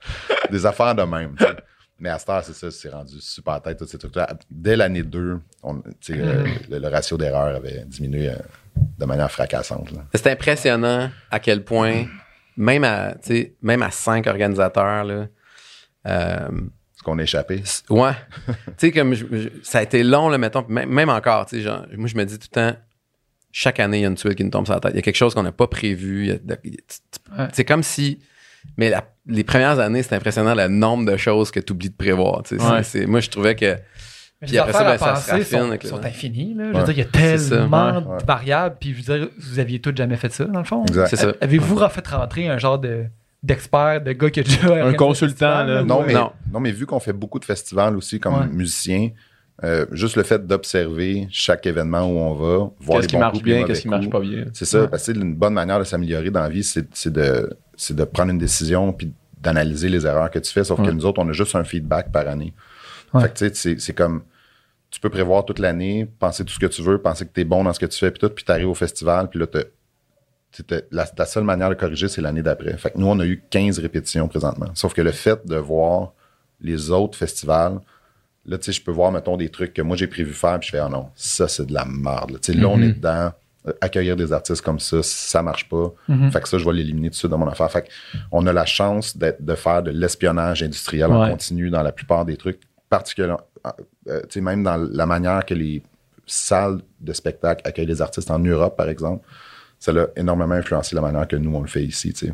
des affaires de même. tu sais. Mais à cette heure, c'est ça, c'est rendu super tête, tous ces trucs-là. Dès l'année 2, on- tu sais, euh, le, le ratio d'erreur avait diminué euh, de manière fracassante. C'est impressionnant à quel point, même à, tu sais, même à cinq organisateurs, là, euh, Est-ce qu'on a échappé? ouais. (laughs) tu sais, comme je- je- ça a été long, là, mettons, même, même encore, tu sais, genre, moi, je me dis tout le temps, chaque année, il y a une tuile qui nous tombe sur la tête. Il y a quelque chose qu'on n'a pas prévu. Ouais. C'est comme si. Mais la- les premières années, c'est impressionnant le nombre de choses que tu oublies de prévoir. tu sais. C'est- Ouais. c'est- moi, je trouvais que. Mais Puis après ça, ben, ça se raffine sont, avec le sont temps. infinies. Là. Je veux dire, il y a tellement ouais, de variables. Puis je veux dire, vous aviez tous jamais fait ça, dans le fond. Exact. C'est ça. Avez-vous refait rentrer un genre de d'expert, de gars qui a déjà des consultant, là. Non, mais, Non. non. mais vu qu'on fait beaucoup de festivals aussi comme Ouais. musicien, euh, juste le fait d'observer chaque événement où on va, voir Qu'est-ce les qui bons marche bien, qu'est-ce qui marche pas bien. C'est ça, Ouais. parce que c'est une bonne manière de s'améliorer dans la vie, c'est c'est de, c'est de prendre une décision puis d'analyser les erreurs que tu fais, sauf que nous autres, on a juste un feedback par année. Ouais. Fait que tu sais, c'est- comme, tu peux prévoir toute l'année, penser tout ce que tu veux, penser que tu es bon dans ce que tu fais, puis tout, puis tu arrives au festival, puis là, la, ta seule manière de corriger, c'est l'année d'après. Fait que nous, on a eu 15 répétitions présentement. Sauf que le fait de voir les autres festivals, là, tu sais, je peux voir, mettons, des trucs que moi, j'ai prévu faire, puis je fais, ah non, ça, c'est de la merde. là. Tu sais, là, on est dedans. Euh, Accueillir des artistes comme ça, ça marche pas. Fait que ça, je vais l'éliminer tout de suite dans mon affaire. Fait que on a la chance d'être- de faire de l'espionnage industriel en continu dans la plupart des trucs, particulièrement, euh, tu sais, même dans la manière que les salles de spectacle accueillent les artistes en Europe, par exemple, ça a énormément influencé la manière que nous, on le fait ici, tu sais.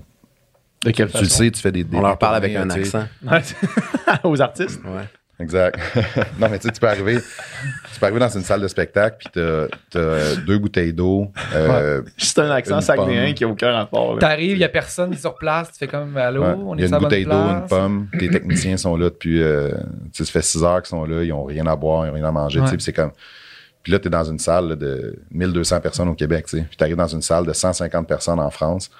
De quelle Tu le sais, tu fais des, des On leur parle avec un accent. (laughs) Aux artistes? Ouais. Exact. (laughs) non, mais tu sais, tu peux arriver, tu peux arriver dans une salle de spectacle, puis t'as, t'as deux bouteilles d'eau, euh, Juste un accent pomme. qui a aucun rapport. T'arrives, il n'y a personne sur place, tu fais comme Allô, ouais, on il y a est une sur la bonne bouteille d'eau, une place. pomme, tes techniciens sont là depuis, euh, tu sais, ça fait six heures qu'ils sont là, ils ont rien à boire, ils ont rien à manger, tu sais, puis c'est comme, puis là, t'es dans une salle là, de 1200 personnes au Québec, tu sais, puis t'arrives dans une salle de 150 personnes en France,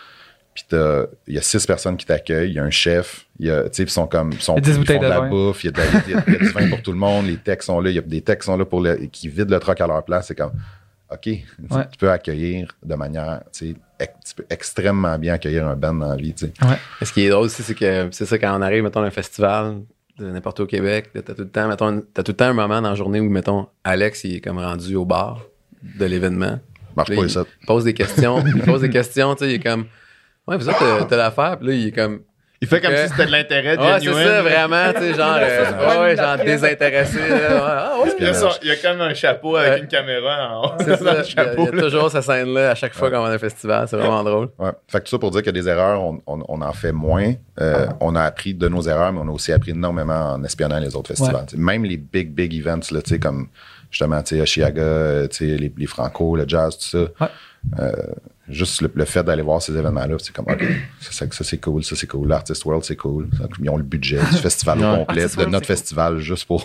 puis t'as- il y a six personnes qui t'accueillent, il y a un chef, il y a, tu sais, ils sont comme, ils sont, font de de la vin. bouffe, il y, a de la- il y a- il y a du vin pour tout le monde, les techs sont là, il y a des techs qui sont là pour le, qui vident le truck à leur place, c'est comme, OK, tu sais, Ouais. tu peux accueillir de manière, tu sais, ex- tu peux extrêmement bien accueillir un band dans la vie, tu sais. Et ce qui est drôle aussi, c'est que c'est ça, quand on arrive, mettons, à un festival de n'importe où au Québec, t'as tout le temps, mettons, t'as tout le temps un moment dans la journée où, mettons, Alex, il est comme rendu au bar de l'événement. Marche Là, pas il ça. pose des questions. il pose des questions, tu sais, il est comme, ouais, vous autres, t'as- t'as l'affaire, puis là, il est comme, Il fait comme si c'était de l'intérêt de ouais, c'est ça, vraiment, tu sais, genre, (laughs) euh, ouais, ouais, genre désintéressé, là, ouais, ah, ouais. Il y, a son- il y a comme un chapeau avec Ouais. une caméra en haut. C'est ça, (laughs) le il y a, chapeau. il y a toujours cette scène-là à chaque fois qu'on va dans un festival, c'est vraiment drôle. Ouais. Fait que tout ça pour dire qu'il y a des erreurs, on, on- on en fait moins. Euh, on a appris de nos erreurs, mais on a aussi appris énormément en espionnant les autres festivals. Même les big, big events, là, t'sais, comme justement tu sais, Oshiaga, euh, t'sais, les, les Franco, le jazz, tout ça. Ouais. Euh, juste le, le fait d'aller voir ces événements-là, c'est comme, OK, ça, ça, ça, c'est cool, ça c'est cool. L'Artist World, c'est cool. Ça, Ils ont le budget du festival au complet, de notre cool. festival juste pour,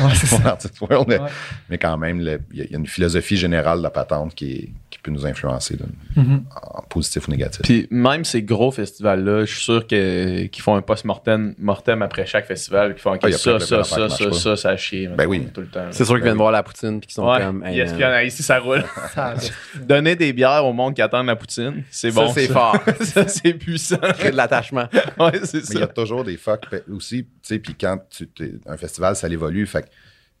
Ouais, (laughs) pour l'Artist World. Mais, Ouais. mais quand même, il y, y a une philosophie générale de la patente qui, est- qui peut nous influencer Mhm. en positif ou négatif. Puis même ces gros festivals-là, je suis sûr que, qu'ils font un post-mortem mortem après chaque festival, qui font OK, Ah, ça, ça, ça, ça, ça, ça, chie. Ben oui. Tout le temps. C'est sûr qu'ils Ben viennent oui. voir la poutine puis qu'ils sont Ouais, comme. hey, yes, man. puis en a ici, ça roule. (laughs) Ça- Donner des bières au monde qui attendent la poutine, c'est Ça, bon. c'est fort. (laughs) ça, c'est puissant. Créer de l'attachement. (laughs) ouais, c'est Mais il y a ça. toujours des fuck fait- aussi, tu sais, puis quand tu t'es- un festival, ça évolue. Fait que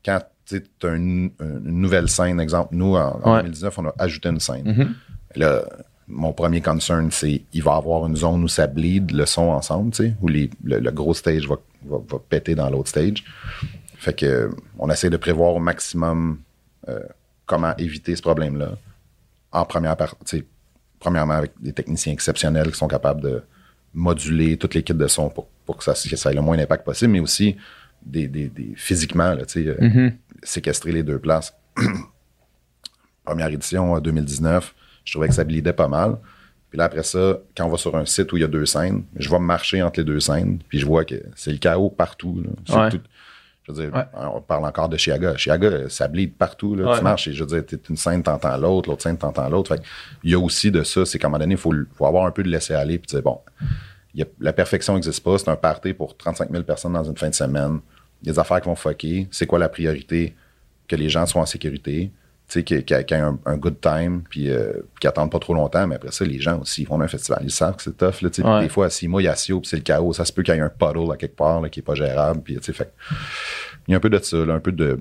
quand tu as une, une nouvelle scène, exemple, nous, en, en Ouais. 2019, on a ajouté une scène. Mhm. Là, mon premier concern, c'est il va y avoir une zone où ça bleed le son ensemble, tu sais, où les- le, le gros stage va, va, va péter dans l'autre stage. Fait que on essaie de prévoir au maximum euh, comment éviter ce problème-là. En première partie, premièrement avec des techniciens exceptionnels qui sont capables de moduler toute l'équipe de son pour, pour que, ça, que ça ait le moins d'impact possible, mais aussi des, des- des- physiquement, là, tu sais, euh, Mhm. Séquestrer les deux places. (clears throat) Première édition euh, 2019, je trouvais que ça bleedait pas mal. Puis là, après ça, quand on va sur un site où il y a deux scènes, je vais marcher entre les deux scènes, puis je vois que c'est le chaos partout. Ouais. tout- je veux dire, Ouais. on parle encore de Chiaga. Chiaga, ça bleed partout. Là. Ouais. Tu marches et je veux dire, t'es une scène, t'entends l'autre, l'autre scène, t'entends l'autre. Il y a aussi de ça, c'est qu'à un moment donné, il faut, avoir un peu de laisser aller, puis dire, bon, il y a- la perfection n'existe pas. C'est un party pour 35 000 personnes dans une fin de semaine. Il y a des affaires qui vont fucker. C'est quoi la priorité? Que les gens soient en sécurité. tu sais, qui, qui, qui a un, un good time, puis euh, qui attendent pas trop longtemps, mais après ça, les gens aussi, ils vont dans un festival, ils savent que c'est tough, là, tu sais, Ouais. des fois, à six mois, il y a Sio, puis c'est le chaos, ça se peut qu'il y ait un puddle à quelque part, là, qui est pas gérable, puis, tu sais, fait il y a un peu de ça, là, un peu de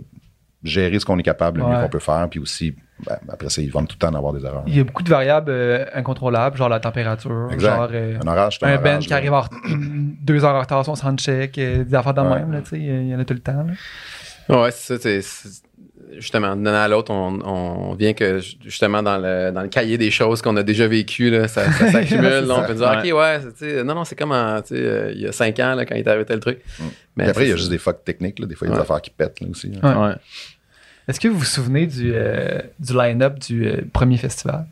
gérer ce qu'on est capable, le mieux qu'on peut faire, puis aussi, ben, après ça, ils vont tout le temps en avoir des erreurs. Il y a beaucoup de variables euh, incontrôlables, genre la température, Exact. genre euh, Un orage, un, un orage, band qui arrive en ret- une- (clears throat) deux heures en retard son soundcheck, euh, des affaires de Ouais. même, là, tu sais, il y en a tout le temps. là. Ouais, c'est ça. Justement, d'un an à l'autre, on, on vient que justement dans le, dans le cahier des choses qu'on a déjà vécues, là, ça, ça (laughs) s'accumule. On peut dire, Ouais. OK, ouais, non, non, c'est comme en, tu sais, euh, il y a cinq ans, là, quand il est arrivé tel truc. Mm. Mais après, il y a juste des fucks techniques, là. des fois, il y a Ouais. des affaires qui pètent là, aussi. là. Ouais. Ouais. Est-ce que vous vous souvenez du, euh, du line-up du euh, premier festival?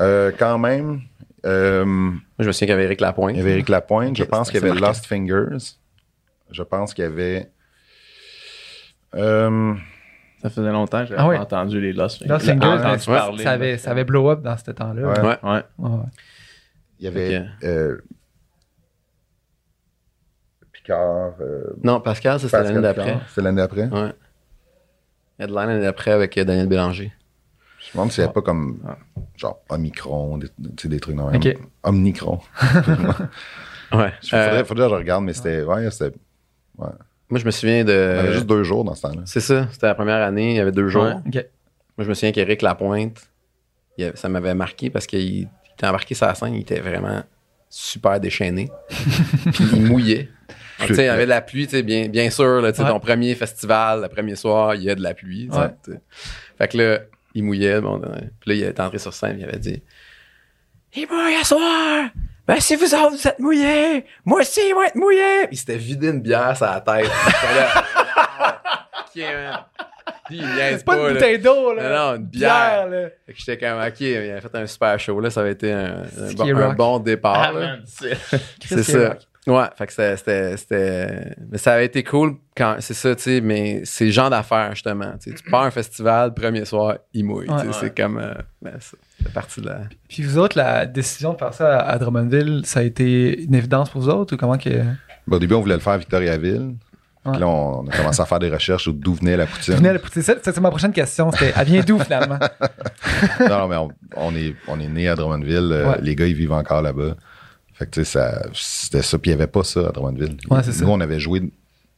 Euh, quand même, euh, Moi, je me souviens qu'il y avait Eric Lapointe. il y avait Eric Lapointe, je pense qu'il y avait marquant. Lost Fingers, je pense qu'il y avait. Ça faisait longtemps que j'avais Ah ouais. entendu les Lost Fingers. Lost Fingers, entendu ouais, parler. Ça avait, ça avait blow up dans ce temps-là. Ouais. Ouais. Ouais. Ouais, ouais. il y avait euh, Picard. euh, Non, Pascal, ça, c'était l'année d'après. C'était l'année d'après. Ouais. Headline l'année d'après avec Daniel Bélanger. Je me demande s'il n'y avait pas comme genre Omicron, des, tu sais, des trucs dans Ok. Omnicron. (laughs) Ouais. Il faudrait, Euh, faudrait que je regarde, mais c'était. Ouais, c'était. Moi, je me souviens on avait de. juste deux jours dans ce temps-là. C'est ça, c'était la première année, il y avait deux jours. Ouais. Moi, je me souviens qu'Éric Lapointe, il avait- ça m'avait marqué parce qu'il il était embarqué sur la scène, il était vraiment super déchaîné. (laughs) Puis il mouillait. Donc, tu sais, il y avait de la pluie, tu sais, bien, bien sûr, là, tu sais, Ouais. ton premier festival, le premier soir, il y a de la pluie. Ouais. Fait que là, il mouillait. Bon, euh, puis là, il était entré sur scène, il avait dit Il mouille à soir! Ben, si vous autres, vous êtes mouillés, moi aussi, je vais être mouillé! Il s'était vidé une bière sur la tête. J'étais (laughs) là, Ok, man. Puis il niaise C'est pas une là. bouteille d'eau, là. Non, non, une bière. là. Fait que j'étais comme, ok, il a fait un super show, là, ça avait été un, bon, un rock. bon départ. Ah, c'est- ça. Ouais, fait que c'était- Mais ça avait été cool quand. C'est ça, tu sais, mais c'est genre d'affaires, justement. Tu pars à un festival, premier soir, il mouille. tu sais, Ouais. C'est comme. euh, ben, ça fait partie de la. Puis vous autres, la décision de faire ça à, à Drummondville, ça a été une évidence pour vous autres ou comment que. Ben, au début, on voulait le faire à Victoriaville. Puis Ouais. là, on, a commencé à faire des recherches sur d'où venait la poutine. Venez à la poutine. C'est ma prochaine question. C'était, elle vient d'où finalement? (laughs) non, non, mais on, on est, on est né à Drummondville. euh, Ouais. Les gars, ils vivent encore là-bas. Fait que, ça, c'était ça. Puis il n'y avait pas ça à Drummondville. Ouais, Nous, ça. on avait joué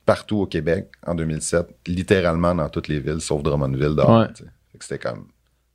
partout au Québec en 2007, littéralement dans toutes les villes, sauf Drummondville dehors. Ouais. Fait que c'était comme,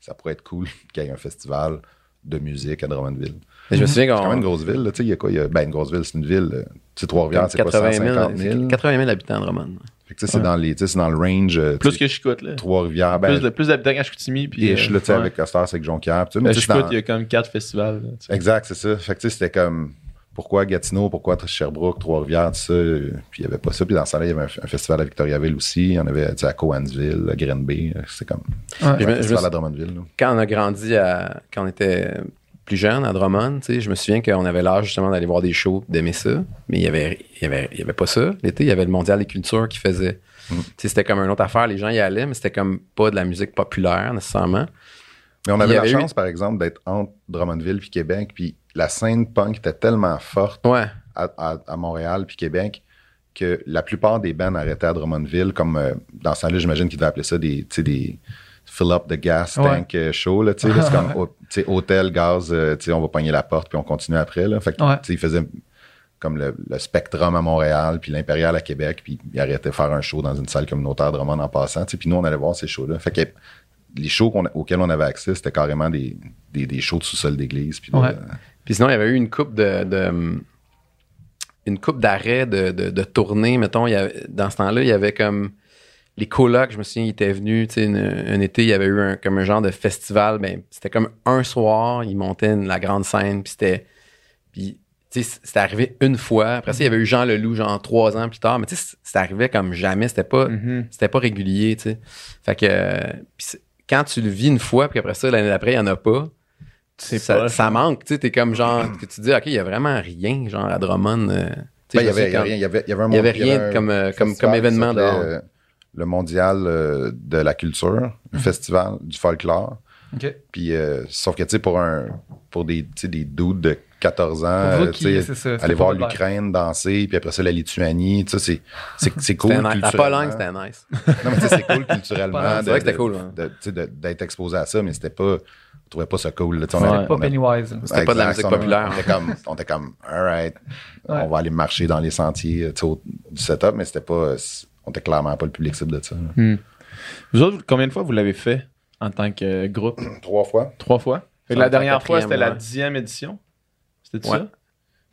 ça pourrait être cool (laughs) qu'il y ait un festival de musique à Drummondville. Mais je me souviens C'est quand même qu'on. une grosse ville, là. Tu sais, il y a quoi? Il y a, ben, une grosse ville, c'est une ville. euh, Tu sais, Trois-Rivières, c'est quoi, 80 150 000, 000? 80 000 habitants de Drummond. Fait que, tu sais, c'est dans les, tu sais, c'est dans le range. euh, Plus que Chicoute, là. Trois-Rivières, ben, plus de- plus d'habitants qu'à Chicoutimi. Puis, euh, là, tu sais, ouais. avec Castor, c'est avec Jonquière. puis c'est Chicoute, dans- il y a comme quatre festivals. là, tu sais. Exact, c'est ça. Fait que tu sais, c'était comme pourquoi Gatineau, pourquoi Sherbrooke, Trois-Rivières, tout ça. euh, Puis il n'y avait pas ça. Puis dans ce temps-là, il y avait un, un festival à Victoriaville aussi. Il y en avait tu sais, à Cowansville, à Grenby. C'était comme Ouais. un Je me- je me festival à Drummondville. là. Quand on a grandi à. Quand on était plus jeune à Drummond, tu sais, je me souviens qu'on avait l'âge justement d'aller voir des shows, d'aimer ça. Mais il y avait, y avait, y avait pas ça. L'été, il y avait le Mondial des cultures qui faisait. Mm. Tu sais, c'était comme une autre affaire. Les gens y allaient, mais c'était comme pas de la musique populaire nécessairement. Mais on avait la eu- chance, par exemple, d'être entre Drummondville puis Québec. Puis la scène punk était tellement forte Ouais. à, à- à Montréal puis Québec que la plupart des bands arrêtaient à Drummondville. Comme euh, dans ce temps-là, j'imagine qu'ils devaient appeler ça des, des fill up the gas Ouais. tank euh, show. Là, tu sais, là, c'est comme (laughs) hô- tu sais, hôtel, gaz, euh, tu sais, on va pogner la porte puis on continue après. Là. Fait que, Ouais. tu sais, ils faisaient comme le, le Spectrum à Montréal, puis l'Impérial à Québec, puis ils arrêtaient de faire un show dans une salle communautaire de Drummond en passant. tu sais, Puis nous, on allait voir ces shows-là. Fait que les shows auxquels on avait accès, c'était carrément des, des, des shows de sous-sol d'église. Puis de- Ouais. Puis sinon, il y avait eu une coupe de. de- une coupe d'arrêt de, de, de tournée, mettons. il y avait- dans ce temps-là, il y avait comme. Les colocs, je me souviens, ils étaient venus, tu sais, une- un été, il y avait eu un, comme un genre de festival. Ben, c'était comme un soir, ils montaient une- la grande scène, puis c'était. Puis, tu sais, c'était arrivé une fois. Après ça, il y avait eu Jean Leloup, genre trois ans plus tard. Mais tu sais, c'était arrivé comme jamais. C'était pas, Mhm. c'était pas régulier, tu sais. Fait que. euh, quand tu le vis une fois, puis après ça, l'année d'après, il y en a pas C'est ça, pas- ça manque, tu sais, t'es comme genre, que tu dis, OK, il y a vraiment rien, genre, à Drummond. euh, Ben, il y avait, il y rien. Il y avait, il y avait un il y avait monde- rien un comme, euh, comme, comme événement dehors. Le mondial euh, de la culture, un festival du folklore. OK. Puis, euh, sauf que, tu sais, pour, un, pour des, tu sais, des dudes de 14 ans, euh, qui- tu sais, c'est ça, aller voir l'Ukraine danser, puis après ça, la Lituanie, tu sais, c'est- cool. Nice. La. Pologne, c'était nice. (laughs) Non, mais tu sais, c'est cool culturellement. C'est de- vrai que c'était cool, hein. D'être exposé à ça, mais c'était pas. On trouvait pas ça cool. là, on Ouais. avait- Pas Pennywise. C'était pas de la musique populaire. On était comme, on était comme, alright, Ouais. on va aller marcher dans les sentiers tu sais, au- du setup, mais c'était pas, on était clairement pas le public cible de ça. là. Vous autres, combien de fois vous l'avez fait en tant que euh, groupe? (clears throat) Trois fois. Trois fois? Fait que Ça la dernière fois, c'était la dixième édition? C'était Ouais. ça?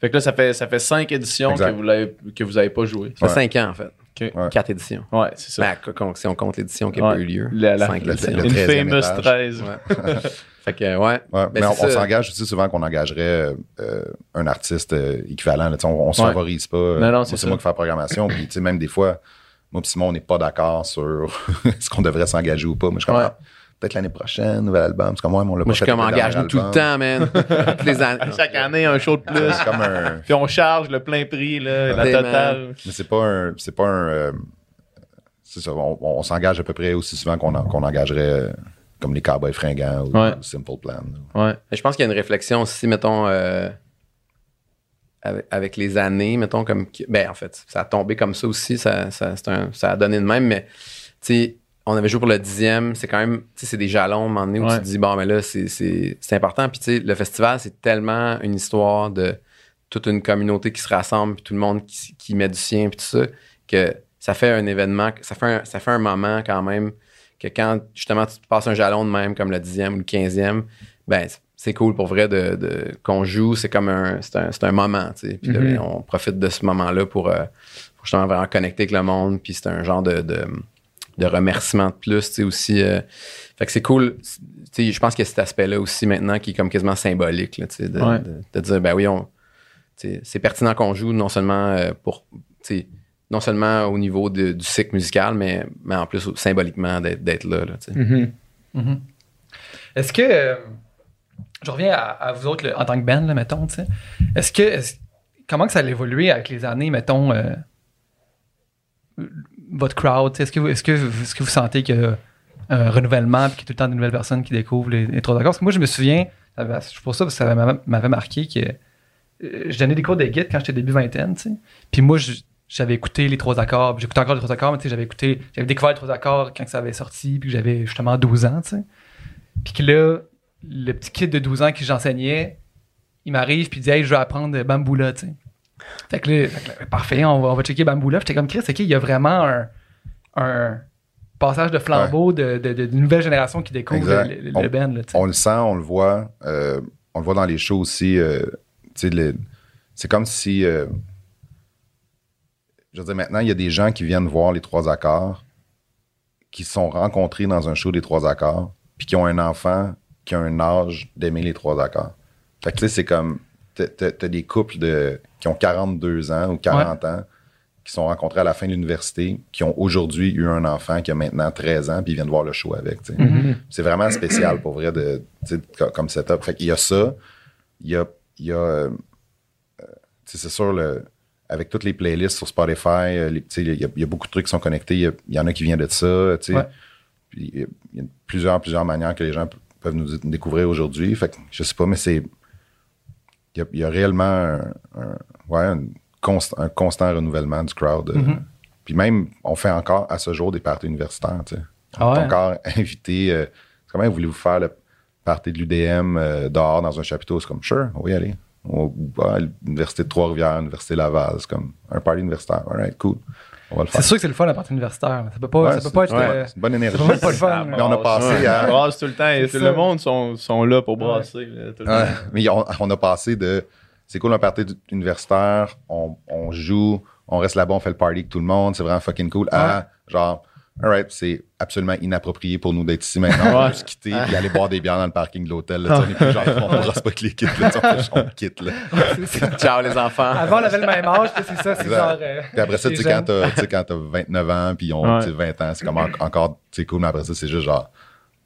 Fait que là, ça fait, ça fait cinq éditions Exact. que vous, l'avez, que vous avez pas joué. Ça fait Ouais. 5 ans, en fait. Ouais. 4 éditions. Ouais, c'est ça. Ben, si on compte l'édition qui pas eu lieu. La- la- 5 le- éditions. Une 13e famous étage. 13. Ouais. (laughs) fait que, ouais. Ouais, Ben, mais on, s'engage aussi souvent qu'on engagerait euh, un artiste euh, équivalent. là, on, on se Ouais. favorise pas. euh, Non, non, moi, c'est moi qui fais la programmation. Puis, tu sais, même des fois, moi et Simon, on n'est pas d'accord sur (laughs) est-ce qu'on devrait s'engager ou pas. Mais je Ouais. ah, peut-être l'année prochaine, nouvel album. C'est comme, ouais, mais on l'a Moi, pas je suis comme dernier tout le temps, man. (laughs) Toutes les années. Chaque année, un show de plus. C'est comme un. Puis on charge le plein prix, là, la totale. Mais c'est pas un. C'est pas un. euh, c'est ça. On, on s'engage à peu près aussi souvent qu'on en- qu'on engagerait euh, comme les Cowboys fringants ou Ouais. Simple Plan. Ouais. Mais je pense qu'il y a une réflexion aussi, mettons, euh, avec, avec les années, mettons, comme. Ben, en fait, ça a tombé comme ça aussi, ça, ça, c'est un- ça a donné de même, mais, tu sais, on avait joué pour le dixième, c'est quand même, tu sais, c'est des jalons, à un moment donné, où Ouais. tu te dis, bon, mais là, c'est- important. Puis, tu sais, le festival, c'est tellement une histoire de toute une communauté qui se rassemble, puis tout le monde qui, qui met du sien, puis tout ça, que ça fait un événement, ça fait un, ça fait un moment quand même que quand justement tu passes un jalon de même comme le dixième ou le quinzième, ben c'est cool pour vrai de, de- qu'on joue, c'est comme un c'est un, un moment, tu sais. Puis Mhm. on profite de ce moment-là pour, euh, pour justement vraiment connecter avec le monde, puis c'est un genre de, de, de remerciement de plus, tu sais aussi. euh, fait que c'est cool. Tu sais, je pense qu'il y a cet aspect-là aussi maintenant qui est comme quasiment symbolique, là, tu sais, de, Ouais. de- de dire ben oui, on, tu sais, c'est pertinent qu'on joue non seulement euh, pour tu sais, non seulement au niveau de- du cycle musical, mais, mais en plus symboliquement d'être là. là, tu sais. Mhm. Mhm. Est-ce que. Je reviens à, vous autres, en tant que band, là, mettons, tu sais. Est-ce que. comment que ça a évolué avec les années, mettons, euh, votre crowd? Est-ce que, vous- est-ce, que, est-ce que vous sentez qu'il y a un renouvellement et qu'il y a tout le temps de nouvelles personnes qui découvrent les, trois accords? Parce que moi, je me souviens, je pour ça parce que ça m'avait, marqué que euh, je donnais des cours de guide quand j'étais début vingtaine, tu sais. Puis moi, j'avais écouté les trois accords, j'écoutais encore les trois accords, mais tu sais, j'avais écouté, j'avais découvert les trois accords quand ça avait sorti, puis que j'avais justement 12 ans, tu sais. Puis que là, le petit kid de 12 ans qui j'enseignais, il m'arrive puis il dit Hey, je veux apprendre Bamboula, tu sais. Fait que là, fait que là, parfait, on va, on va checker Bamboula. J'étais comme Chris, ok, il y a vraiment un, un passage de flambeau de, de, de- d'une nouvelle génération qui découvre le, le- le On- band, là, tu sais. On le sent, on le voit. euh, on le voit dans les shows aussi. euh, c'est comme si. euh, je veux dire, maintenant, il y a des gens qui viennent voir les trois accords, qui se sont rencontrés dans un show des trois accords, puis qui ont un enfant qui a un âge d'aimer les trois accords. Fait que tu sais, c'est comme. T'as, des couples de, qui ont 42 ans ou 40 ans qui sont rencontrés à la fin de l'université, qui ont aujourd'hui eu un enfant qui a maintenant 13 ans, puis ils viennent voir le show avec. Mhm. C'est vraiment spécial pour vrai de, comme setup. Fait qu'il y a ça. Il y a. il a euh, c'est sûr, le, avec toutes les playlists sur Spotify, euh, les- il y, a, il y a beaucoup de trucs qui sont connectés. Il y, a- il y en a qui viennent de ça. Ouais. Puis il y a- il plusieurs, plusieurs manières que les gens peuvent nous découvrir aujourd'hui. Fait que je sais pas, mais c'est. Il y a, il y a réellement un, un- ouais, un, const- un constant renouvellement du crowd. euh. Mhm. Puis même, on fait encore à ce jour des parties universitaires. tu sais. Ah On ouais? est encore (laughs) invité. euh, comment voulez-vous faire le party de l'UDM euh, dehors dans un chapiteau? C'est comme, sure, on va y aller. On va à l'Université de Trois-Rivières, l'Université Laval. C'est comme un party universitaire. All right, cool. On va le faire. C'est sûr que c'est le fun la partie universitaire. Ça peut pas, Ouais, ça peut pas être. ouais, euh, c'est une bonne énergie. ça pas le fun. Mais on a passé Ouais. à- On brasse tout le temps. et C'est le monde sont, sont là pour brasser. là, tout le Ouais, temps. mais on, on a passé de c'est cool un party universitaire, on, on joue, on reste là-bas, on fait le party avec tout le monde, c'est vraiment fucking cool. À genre, alright, c'est absolument inapproprié pour nous d'être ici maintenant. On Ouais. peut se quitter et aller boire des bières dans le parking de l'hôtel. là, On est plus genre, on brasse pas que les kits, là, on, quitte. Là. c'est. Ciao les enfants. Avant, on avait le même âge, puis c'est ça, c'est Exact. genre. euh, Puis après ça, tu sais, quand t'as tu sais, quand t'as 29 ans, puis on Ouais. tu sais, 20 ans, c'est comme en- encore sais, cool, mais après ça, c'est juste genre,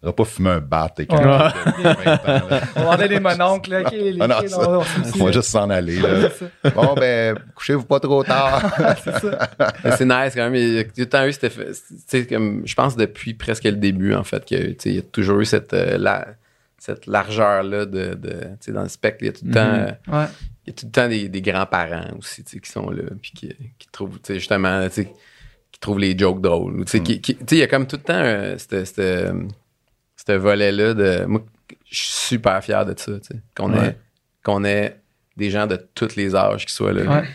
on va pas fumer un bat avec Ouais. un kid (laughs) de 20 ans. là. On vendait des mononcles, là. ok, les Ah non, kids, on- va juste s'en aller. Là. Bon, ben, couchez-vous pas trop tard. (laughs) C'est c'est nice quand même. Il y a tout le temps eu comme, je pense depuis presque le début, en fait, qu'il y a toujours eu cette, euh, la, cette largeur-là de, de tu sais, dans le spectre. Il y a tout le temps, Mhm. euh, Ouais. il y a tout le temps des, des grands-parents aussi, qui sont là, puis qui, qui trouvent, tu sais, justement, qui trouvent les jokes drôles. ou, Tu sais, qui- qui- tu sais, il y a comme tout le temps euh, cette- cette, euh, ce volet-là de. Moi, je suis super fier de ça, tu sais, qu'on Ouais. ait, qu'on ait des gens de tous les âges qui soient là. Ouais.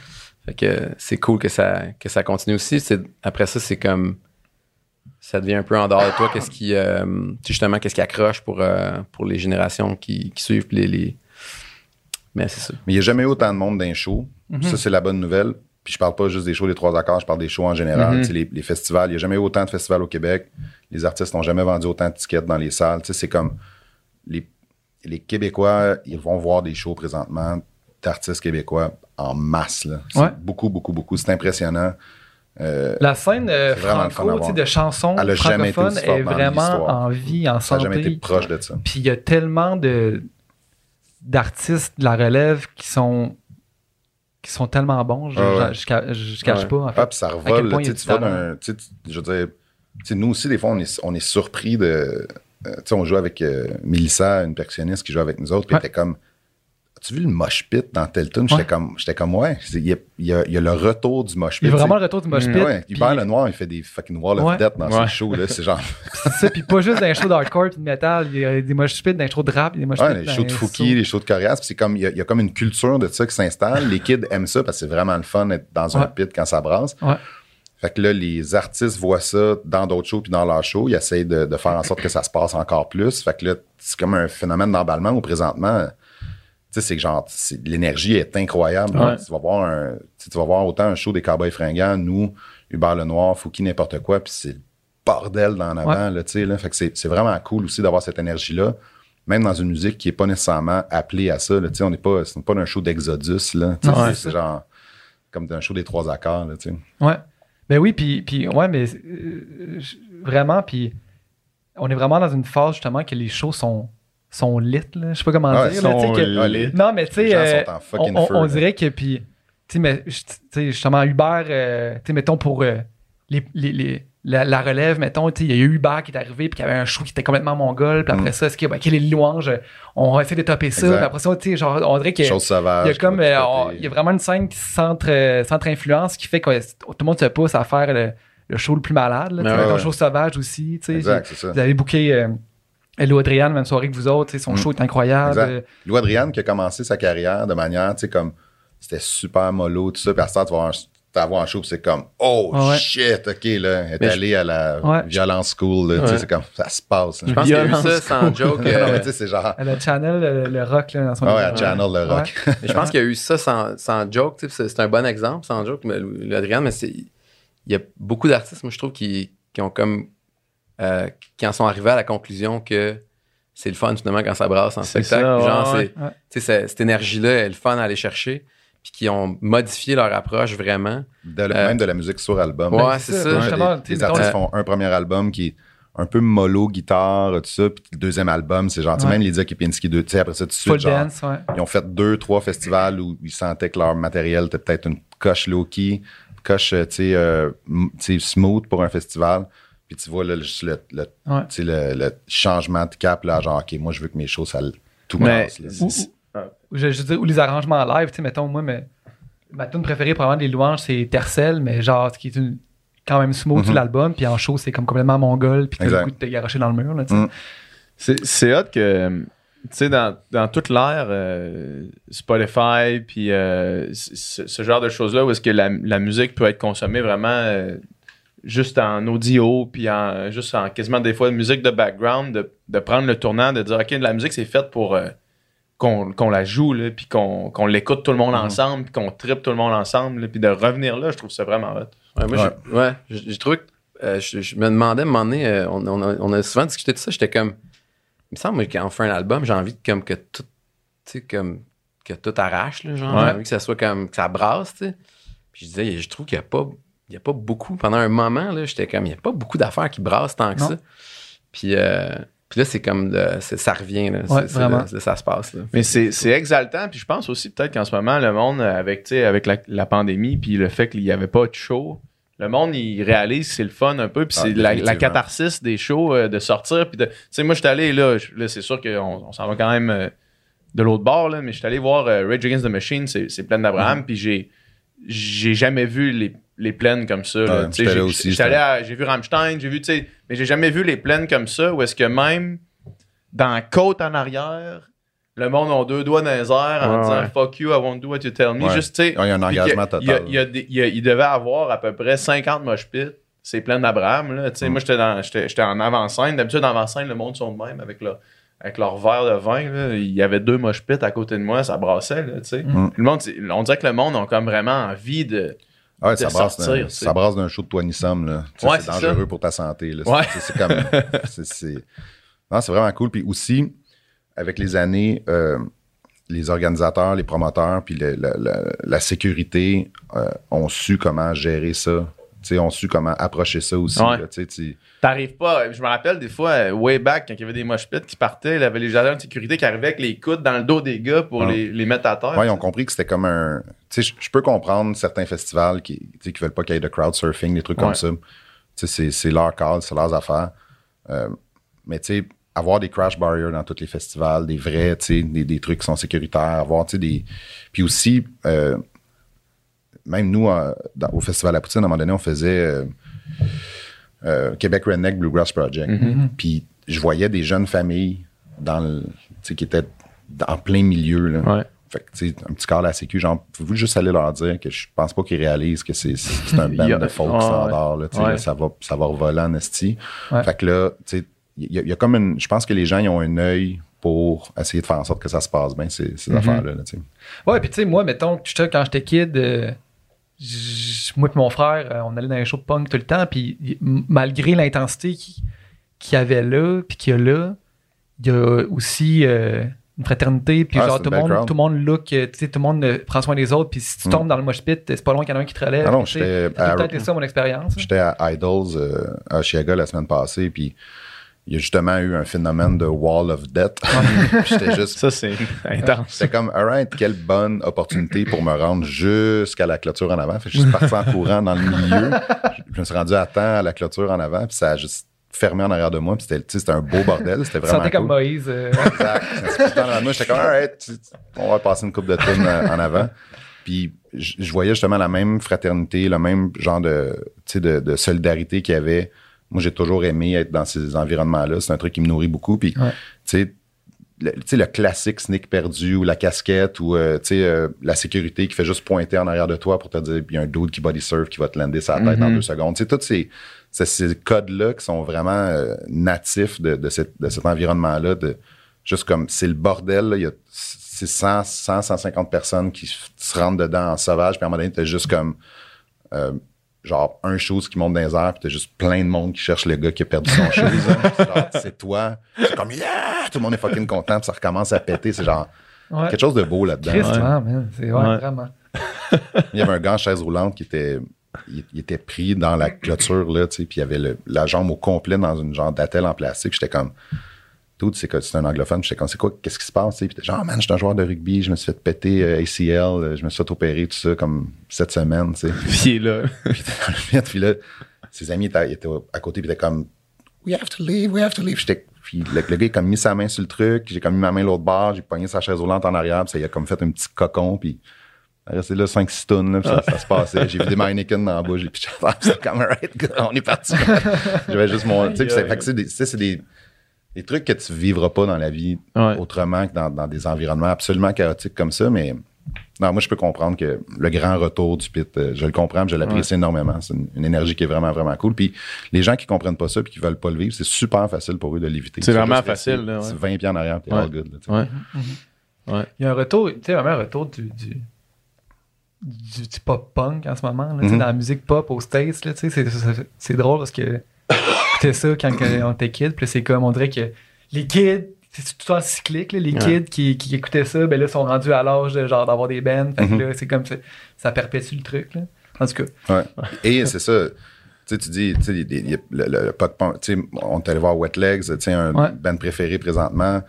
Fait que c'est cool que ça, que ça continue aussi. C'est- Après ça, c'est comme. Ça devient un peu en dehors de toi. Qu'est-ce qui. euh, justement, qu'est-ce qui accroche pour, euh, pour les générations qui, qui suivent. Les, les... Mais c'est ça. Mais il n'y a jamais autant de monde d'un show. Mhm. Ça, c'est la bonne nouvelle. Puis je parle pas juste des shows des trois accords, je parle des shows en général. Tu sais, les, les festivals, il n'y a jamais eu autant de festivals au Québec. Les artistes n'ont jamais vendu autant de tickets dans les salles. C'est comme les, les Québécois, ils vont voir des shows présentement d'artistes québécois en masse. là. Ouais. Beaucoup, beaucoup, beaucoup. C'est impressionnant. Euh, La scène euh, franco, de chansons Elle francophones est vraiment en vie, en ça n'a jamais été santé. proche de ça. Puis il y a tellement de d'artistes de la relève qui sont qui sont tellement bons, je, Ah ouais. je, je ca- je cache Ouais. pas en fait. Ah, ça revole. point tu vas d'un. Je veux dire, nous aussi, des fois, on est, on est surpris de. euh, tu sais, on joue avec euh, Mélissa, une percussionniste qui joue avec nous autres, puis Ouais. était comme. As-tu vu le mosh pit dans tel tune? J'étais Ouais. comme, comme, ouais. Il y a, il y a- il y a le retour du mosh pit. Il y a vraiment le retour du mosh Mm, pit. Ouais, puis Hubert Lenoir, il fait des fucking wall of Ouais. death dans ses shows, là. C'est genre, (laughs) ça, puis pas juste dans les shows d'hardcore puis de métal, il y a des mosh pits dans les shows de rap, des mosh ouais, pits les shows de Fouki, les shows de Corias, puis c'est comme, il y, a, il y a comme une culture de ça qui s'installe. les kids aiment ça parce que c'est vraiment le fun d'être dans un pit quand ça brasse. Fait que là, les artistes voient ça dans d'autres shows puis dans leurs shows. Ils essayent de, de faire en sorte que ça se passe encore plus. Fait que là, c'est comme un phénomène d'emballement où présentement, tu sais, c'est que genre, l'énergie est incroyable. Ouais. Tu vas voir un, tu vas voir autant un show des Cowboys fringants, nous, Hubert Lenoir, Fouki, n'importe quoi, puis c'est le bordel dans l'avant, là, tu sais, là. Fait que c'est, c'est vraiment cool aussi d'avoir cette énergie-là. Même dans une musique qui est pas nécessairement appelée à ça, là, tu sais, on n'est pas, pas un show d'Exodus, là. Tu sais, Non, c'est, genre, comme d'un show des trois accords, là, tu sais. Ouais. Ben oui, puis, puis ouais, mais euh, vraiment, puis on est vraiment dans une phase justement que les shows sont, sont lit, là. Je sais pas comment dire. là, que- lit. Non, mais tu sais, euh, on, dirait que, puis, tu sais, justement, Uber, euh, tu sais, mettons pour euh, les, les- les- la, la relève, mettons, tu sais, il y a eu Uber qui est arrivé, puis qui avait un show qui était complètement mongol, puis après Mm. ça, est-ce que, ben, quelles les louanges, on va essayer de topper ça, puis après ça, tu sais, genre, on dirait que. Chose sauvage. Il y a comme euh, on- il y a vraiment une scène qui centre euh, centre influence qui fait que euh, tout le monde se pousse à faire le, le show le plus malade là, Ouais, un show sauvage aussi tu sais. Exact, c'est ça. vous avez booké euh, Hello Adrian même soirée que vous autres son Mm. show est incroyable Exact. Lou Adriane qui a commencé sa carrière de manière, tu sais, comme c'était super mollo, tout ça. Puis à ce temps, tu vas avoir un, show, puis c'est comme, oh Ouais. shit, ok, là, elle est Mais je- allée à la Ouais. violence school, là, tu sais, Ouais. c'est comme, ça se passe. là. Je pense qu'il y a eu ça sans joke. (laughs) non, euh, mais tu sais, c'est genre, elle a channel le, le rock là, dans son ah ouais, à vidéo. Channel le rock. (laughs) Mais je pense qu'il y a eu ça sans, sans joke. tu sais, C'est un bon exemple, sans joke, mais le Adrien, mais c'est. Il y a beaucoup d'artistes, moi, je trouve, qui, qui ont comme. Euh, qui en sont arrivés à la conclusion que c'est le fun, finalement, quand ça brasse en C'est spectacle. ça, genre, ouais, ouais. cette énergie-là est le fun à aller chercher. Puis qui ont modifié leur approche vraiment. De la- Euh, même de la musique sur album. Ouais, Ben, c'est ça. les, les artistes euh, font un premier album qui est un peu mollo, guitare, tout ça. Puis le deuxième album, c'est genre, même Lydia Kipinski 2, tu sais, après ça, tout de suite, full genre, dance ouais Ils ont fait deux, trois festivals où ils sentaient que leur matériel était peut-être une coche low-key, une coche, euh, tu sais, euh, m- tu sais, smooth pour un festival. Puis tu vois là, juste le, le, Ouais. tu sais, le, le changement de cap, là, genre, OK, moi, je veux que mes shows, ça tout là. ou, ou- ou je, je veux dire, ou les arrangements live tu sais mettons moi mais ma tune préférée probablement des louanges c'est Tercel mais genre ce qui est une quand même smooth sur Mhm. l'album puis en show c'est comme complètement mongol puis t'as le goût de te garocher dans le mur là, tu sais. Mm. C'est, c'est hot que, tu sais, dans, dans toute l'ère euh, Spotify, puis euh, ce genre de choses-là, où est-ce que la, la musique peut être consommée vraiment euh, juste en audio, puis en, juste en quasiment des fois musique de background, de, de prendre le tournant, de dire, OK, la musique, c'est faite pour euh, qu'on, qu'on la joue, là, puis qu'on, qu'on l'écoute tout le monde Mhm. ensemble, puis qu'on tripe tout le monde ensemble, là, puis de revenir là, je trouve ça vraiment hot. Ouais, moi, Ouais. j'ai- ouais, j'ai trouvé que euh, je, je me demandais à un moment donné, euh, on, on a, on a souvent discuté de ça, j'étais comme, il me semble on fait un album, j'ai envie de, comme que tout, tu sais, comme, que tout arrache, là, genre, Ouais. j'ai envie que ça soit comme, que ça brasse, tu sais. Puis je disais, je trouve qu'il n'y a pas, il y a pas beaucoup, pendant un moment, là, j'étais comme, il n'y a pas beaucoup d'affaires qui brassent tant que Non. ça. Puis, euh, puis là, c'est comme, le- c'est- ça revient, là, Ouais, c'est- c'est vraiment. là, ça se passe, là. Mais c'est, c'est exaltant, puis je pense aussi peut-être qu'en ce moment, le monde, avec, tu sais, avec la, la pandémie, puis le fait qu'il n'y avait pas de show, le monde, il réalise que c'est le fun un peu, puis Ah, c'est la, catharsis des shows, euh, de sortir, puis de... Tu sais, moi, je suis allé, là, là c'est sûr qu'on on s'en va quand même euh, de l'autre bord, là, mais je suis allé voir euh, Rage Against the Machine, c'est c'est Plaine Mm-hmm. d'Abraham, puis j'ai j'ai jamais vu les, les plaines comme ça. là j'ai- aussi, j'étais allé à- J'ai vu Rammstein, j'ai vu, tu sais, mais j'ai jamais vu les plaines comme ça, où est-ce que même dans la côte en arrière, le monde a deux doigts dans les airs en Ouais, disant ouais. fuck you, I won't do what you tell me. Ouais. Juste, tu sais, Il y a un engagement que- il y a- total. Il, y a des- il y a- il devait avoir à peu près 50 mosh pits. C'est plein d'Abraham. Là. Tu sais, Mm. Moi, j'étais, dans, j'étais, j'étais en avant-scène. D'habitude, en avant-scène, le monde sont de même avec leur, avec leur verre de vin. là. Il y avait deux mosh pits à côté de moi. Ça brassait. Là, tu sais. Mm. Le monde, on dirait que le monde a comme vraiment envie de. Ouais, ça brasse, sortir, ça brasse d'un show de Somme, là. Ouais, c'est dangereux ça. pour ta santé, là. Ouais. C'est, comme. (laughs) c'est- Non, c'est vraiment cool. Puis aussi, avec les années, euh, les organisateurs, les promoteurs, puis le- le- le- la sécurité euh, ont su comment gérer ça. Ont su comment approcher ça aussi. Ouais. T'arrives pas. Je me rappelle des fois, euh, way back, quand il y avait des mosh pits qui partaient, il y avait les agents de sécurité qui arrivaient avec les coudes dans le dos des gars pour Ouais. les, les mettre à terre. Ouais, ils ont compris que c'était comme un. Je- peux comprendre certains festivals qui, qui veulent pas qu'il y ait de crowd surfing, des trucs comme ça. C'est- leur call, c'est leurs affaires. Euh, mais tu sais, avoir des crash barriers dans tous les festivals, des vrais, des, des trucs qui sont sécuritaires, avoir, des. Puis aussi, euh, même nous, euh, dans- au Festival à Poutine, à un moment donné, on faisait euh, euh, Québec Redneck Bluegrass Project. Puis je voyais des jeunes familles dans le, tu sais, qui étaient en plein milieu. Là. Ouais. Fait que, tu sais, un petit corps à la sécu, genre, pouvez-vous juste aller leur dire que je pense pas qu'ils réalisent que c'est, un (laughs) band de folk ouais, standard, là, tu sais, ouais. là, ça va, ça va revoler en esti. Ouais. Fait que là, tu sais, il y, a- il y a comme une, je pense que les gens, ils ont un œil pour essayer de faire en sorte que ça se passe bien, ces, ces Mhm. affaires-là, là, tu sais. Ouais, puis tu sais, moi, mettons, quand j'étais kid, euh, moi et mon frère, euh, on allait dans les shows de punk tout le temps, puis malgré l'intensité qui- qu'il y avait là, puis qu'il y a là, il y a aussi euh, une fraternité, puis Ah, genre tout le, monde, tout le monde look, euh, tu sais, tout le monde prend soin des autres, puis si tu Mm. tombes dans le mosh pit, c'est pas loin qu'il y en a un qui te relève. Ah non, j'étais Ça peut-être mon expérience. J'étais à Idols euh, à Chicago la semaine passée, puis il y a justement eu un phénomène de wall of (laughs) j'étais juste Ça, c'est intense. C'était comme, alright, quelle bonne opportunité pour me rendre jusqu'à la clôture en avant. Fait que je suis parti en courant dans le milieu. Je, me suis rendu à temps à la clôture en avant, puis ça a juste fermé en arrière de moi. Puis c'était, un beau bordel. C'était vraiment sentais comme. Moïse. euh, Exact. J'étais comme, alright, on va passer une coupe de tonnes en avant. Puis je, voyais justement la même fraternité, le même genre de, de solidarité qu'il y avait. Moi, j'ai toujours aimé être dans ces environnements-là. C'est un truc qui me nourrit beaucoup. Puis, Ouais. tu sais, le, classique sneak perdu ou la casquette ou euh, tu sais, euh, la sécurité qui fait juste pointer en arrière de toi pour te dire il y a un dude qui body surf qui va te lander sa tête en Mhm. deux secondes. Tu sais, tous ces, ces, ces codes-là qui sont vraiment euh, natifs de, de, cette- de cet environnement-là, de juste comme c'est le bordel, il y a c'est 100, 100, 150 personnes qui se rentrent dedans en sauvage, puis à un moment donné, t'as juste comme euh, genre un chose qui monte dans les airs, puis t'as juste plein de monde qui cherche le gars qui a perdu son chose. (laughs) hein. C'est genre, c'est toi. C'est comme yeah! Tout le monde est fucking content, puis ça recommence à péter. C'est genre ouais. quelque chose de beau là-dedans. Man. C'est ouais, Ouais. vraiment. Il y avait un gars en chaise roulante qui était. Il, il était pris dans la clôture, là, tu sais, puis il y avait le- la jambe au complet dans une genre d'attelle en plastique. J'étais comme. Tout, c'est que c'est un anglophone. J'étais comme, c'est quoi, qu'est-ce qui se passe? tu sais? Puis genre, man, je suis un joueur de rugby, je me suis fait péter euh, ACL, euh, je me suis fait opérer, tout ça, comme cette semaine, tu sais. (laughs) Puis il est là. (laughs) Puis dans le vide, puis là, ses amis étaient, étaient à côté, puis étaient comme, We have to leave, we have to leave. J'étais- Puis le, le gars, il a comme mis sa main sur le truc, j'ai comme mis ma main l'autre bord, j'ai pogné sa chaise roulante en arrière, puis ça, il a comme fait un petit cocon, puis resté là 5-6 tonnes, là, puis ça, ça se passait. J'ai vu des Heineken dans la bouche, j'ai pitché c'est comme, (laughs) alright, on est parti. J'avais juste mon. Tu sais, c'est- fait que c'est des, sais, des, trucs que tu vivras pas dans la vie Ouais. autrement que dans, dans des environnements absolument chaotiques comme ça, mais non, moi, je peux comprendre que le grand retour du pit, euh, je le comprends, puis je l'apprécie énormément. C'est une, une énergie qui est vraiment, vraiment cool. Puis les gens qui comprennent pas ça puis qui veulent pas le vivre, c'est super facile pour eux de l'éviter. C'est vraiment facile, là, ouais. 20 pieds en arrière, puis Ouais. all good. là. Ouais. Il y a un retour, tu sais, vraiment un retour du, du, du, du pop-punk en ce moment, là, tu sais, Mhm. dans la musique pop aux States, là, tu sais, c'est- c'est c'est drôle parce que c'était ça quand on était kid, puis c'est comme, on dirait que les kids, c'est tout temps cyclique, là, les Ouais. kids qui, qui écoutaient ça, ben là, sont rendus à l'âge de, genre d'avoir des bands, fait que Mhm. là, c'est comme, ça, ça perpétue le truc, là. En tout cas, Ouais. Et c'est ça. Tu sais, tu dis, tu sais, y y le, le, tu sais, on est allé voir Wet Legs, tu sais, un Ouais. band préféré présentement.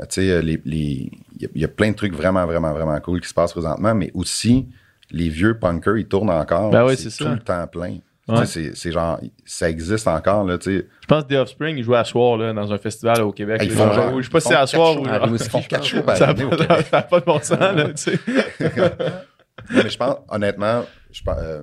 Euh, Tu sais, les, les, il y a- il y, a plein de trucs vraiment, vraiment, vraiment cool qui se passent présentement, mais aussi, les vieux punkers, ils tournent encore. Ben oui, c'est c'est tout le temps plein. Ouais. C'est genre, ça existe encore, là, tu sais. Je pense que The Offspring, ils jouaient à soir là, dans un festival au Québec. Ils font Genre, je sais pas si c'est à soir ou. Ils font quatre (laughs) shows par Ça année au n'a Québec. pas, pas de bon sens, là. (laughs) Non, mais je pense, honnêtement, je pense, euh,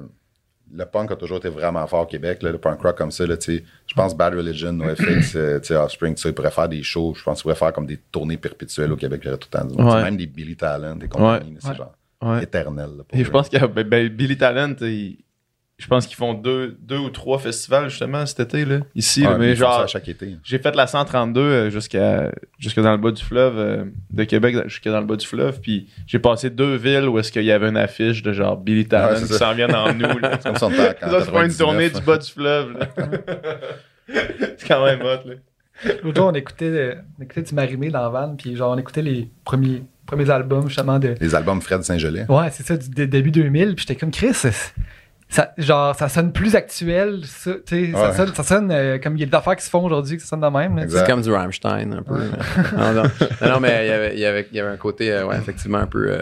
le punk a toujours été vraiment fort au Québec, là, le punk rock comme ça. Là, tu sais. je pense Bad Religion, (clears throat) NoFX, euh, Offspring, ça, ils pourraient faire des shows. Je pense qu'ils pourraient faire comme des tournées perpétuelles au Québec. aurait tout le temps du monde. Ouais. Même des Billy Talent, des compagnies, là, c'est Ouais. genre Ouais. éternel. là, Et je pense a ben, ben, Billy Talent, il- je pense qu'ils font deux, deux ou trois festivals justement cet été, là, ici. Mais genre, à chaque été. j'ai fait la 132 euh, jusqu'à jusqu'à dans le bas du fleuve, euh, de Québec jusqu'à dans le bas du fleuve. Puis j'ai passé deux villes où est-ce qu'il y avait une affiche de genre Billy Talent Ouais, qui ça. s'en viennent en nous. Là. (laughs) C'est pas une 99, tournée du bas du fleuve. (laughs) c'est quand même hot. Là. L'autre jour, on écoutait, on écoutait du Marimé dans la van, puis genre, on écoutait les premiers, premiers albums, justement, de. Les albums Fred Saint-Gelais. Ouais, c'est ça, du dé- début 2000, puis j'étais comme Chris. Ça, genre, ça sonne plus actuel, ça, tu sais, ça sonne, ça sonne euh, comme il y a des affaires qui se font aujourd'hui, que ça sonne de même. C'est comme du Rammstein, un peu. (laughs) non, non. Non, non, mais il y avait, il y avait, il y avait un côté, euh, ouais, effectivement, un peu euh,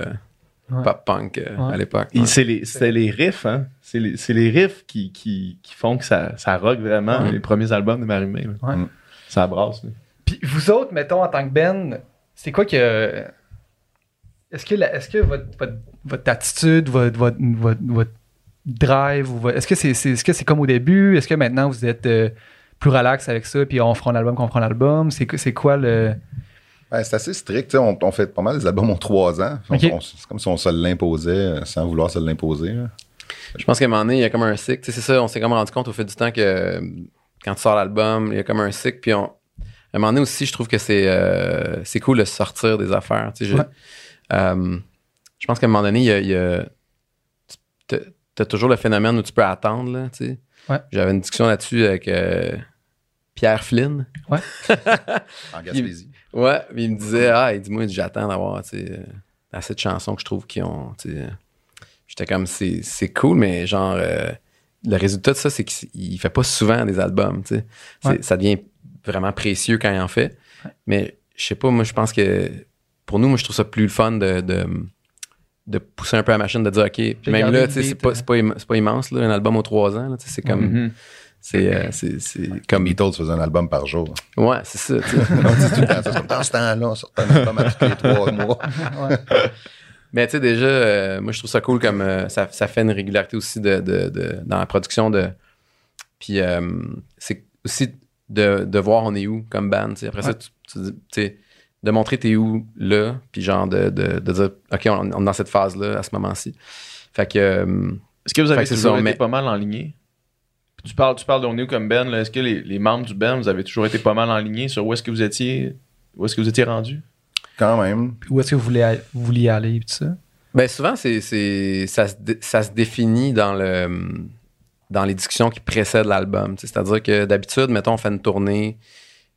Ouais. pop-punk euh, Ouais. à l'époque. C'est les, les riffs, hein. C'est les, c'est les riffs qui, qui, qui font que ça, ça rock vraiment, Ouais. les premiers albums de Marimé. Mm. Ça brasse. là. Puis vous autres, mettons, en tant que Ben, c'est quoi que. Est-ce que, la- est-ce que votre, votre, votre attitude, votre, votre drive, est-ce que c'est que c'est comme au début? Est-ce que maintenant vous êtes euh, plus relax avec ça, puis on fera un album qu'on fera un album? C'est, que- c'est quoi le. Ben, c'est assez strict. tu sais, On, on fait pas mal des albums en trois ans. C'est comme si on se l'imposait euh, sans vouloir se l'imposer. Je pense qu'à un moment donné, il y a comme un cycle. C'est ça, on s'est comme rendu compte au fil du temps que euh, quand tu sors l'album, il y a comme un cycle. Puis on, à un moment donné aussi, je trouve que c'est euh, c'est cool de sortir des affaires. Tu sais, je, Ouais. euh, je pense qu'à un moment donné, il y a, il y a- tu as toujours le phénomène où tu peux attendre. Là, tu sais. Ouais. J'avais une discussion là-dessus avec euh, Pierre Flynn. (laughs) En Gaspésie. Ouais, puis il me disait, ah, il dit, moi, j'attends d'avoir, tu sais, euh, assez de chansons que je trouve qui ont, tu sais, euh, j'étais comme, c'est, c'est cool, mais genre, euh, le résultat de ça, c'est qu'il fait pas souvent des albums, tu sais. C'est- Ouais. Ça devient vraiment précieux quand il en fait. Mais je sais pas, moi, je pense que pour nous, moi, je trouve ça plus le fun de, de, de pousser un peu la machine, de dire, OK, même là, le tu sais, c'est pas, c'est pas, pas immense, là, un album aux trois ans, là, tu sais, c'est comme, Mhm. c'est, euh, c'est, Comme Beatles faisait un album par jour. ouais, c'est ça. (laughs) On dit tout le temps ça. Comme dans ce temps-là, on sortait un album à tous les trois mois. (laughs) Mais tu sais, déjà, euh, moi, je trouve ça cool comme euh, ça, ça fait une régularité aussi de, de- de- dans la production. de Puis euh, c'est aussi de, de voir on est où comme band. tu sais. Après ça, Ouais. tu, tu sais, de montrer t'es où là, puis genre de, de, de dire, OK, on, on est dans cette phase-là à ce moment-ci. Fait que. euh, Est-ce que vous avez que toujours ça, été mais- pas mal en ligne? Tu parles, tu parles de New comme Ben. là. Est-ce que les, les membres du Ben, vous avez toujours été pas mal en ligne sur où est-ce que vous étiez, où est-ce que vous étiez rendu? Quand même. Puis où est-ce que vous voulez, aller- vous vouliez aller, puis tout ça? Ben souvent, c'est, c'est, ça, se ça se définit dans, le, dans les discussions qui précèdent l'album. C'est-à-dire que d'habitude, mettons, on fait une tournée.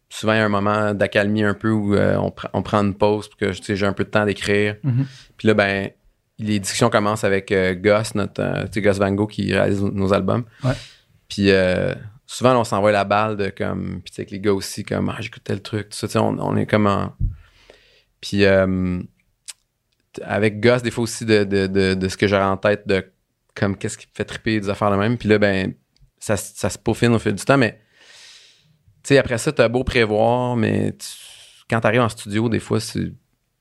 Souvent, il y a un moment d'accalmie un peu où euh, on, pr- on prend une pause pour que tu sais, j'ai un peu de temps d'écrire. Mhm. Puis là, ben, les discussions commencent avec euh, Gus, notre, euh, sais, Gus Van Gogh qui réalise nos albums. Ouais. Puis euh, souvent, on s'envoie la balle de comme. Puis tu sais, avec les gars aussi, comme, ah, j'écoute tel truc. Tout ça, on, on est comme en. Puis euh, avec Gus, des fois aussi de, de, de, de ce que j'aurais en tête, de comme qu'est-ce qui me fait triper, des affaires de même. Puis là, ben, ça, ça se peaufine au fil du temps. Mais sais, après ça, t'as beau prévoir, mais tu- quand t'arrives en studio, des fois, c'est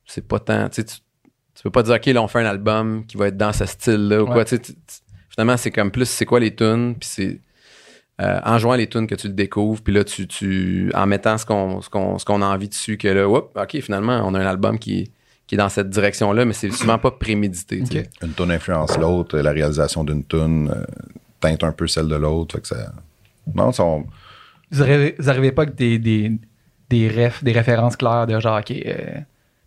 c'est pas tant. Tu tu peux pas dire, OK, là, on fait un album qui va être dans ce style-là ou Ouais. quoi. Finalement, c'est comme plus, c'est quoi les tunes, puis c'est euh, en jouant les tunes que tu le découvres, puis là, tu, tu, en mettant ce qu'on ce qu'on ce qu'on a envie dessus, que là, hop, OK, finalement, on a un album qui, qui est dans cette direction-là, mais c'est souvent pas prémédité. Une tune influence l'autre, la réalisation d'une tune euh, teinte un peu celle de l'autre. Fait que ça. Non, ça, on- Vous arrivez, vous arrivez pas avec des, des, des, refs, des références claires de genre, OK, euh,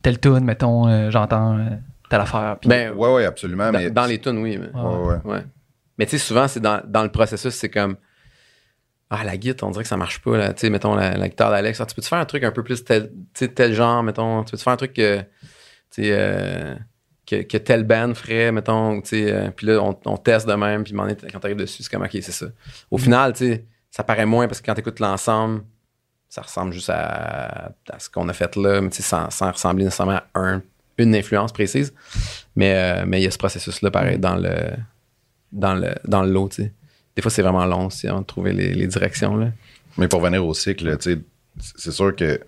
telle tune, mettons, euh, j'entends euh, telle affaire. puis- Ben, Ouais, ouais, absolument. dans, mais dans les tunes, oui. mais- Ouais, ouais. Ouais. Mais tu sais, souvent, c'est dans, dans le processus, c'est comme. Ah, la guitare, on dirait que ça marche pas. Là. Tu sais, mettons la, la guitare d'Alex. Ah, tu peux-tu faire un truc un peu plus tel, tu sais, tel genre, mettons. Tu peux-tu faire un truc que. Tu sais, euh, que, que telle band ferait, mettons. Tu sais, euh, puis là, on, on teste de même. Puis à un moment donné, quand t'arrives dessus, c'est comme, OK, c'est ça. Au final, tu sais, ça paraît moins parce que quand t'écoutes l'ensemble, ça ressemble juste à, à ce qu'on a fait là, mais tu sans, sans ressembler nécessairement à un- une influence précise. Mais euh, mais il y a ce processus-là, pareil, dans le dans le dans le lot, tu des fois, c'est vraiment long aussi avant de trouver les, les directions. Là. Mais pour venir au cycle, tu sais, c'est sûr que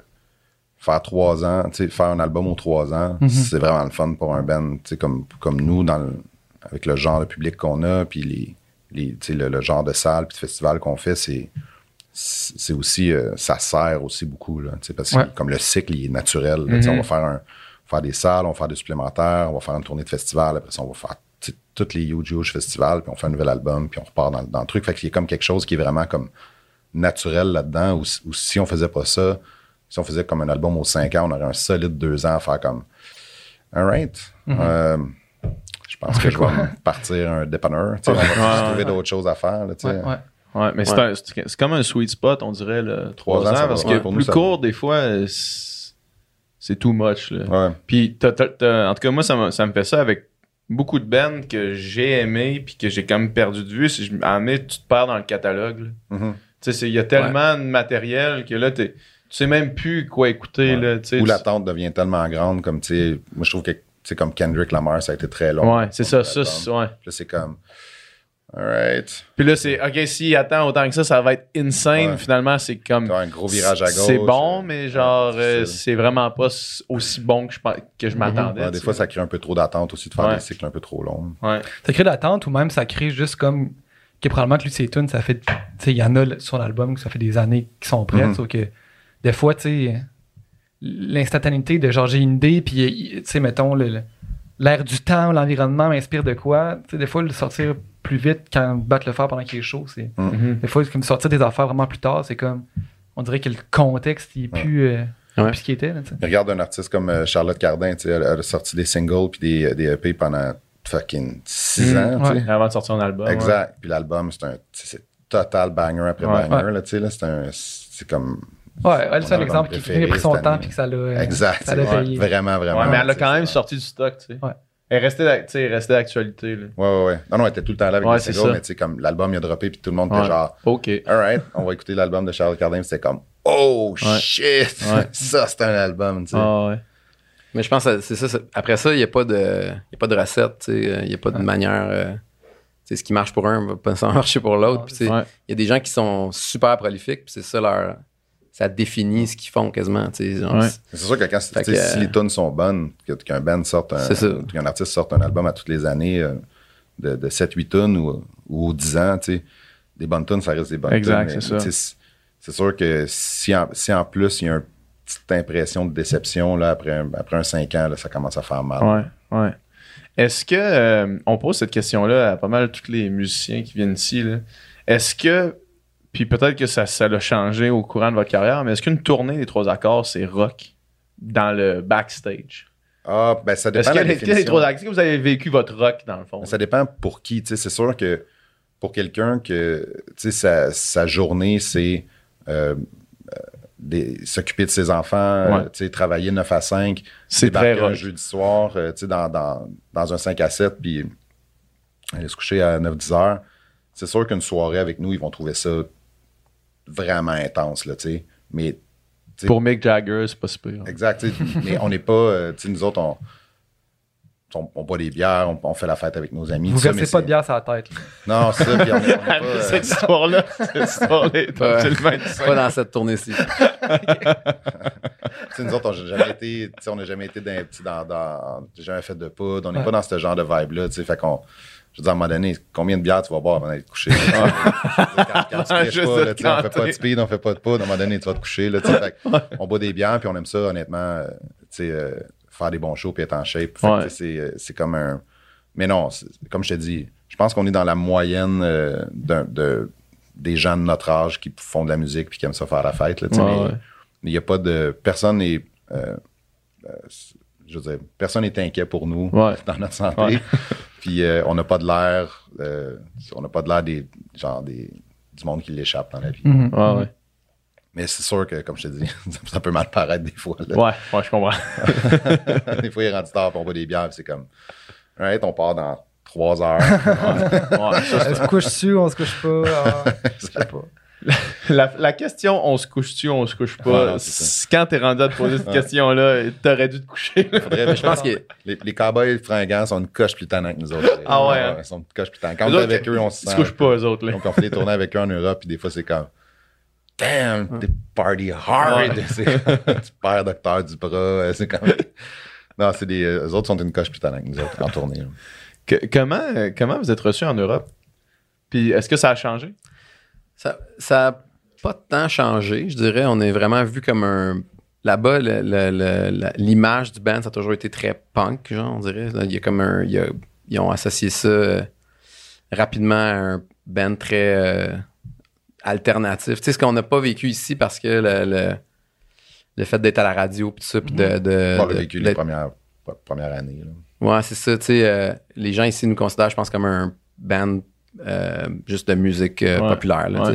faire trois ans, tu sais, faire un album aux trois ans, c'est vraiment le fun pour un band, tu sais, comme, comme nous, dans le- avec le genre de public qu'on a, puis les, les, le, le genre de salle puis de festival qu'on fait, c'est c'est aussi, euh, ça sert aussi beaucoup, là, parce que Ouais. comme le cycle, il est naturel, là, on va faire un, faire des salles, on va faire des supplémentaires, on va faire une tournée de festival, après ça, on va faire tous les Huge Huge festivals, puis on fait un nouvel album, puis on repart dans, dans le truc. Fait qu'il y a comme quelque chose qui est vraiment comme naturel là-dedans, ou, ou si on faisait pas ça, si on faisait comme un album aux 5 ans, on aurait un solide deux ans à faire comme Alright. euh, je pense que je vais partir un dépanneur. tu sais, On va Ouais, trouver ouais. d'autres choses à faire. là, tu sais. Ouais, ouais. Ouais, mais c'est Ouais. comme un sweet spot, on dirait, là, trois Trois ans, parce que nous, plus court, des fois, c'est too much. Là. Ouais. Puis, t'as- t'as- t'as- en tout cas, moi, ça me, ça me fait ça avec beaucoup de bands que j'ai aimé puis que j'ai quand même perdu de vue. Si je, à un moment donné, tu te perds dans le catalogue. là. Mhm. Tu sais, c'est- il y a tellement de matériel que là, t'es- tu sais même plus quoi écouter. Ouais. Là, tu- l'attente devient tellement grande, comme tu sais, moi je trouve que sais, comme Kendrick Lamar, ça a été très long. Ouais, c'est ça, ça, c'est- ouais. Puis là, c'est comme, alright, Puis là, c'est, OK, s'il attend autant que ça, ça va être insane. Ouais. Finalement, c'est comme. un gros virage à gauche. C'est bon, euh, mais genre, ouais, euh, c'est vraiment pas aussi bon que je, que je m'attendais. Ouais, des fois, ça crée un peu trop d'attente aussi de faire Ouais. des cycles un peu trop longs. Ouais. Ça crée l'attente ou même ça crée juste comme que probablement que lui ses tunes ça fait tu sais il y en a sur l'album que ça fait des années qui sont prêtes Mhm. sauf que des fois tu sais l'instantanéité de genre j'ai une idée puis tu sais mettons le- le- l'air du temps l'environnement m'inspire de quoi? Tu sais des fois le sortir plus vite quand battre le fer pendant qu'il est chaud c'est Mhm. des fois comme sortir des affaires vraiment plus tard c'est comme on dirait que le contexte il est plus euh, Ouais. plus ce qu'il était là, regarde un artiste comme euh, Charlotte Cardin, tu sais, elle, elle a sorti des singles puis des, des EP pendant fucking six Mhm. ans. Ouais. Avant de sortir un album. Exact. Puis l'album, c'est un total banger après Ouais. banger. Ouais. Là, tu sais, là, c'est un. C'est comme. Ouais elle c'est un exemple qui qui a pris son temps puis que ça l'a euh, Exact. ça l'a c'est- payé Vraiment, vraiment. Ouais, mais elle a quand même sorti du stock, tu sais. Ouais. Elle est restée d'actualité. là. Ouais, ouais, ouais. Non, non, elle était tout le temps là avec Ouais, les mais tu sais, comme l'album, il a droppé, puis tout le monde Ouais. était genre, OK. alright, on va écouter l'album de Charlotte Cardin, puis c'était comme, oh Ouais. shit, Ouais. (laughs) ça, c'est un album, tu sais. Ah ouais. Mais je pense que c'est ça. c'est- Après ça, il n'y a, pas de- il y a pas de recette. tu sais, Il n'y a pas de manière. euh, tu sais, ce qui marche pour un va pas (laughs) marcher pour l'autre. Puis, tu sais, Ouais. Il y a des gens qui sont super prolifiques, puis c'est ça leur. Ça définit ce qu'ils font quasiment. Ouais. c'est- sûr que quand que, si euh, les tunes sont bonnes, qu'un band sorte un, qu'un artiste sorte un album à toutes les années euh, de, de 7-8 tunes ou, ou aux 10 ans, des bonnes tunes, ça reste des bonnes Exact, tunes. c'est ça. C'est sûr que si en, si en plus il y a une petite impression de déception là, après, un, après un 5 ans, là, ça commence à faire mal. Ouais, ouais. Est-ce que euh, on pose cette question-là à pas mal tous les musiciens qui viennent ici. Est-ce que puis peut-être que ça ça l'a changé au courant de votre carrière, mais est-ce qu'une tournée des trois accords c'est rock dans le backstage? Ah, ben ça dépend Est-ce de que accords est-ce que vous avez vécu votre rock dans le fond? Ça dépend pour qui. Tu sais, c'est sûr que pour quelqu'un que tu sais, sa, sa journée, c'est euh, euh, s'occuper de ses enfants, euh, Ouais. tu sais, travailler 9 à 5, C'est très un jeudi soir tu sais, dans, dans, dans un 5 à 7, puis aller se coucher à 9-10 heures. C'est sûr qu'une soirée avec nous, ils vont trouver ça vraiment intense, là, tu sais. Mais Pour Mick Jagger, c'est pas super. Exact. tu sais, (laughs) mais on n'est pas. euh, tu sais, nous autres, on, on, on boit des bières, on, on fait la fête avec nos amis. vous ça, versez pas de bière sur la tête là. Non, ça, puis on, on (laughs) pas, euh, cette histoire-là, cette histoire-là est Ouais. (laughs) Pas dans cette tournée-ci. tu sais, nous autres, on n'a jamais été, tu sais, on n'a jamais été dans, tu sais, dans, dans- j'ai jamais fait de poudre, on n'est Ouais. pas dans ce genre de vibe-là, tu sais, fait qu'on, je dire, à un moment donné, combien de bières tu vas boire avant d'aller te coucher? quand, (laughs) quand tu Juste pas, là, on fait pas de speed, on fait pas de poudre, à un moment donné, tu vas te coucher, là, fait on boit des bières, puis on aime ça, honnêtement, euh, euh, faire des bons shows, puis être en shape. Ouais. c'est, euh, c'est comme un, mais non, comme je te dis, je pense qu'on est dans la moyenne euh, de, des gens de notre âge qui font de la musique puis qui aiment ça faire la fête, là, Ouais, mais- ouais. il n'y a pas de. Personne n'est. euh, je veux dire, personne n'est inquiet pour nous Ouais. (laughs) dans notre santé. Ouais. (laughs) Puis euh, on n'a pas de l'air. euh, on n'a pas de l'air des. Genre des. Du monde qui l'échappe dans la vie. Mhm. Ouais, ouais. Mais c'est sûr que, comme je te dis, (laughs) ça peut mal paraître des fois. là. Ouais, ouais, je comprends. des fois, il est rendu tard, puis on boit des bières, puis c'est comme. Right, on part dans trois heures. Ouais, ça, on se couche dessus on se couche pas ah, je sais pas La, la question on se couche-tu, on se couche pas, Ah quand t'es rendu à te poser cette question-là, t'aurais dû te coucher. Faudrait- Je pense que les, les cowboys fringants sont une coche plus tannants que nous autres. Ah ouais, hein? Ils sont une coche plus. Quand on est avec eux, on se Ils sent. se couchent pas, eux autres. Là. Donc, on fait des tournées avec eux en Europe, puis des fois, c'est comme. Damn, t'es party hard. Ouais. (laughs) C'est tu perds Docteur Duprat. euh, C'est comme. Non, c'est des. Eux autres sont une coche plus tannants que nous autres en tournée. Que- comment, comment vous êtes reçus en Europe? Puis est-ce que ça a changé? Ça n'a pas tant changé, je dirais. On est vraiment vu comme un. Là-bas, la- l'image du band, ça a toujours été très punk, genre, on dirait. Il y a comme un. il y a- ils ont associé ça euh, rapidement à un band très euh, alternatif. Tu sais, ce qu'on n'a pas vécu ici parce que le, le, le fait d'être à la radio, puis tout ça, puis de. de- Bon, on a de- vécu les premières, premières années. là. Ouais, c'est ça. Tu sais, euh, les gens ici nous considèrent, je pense, comme un band juste de musique euh, Ouais. populaire. là.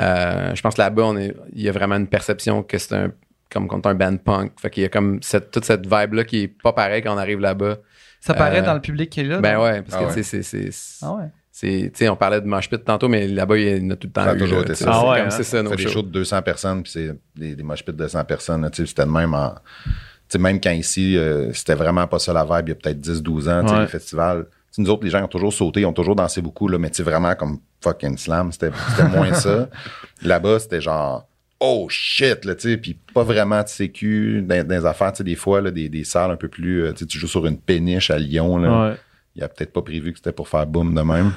Euh, je pense que là-bas, il y a vraiment une perception que c'est un comme quand un band punk. Fait qu'il y a comme cette, toute cette vibe-là qui est pas pareille quand on arrive là-bas. Ça paraît Euh, dans le public qui est là. Ben ouais, parce Ah que ouais. sais, c'est. c'est- Ah ouais. c'est- tu sais, on parlait de mosh pit tantôt, mais là-bas, il y en a tout le temps. Ça a eu, toujours là, été ça. Ah c'est ouais, comme hein? c'est ça, nos fait des shows. de 200 personnes, puis c'est des, des mosh de 100 personnes. là, tu sais, C'était de même en. tu sais, même quand ici, euh, c'était vraiment pas ça la vibe, il y a peut-être 10-12 ans, tu sais, Ouais. les festivals. Tu sais, nous autres, les gens ont toujours sauté, ils ont toujours dansé beaucoup, là, mais tu sais, vraiment comme fucking slam, c'était moins ça. (laughs) Là-bas, c'était genre, oh shit, là, tu sais, puis pas vraiment de sécu dans, dans les affaires, tu sais, des fois, là, des, des salles un peu plus, euh, tu sais, tu joues sur une péniche à Lyon, là. Ouais. Il a peut-être pas prévu que c'était pour faire boom de même.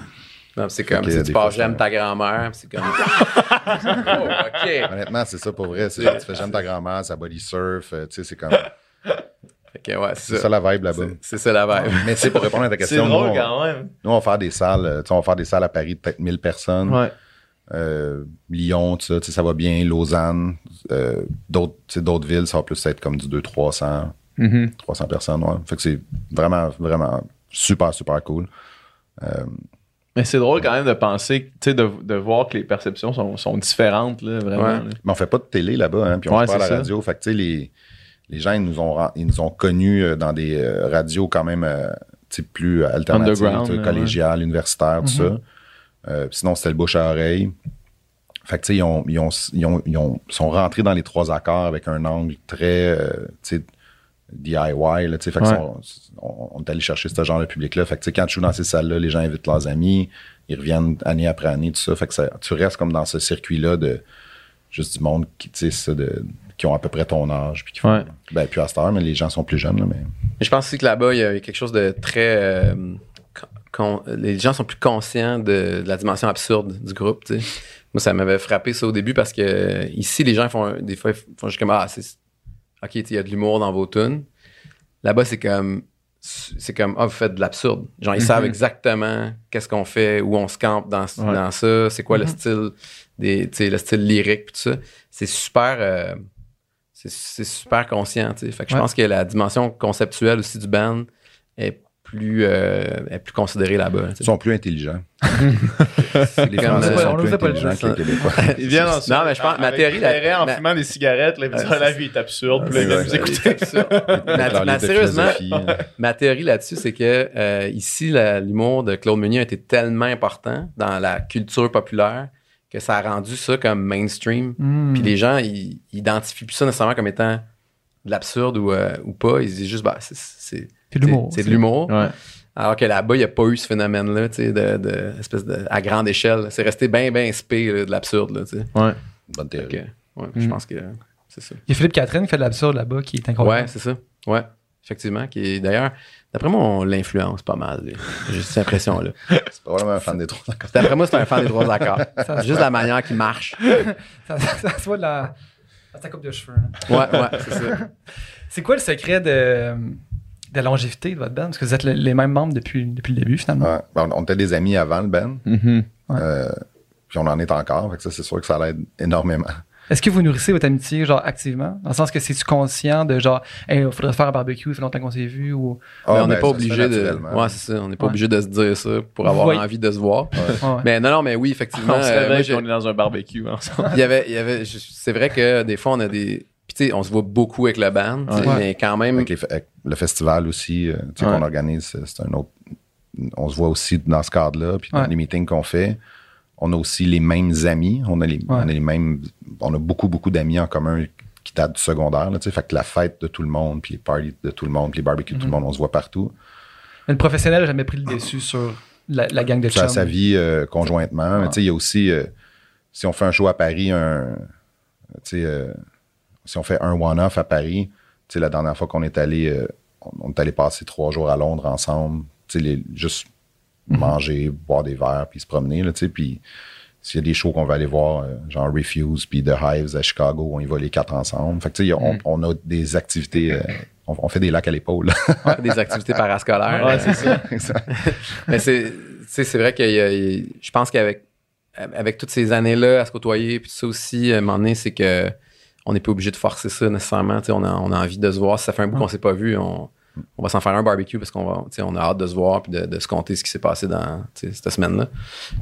Non, C'est comme que si tu passes j'aime ta grand-mère, c'est comme. (laughs) oh, OK. Honnêtement, c'est ça pour vrai. C'est, tu fais j'aime ta grand-mère, ça body surf, euh, tu sais, c'est comme. Fait ouais, C'est c'est ça ça. la vibe là-bas. C'est- C'est ça la vibe. Mais sais, pour répondre à ta C'est question, nous, drôle on, quand même. nous, on va faire des salles, euh, on va faire des salles à Paris de peut-être 1000 personnes. Ouais. Euh, Lyon, ça, ça va bien. Lausanne, euh, d'autres, villes, ça va plus être comme du 200-300 Mhm. 300 personnes. Ouais. Fait que c'est vraiment, vraiment super, super cool. Mais c'est drôle quand même de penser, de, de voir que les perceptions sont, sont différentes, là, vraiment. Ouais. là. Mais on fait pas de télé là-bas, hein, puis on Ouais, à c'est la ça. radio. Fait que, tu sais, les, les gens, ils nous ont, ils nous ont connus euh, dans des euh, radios quand même, euh, sais, plus alternatives, ouais. collégiales, universitaires, tout ça. Euh, puis sinon, c'était le bouche à oreille. Fait que, tu sais, ils, ont, ils, ont, ils, ont, ils sont rentrés dans les trois accords avec un angle très, euh, tu sais, DIY, là, tu sais. Fait que Ouais. on, on est allé chercher ce genre de public-là. Fait que, tu sais, quand tu joues dans ces salles-là, les gens invitent leurs amis, ils reviennent année après année, tout ça. Fait que ça- tu restes comme dans ce circuit-là de juste du monde qui, tu sais, ça, de, qui ont à peu près ton âge. Puis qui font, Ouais. ben, plus à cette heure, mais les gens sont plus jeunes, là, mais. Mais je pense aussi que là-bas, il y a quelque chose de très. euh, con- les gens sont plus conscients de, de la dimension absurde du groupe. tu sais. Moi, ça m'avait frappé ça au début parce que ici, les gens font des fois ils font juste comme Ah, c'est. OK, il y a de l'humour dans vos tunes. Là-bas, c'est comme. C'est comme, ah, vous faites de l'absurde. Genre, ils Mhm. savent exactement qu'est-ce qu'on fait, où on se campe dans, Ouais. dans ça, c'est quoi le style des, tu sais, le style lyrique, puis tout ça. C'est super, euh, c'est c'est super conscient. Fait que je pense que la dimension conceptuelle aussi du band est plus, euh, est plus considérée là-bas. Ils sont plus intelligents. (laughs) les Français euh, sont on plus n'osait pas le intelligents dire, que les Québécois. (laughs) Ils viennent en Non, mais je pense- ma théorie, la- en ma- fumant des cigarettes, là, ils Ah, la vie est absurde. Puis là, ils viennent écouter. Sérieusement, ma théorie là-dessus, c'est que euh, ici, l'humour de Claude Meunier a été tellement important dans la culture populaire que ça a rendu ça comme mainstream. Hmm. Puis les gens, ils, ils identifient plus ça nécessairement comme étant de l'absurde ou, euh, ou pas. Ils se disent juste, bah, c'est- c'est C'est de l'humour. c'est de l'humour. Ouais. Alors que là-bas, il n'y a pas eu ce phénomène-là, tu sais, de, de, espèce de, à grande échelle. C'est resté bien, bien spé là, de l'absurde, là, tu sais. Ouais. Bonne théorie. que, ouais, Je Mm. pense que c'est ça. Il y a Philippe Catherine qui fait de l'absurde là-bas, qui est incroyable. Ouais, c'est ça. Ouais, effectivement. Qui est, d'ailleurs, d'après moi, on l'influence pas mal. J'ai cette impression-là. (laughs) C'est probablement un fan des trois accords. D'après moi, c'est un fan des trois accords. Ça- Juste la manière qu'il marche. (laughs) Ça, ça, ça se voit de la, sa coupe de cheveux. hein. Ouais, ouais, (laughs) c'est ça. C'est quoi le secret de, de la longévité de votre band? Parce que vous êtes le- les mêmes membres depuis, depuis le début, finalement. Ouais. Ben, on, était des amis avant le band, Mhm. euh, puis on en est encore. Fait que ça, c'est sûr que ça l'aide énormément. Est-ce que vous nourrissez votre amitié, genre, activement? Dans le sens que c'est-tu conscient de, genre, hey, il faudrait faire un barbecue, ça fait longtemps qu'on s'est vu, ou... Ah, Mais on n'est ben, pas se fait obligé de. Ouais, c'est ça. On n'est pas Ouais. obligé de se dire ça pour avoir envie de se voir. Ouais. Mais non, non, mais oui, effectivement. On se euh, moi, on est dans un barbecue ensemble. il y avait, il y avait, je- c'est vrai que des fois, on a des. Puis, tu sais, on se voit beaucoup avec le band, mais quand même. Avec, les avec le festival aussi, euh, tu sais, Ouais. qu'on organise, c'est un autre. On se voit aussi dans ce cadre-là, puis dans Ouais. les meetings qu'on fait. On a aussi les mêmes amis. On a, les, Ouais. on a les mêmes. On a beaucoup, beaucoup d'amis en commun qui datent du secondaire. Là, tu sais. fait que la fête de tout le monde, puis les parties de tout le monde, puis les barbecues de tout le monde, on se voit partout. Mais le professionnel n'a jamais pris le dessus sur la, la gang de Ça chums. sa vie euh, conjointement. Mais Ouais. tu sais, il y a aussi, euh, si on fait un show à Paris, un, tu sais, euh, si on fait un one-off à Paris, tu sais, la dernière fois qu'on est allé, euh, on, on est allé passer trois jours à Londres ensemble, tu sais, les- juste Mhm. (laughs) manger, boire des verres, puis se promener, là, tu sais, puis s'il y a des shows qu'on va aller voir, euh, genre Refuse, puis The Hives à Chicago, on y va les quatre ensemble. Fait que, a- on, on a des activités, euh, on, on fait des lacs à l'épaule. (laughs) Des activités parascolaires. Ouais, (laughs) c'est ça. Mais c'est, tu sais, c'est vrai que je pense qu'avec avec toutes ces années-là à se côtoyer, puis tout ça aussi, à un moment donné, c'est que on n'est pas obligé de forcer ça nécessairement. Tu sais, On a, on a envie de se voir. Si ça fait un bout qu'on s'est pas vu, on, on va s'en faire un barbecue parce qu'on va, on a hâte de se voir puis de, de se compter ce qui s'est passé dans cette semaine-là.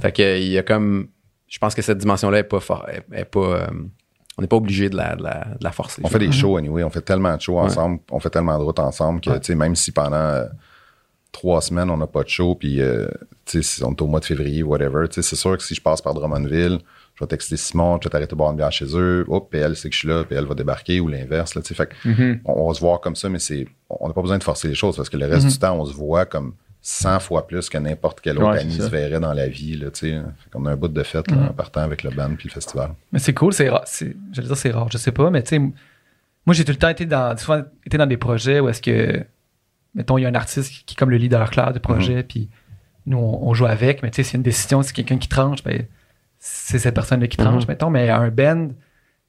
Fait que il y a comme, je pense que cette dimension-là est pas fort, est, est pas, euh, on n'est pas obligé de la, de la, de la forcer. On fait des shows anyway, on fait tellement de shows ensemble, on fait tellement de routes ensemble que, Ouais. tu sais, même si pendant euh, trois semaines, on n'a pas de show, puis, euh, tu sais, si on est au mois de février, whatever, tu sais, c'est sûr que si je passe par Drummondville, je vais texter Simon, je vais t'arrêter de boire une bière chez eux, hop, elle sait que je suis là, puis elle va débarquer, ou l'inverse, là, tu fait Mhm. on, on va se voir comme ça, mais c'est, on n'a pas besoin de forcer les choses, parce que le reste du temps, on se voit comme 100 fois plus que n'importe quel autre Ouais, ami se verrait dans la vie, là, tu qu'on a un bout de fête, là, en partant avec le band puis le festival. Mais c'est cool, c'est rare. J'allais dire c'est rare, je sais pas, mais tu sais, moi j'ai tout le temps été dans, souvent été dans des projets où est-ce que, mettons, il y a un artiste qui, qui est comme le leader clair du projet, puis nous on, on joue avec, mais tu sais, c'est une décision, c'est quelqu'un qui tranche, ben, c'est cette personne-là qui tranche, Mhm. mettons, mais un band,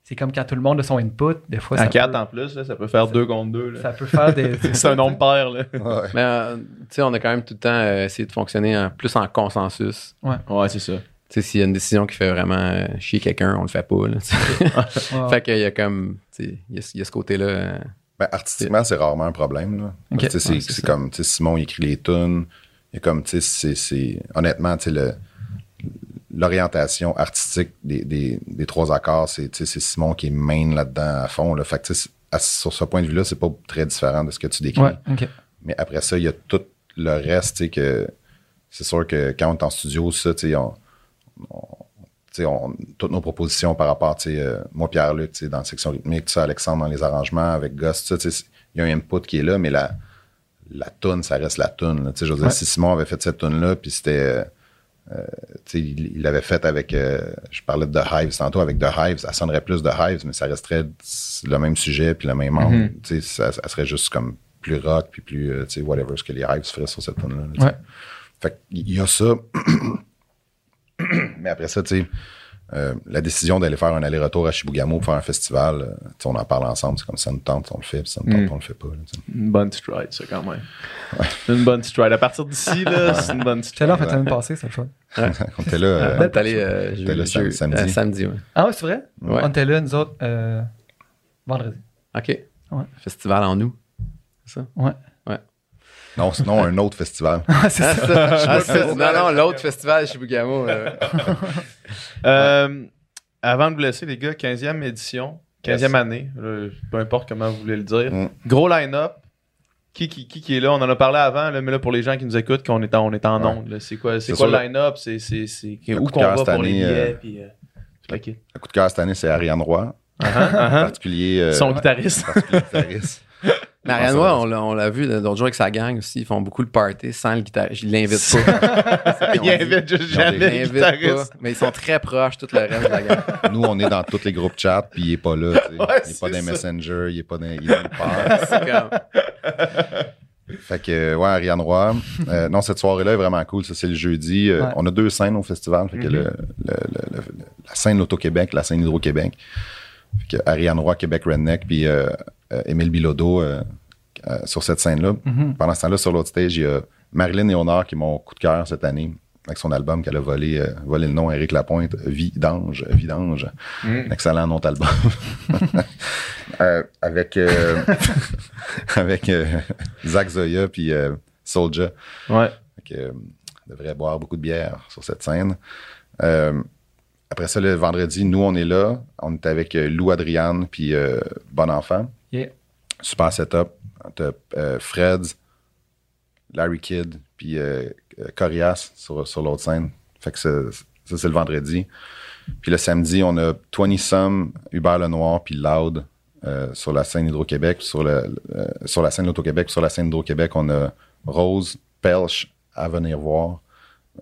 c'est comme quand tout le monde a son input, des fois À ça, 4 peut, en plus, là, ça peut faire 2 contre 2. ça peut faire des. (laughs) C'est un nombre pair. Là. Ouais. Mais euh, tu sais, on a quand même tout le temps euh, essayé de fonctionner en- plus en consensus. Ouais, c'est ça. Tu sais, s'il y a une décision qui fait vraiment euh, chier quelqu'un, on le fait pas. Là. Ouais. (laughs) fait qu'il y a comme, tu sais, il y a, il y a ce côté-là. Ben, artistiquement, c'est rarement un problème. Là. Ok. Parce que, tu sais, Ouais, c'est ça. comme, tu sais, Simon il écrit les tunes. Il y a comme, tu sais. Honnêtement, tu sais, le- l'orientation artistique des, des, des trois accords, c'est Simon qui est main là-dedans à fond. Là. Fait que, à- sur ce point de vue-là, c'est pas très différent de ce que tu décris. Ouais. Mais après ça, il y a tout le reste, que c'est sûr que quand on est en studio, ça, on, on- toutes nos propositions par rapport, euh, moi, Pierre-Luc, dans la section rythmique, Alexandre dans les arrangements, avec sais, il y a un input qui est là, mais la, la tune, ça reste la là. Sais, je veux dire, si Simon avait fait cette tune-là, puis c'était, euh, euh, il il l'avait fait avec, euh, je parlais de The Hives tantôt, avec The Hives, ça sonnerait plus The Hives, mais ça resterait le même sujet, puis le même. Tu sais, ça, ça serait juste comme plus rock, puis plus, euh, tu sais, whatever, ce que les Hives feraient sur cette tune-là. là. Ouais. Fait qu'il y a ça. (coughs) Mais après ça, tu sais, euh, la décision d'aller faire un aller-retour à Chibougamau pour faire un festival, on en parle ensemble. C'est comme ça nous tente, on le fait, puis ça nous tente, Mm. on le fait pas. là. Une bonne stride, ça, quand même. Une bonne stride. À partir d'ici, là, c'est une bonne J'étais stride. là en fait la semaine passée, c'est le fun. (laughs) On était là. euh, on allé euh, T'es là jeu- sam- jeu- samedi. euh, samedi ouais. Ah ouais, c'est vrai? Ouais. On était là, nous autres, euh, vendredi. OK. Ouais. Festival en août. C'est ça? Ouais. non, sinon, un autre festival. (laughs) Ah, c'est Ah, ça. ça. Ah, c'est- non, non, l'autre festival chez Bougamo. euh, Euh, avant de vous laisser, les gars, 15e édition, 15e Yes. année, peu importe comment vous voulez le dire. Mm. Gros line-up. Qui, qui, qui, est là? On en a parlé avant, là, mais là, pour les gens qui nous écoutent, qu'on est en, on est en Ouais. onde. C'est quoi, c'est quoi le line-up? C'est, c'est, c'est, où coup de qu'on cœur va pour les année, billets? euh, puis, euh, le kit. Le coup de cœur cette année, c'est Ariane Roy, Ah, ah, en particulier. euh, Son guitariste. particulier guitariste. (laughs) Roy, va. on l'a, vu l'autre jour avec sa gang aussi. Ils font beaucoup le party sans le guitariste. Ils l'invitent pas. (laughs) Il invite juste Ils jamais le Ils guitariste. pas. Mais ils sont très proches, tout le reste de la gang. (laughs) Nous, on est dans tous les groupes chat, puis il est pas là. Ouais, il est c'est pas dans. Messenger, il est pas dans. Il est nulle part. (laughs) C'est comme. Fait que, ouais, Ariane Roy. Euh, non, cette soirée-là est vraiment cool. Ça, c'est le jeudi. Euh, Ouais. On a deux scènes au festival. Fait que Mhm. le, le- le- le- la scène Auto-Québec, la scène Hydro-Québec. Fait que Ariane Roy, Québec Redneck, puis euh, euh, Émile Bilodeau euh, sur cette scène-là. Mhm. Pendant ce temps-là, sur l'autre stage, il y a Marilyn Léonard qui est mon coup de cœur cette année avec son album qu'elle a volé, volé le nom à Éric Lapointe, Vidange. Vidange. Mm. Excellent nom d'album. (laughs) Avec (laughs) avec Zach Zoya puis Soulja. Ouais. Fait que, on devrait boire beaucoup de bière sur cette scène. Euh, après ça, le vendredi, nous, on est là. On est avec euh, Lou Adriane puis euh, Bon Enfant. Yeah. Super setup. T'as euh, Fred, Larry Kidd puis euh, Corias sur, sur l'autre scène. Fait que Ça, c'est le vendredi. Puis le samedi, on a 20 Some, Hubert Lenoir, puis Loud sur la scène Hydro-Québec. Sur, le, sur la scène Loto-Québec, sur la scène Hydro-Québec, on a Rose, Pelch à venir voir.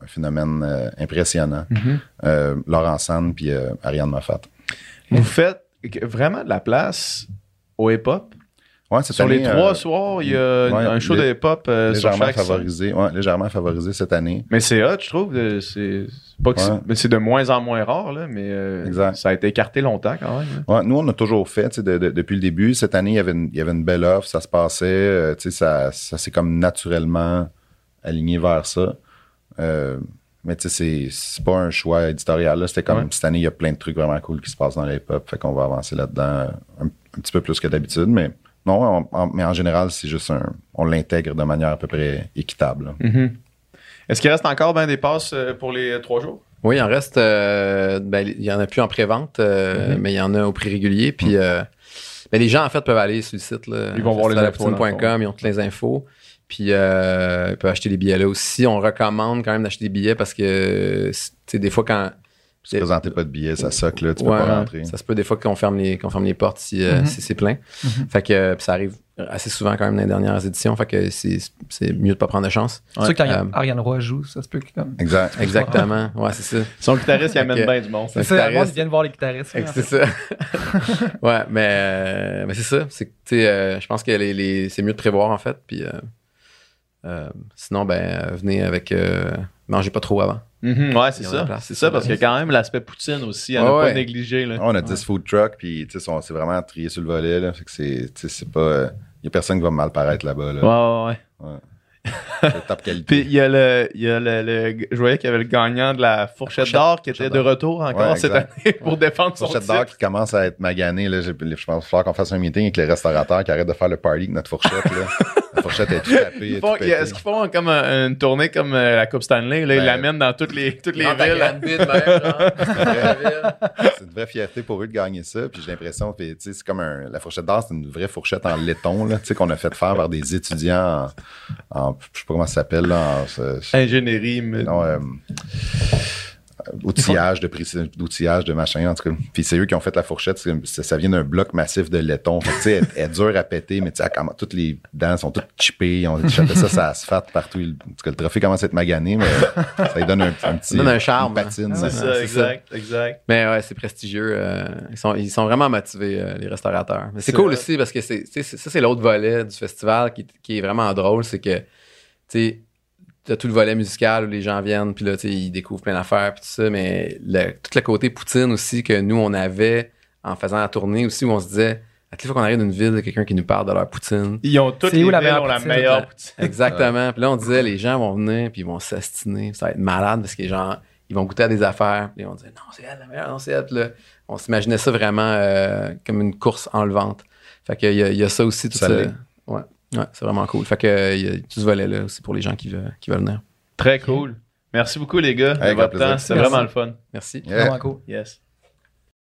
Un phénomène euh, impressionnant. Euh, Laurent Sand, puis euh, Ariane Moffat. Vous faites vraiment de la place au hip-hop? Ouais, cette Sur les trois soirs, il y a ouais, un show de hip-hop sur légèrement favorisé. Ouais, légèrement favorisé cette année. Mais c'est hot, je trouve. C'est de moins en moins rare, là, mais ça a été écarté longtemps quand même. Ouais, nous, on a toujours fait, de- de- depuis le début. Cette année, il y avait une, il y avait une belle offre, ça se passait, ça, ça s'est comme naturellement aligné vers ça. Euh, mais tu sais, c'est- c'est pas un choix éditorial. là. C'était comme, Ouais. cette année, il y a plein de trucs vraiment cool qui se passent dans les hip-hop, fait qu'on va avancer là-dedans euh, un, un petit peu plus que d'habitude. Mais non, mais en général, c'est juste un, on l'intègre de manière à peu près équitable. Mhm. Est-ce qu'il reste encore ben, des passes euh, pour les trois jours? Oui, il en reste. euh, ben, il y en a plus en pré-vente, euh, Mhm. mais il y en a au prix régulier. Puis euh, ben, les gens, en fait, peuvent aller sur le site. Là, Ils vont voir les infos, ils ont toutes les infos. Puis euh, ils peuvent acheter les billets là aussi. On recommande quand même d'acheter des billets parce que, tu sais, des fois, quand. Si tu présentes pas de billets, ça soque, là, tu Ouais, peux pas rentrer. Ça se peut des fois qu'on ferme les, qu'on ferme les portes si, euh, Mhm. si c'est plein. Mhm. Fait que puis ça arrive assez souvent quand même dans les dernières éditions. Fait que c'est, c'est mieux de pas prendre de chance. C'est sûr que quand Euh, Ariane Roy joue, ça se peut que comme. Exact. (laughs) Exactement. Ouais, c'est ça. Son guitariste, il amène bien du monde. C'est ça, guitariste. vient de voir les guitaristes. En c'est ça. (laughs) ouais, mais, euh, mais c'est ça. C'est, que, tu sais, euh, je pense que les, les- c'est mieux de prévoir, en fait. Puis, euh, euh, sinon, ben, euh, venez avec. euh, mangez pas trop avant. Mhm, ouais, c'est ça. C'est ça, ça. parce a quand même l'aspect poutine aussi à Ouais, ne pas négliger. Là. On a 10 food trucks, puis tu sais, sont- c'est vraiment trié sur le volet. Là, fait que c'est, tu sais, c'est pas. Il y a personne qui va mal paraître là-bas. Là. Ouais, ouais, ouais. (laughs) C'est top qualité. Puis il y a le. il Y a le, le- je voyais qu'il y avait le gagnant de la fourchette fourchette- d'or qui était de retour encore Ouais, cette année pour défendre son fourchette d'or qui commence à être magané. Là, je pense qu'il va falloir qu'on fasse un meeting avec les restaurateurs qui arrêtent de faire le party avec notre fourchette. Là. (laughs) La fourchette est tout tapée. Est-ce qu'ils font comme un- une tournée comme euh, la Coupe Stanley? Là, ils Ben, l'amènent dans toutes les, toutes les villes. (laughs) C'est une vraie fierté pour eux de gagner ça. Puis j'ai l'impression que tu sais, c'est comme un, la fourchette d'or, c'est une vraie fourchette en laiton là, tu sais, qu'on a fait faire par des étudiants en, en- je sais pas comment ça s'appelle, là, en, ce- Ingénierie. mais- non, euh, outillage de précision, d'outillage de machin en tout cas. Puis c'est eux qui ont fait la fourchette, c'est- ça vient d'un bloc massif de laiton. Fait que, tu sais, elle, elle est dure à péter, mais tu sais, toutes les dents sont toutes chippées, on ça, ça asphalte partout. En tout cas, le trophée commence à être magané, mais ça lui donne un, un petit Ça donne un charme, une patine. C'est ça, c'est exact, exact. Mais ouais, c'est prestigieux. euh, ils, sont, ils sont vraiment motivés, euh, les restaurateurs. Mais c'est C'est cool vrai. aussi parce que c'est, tu sais, c'est- ça, c'est l'autre volet du festival qui, qui est vraiment drôle. C'est que, tu sais, t'as tout le volet musical où les gens viennent, puis là, tu sais, ils découvrent plein d'affaires, puis tout ça. Mais le, tout le côté poutine aussi que nous, on avait en faisant la tournée aussi, où on se disait, à chaque fois qu'on arrive dans une ville, il y a quelqu'un qui nous parle de leur poutine. Ils ont toutes C'est les où la meilleure ont la poutine? meilleure poutine. Exactement. Puis là, on disait, les gens vont venir, puis ils vont s'astiner. Ça va être malade parce que les gens, ils vont goûter à des affaires. Puis ils vont dire, non, c'est elle la meilleure, non, c'est elle. Là, on s'imaginait ça vraiment euh, comme une course enlevante. Fait qu'il y, y a ça aussi, tout Ça ça. Ouais, c'est vraiment cool. Fait que euh, il y a tout ce volet-là aussi pour les gens qui veulent, qui veulent venir. Très cool. Merci beaucoup, les gars, de Avec votre plaisir. temps. C'était Merci. vraiment le fun. Merci. Yeah. Vraiment cool. Yes.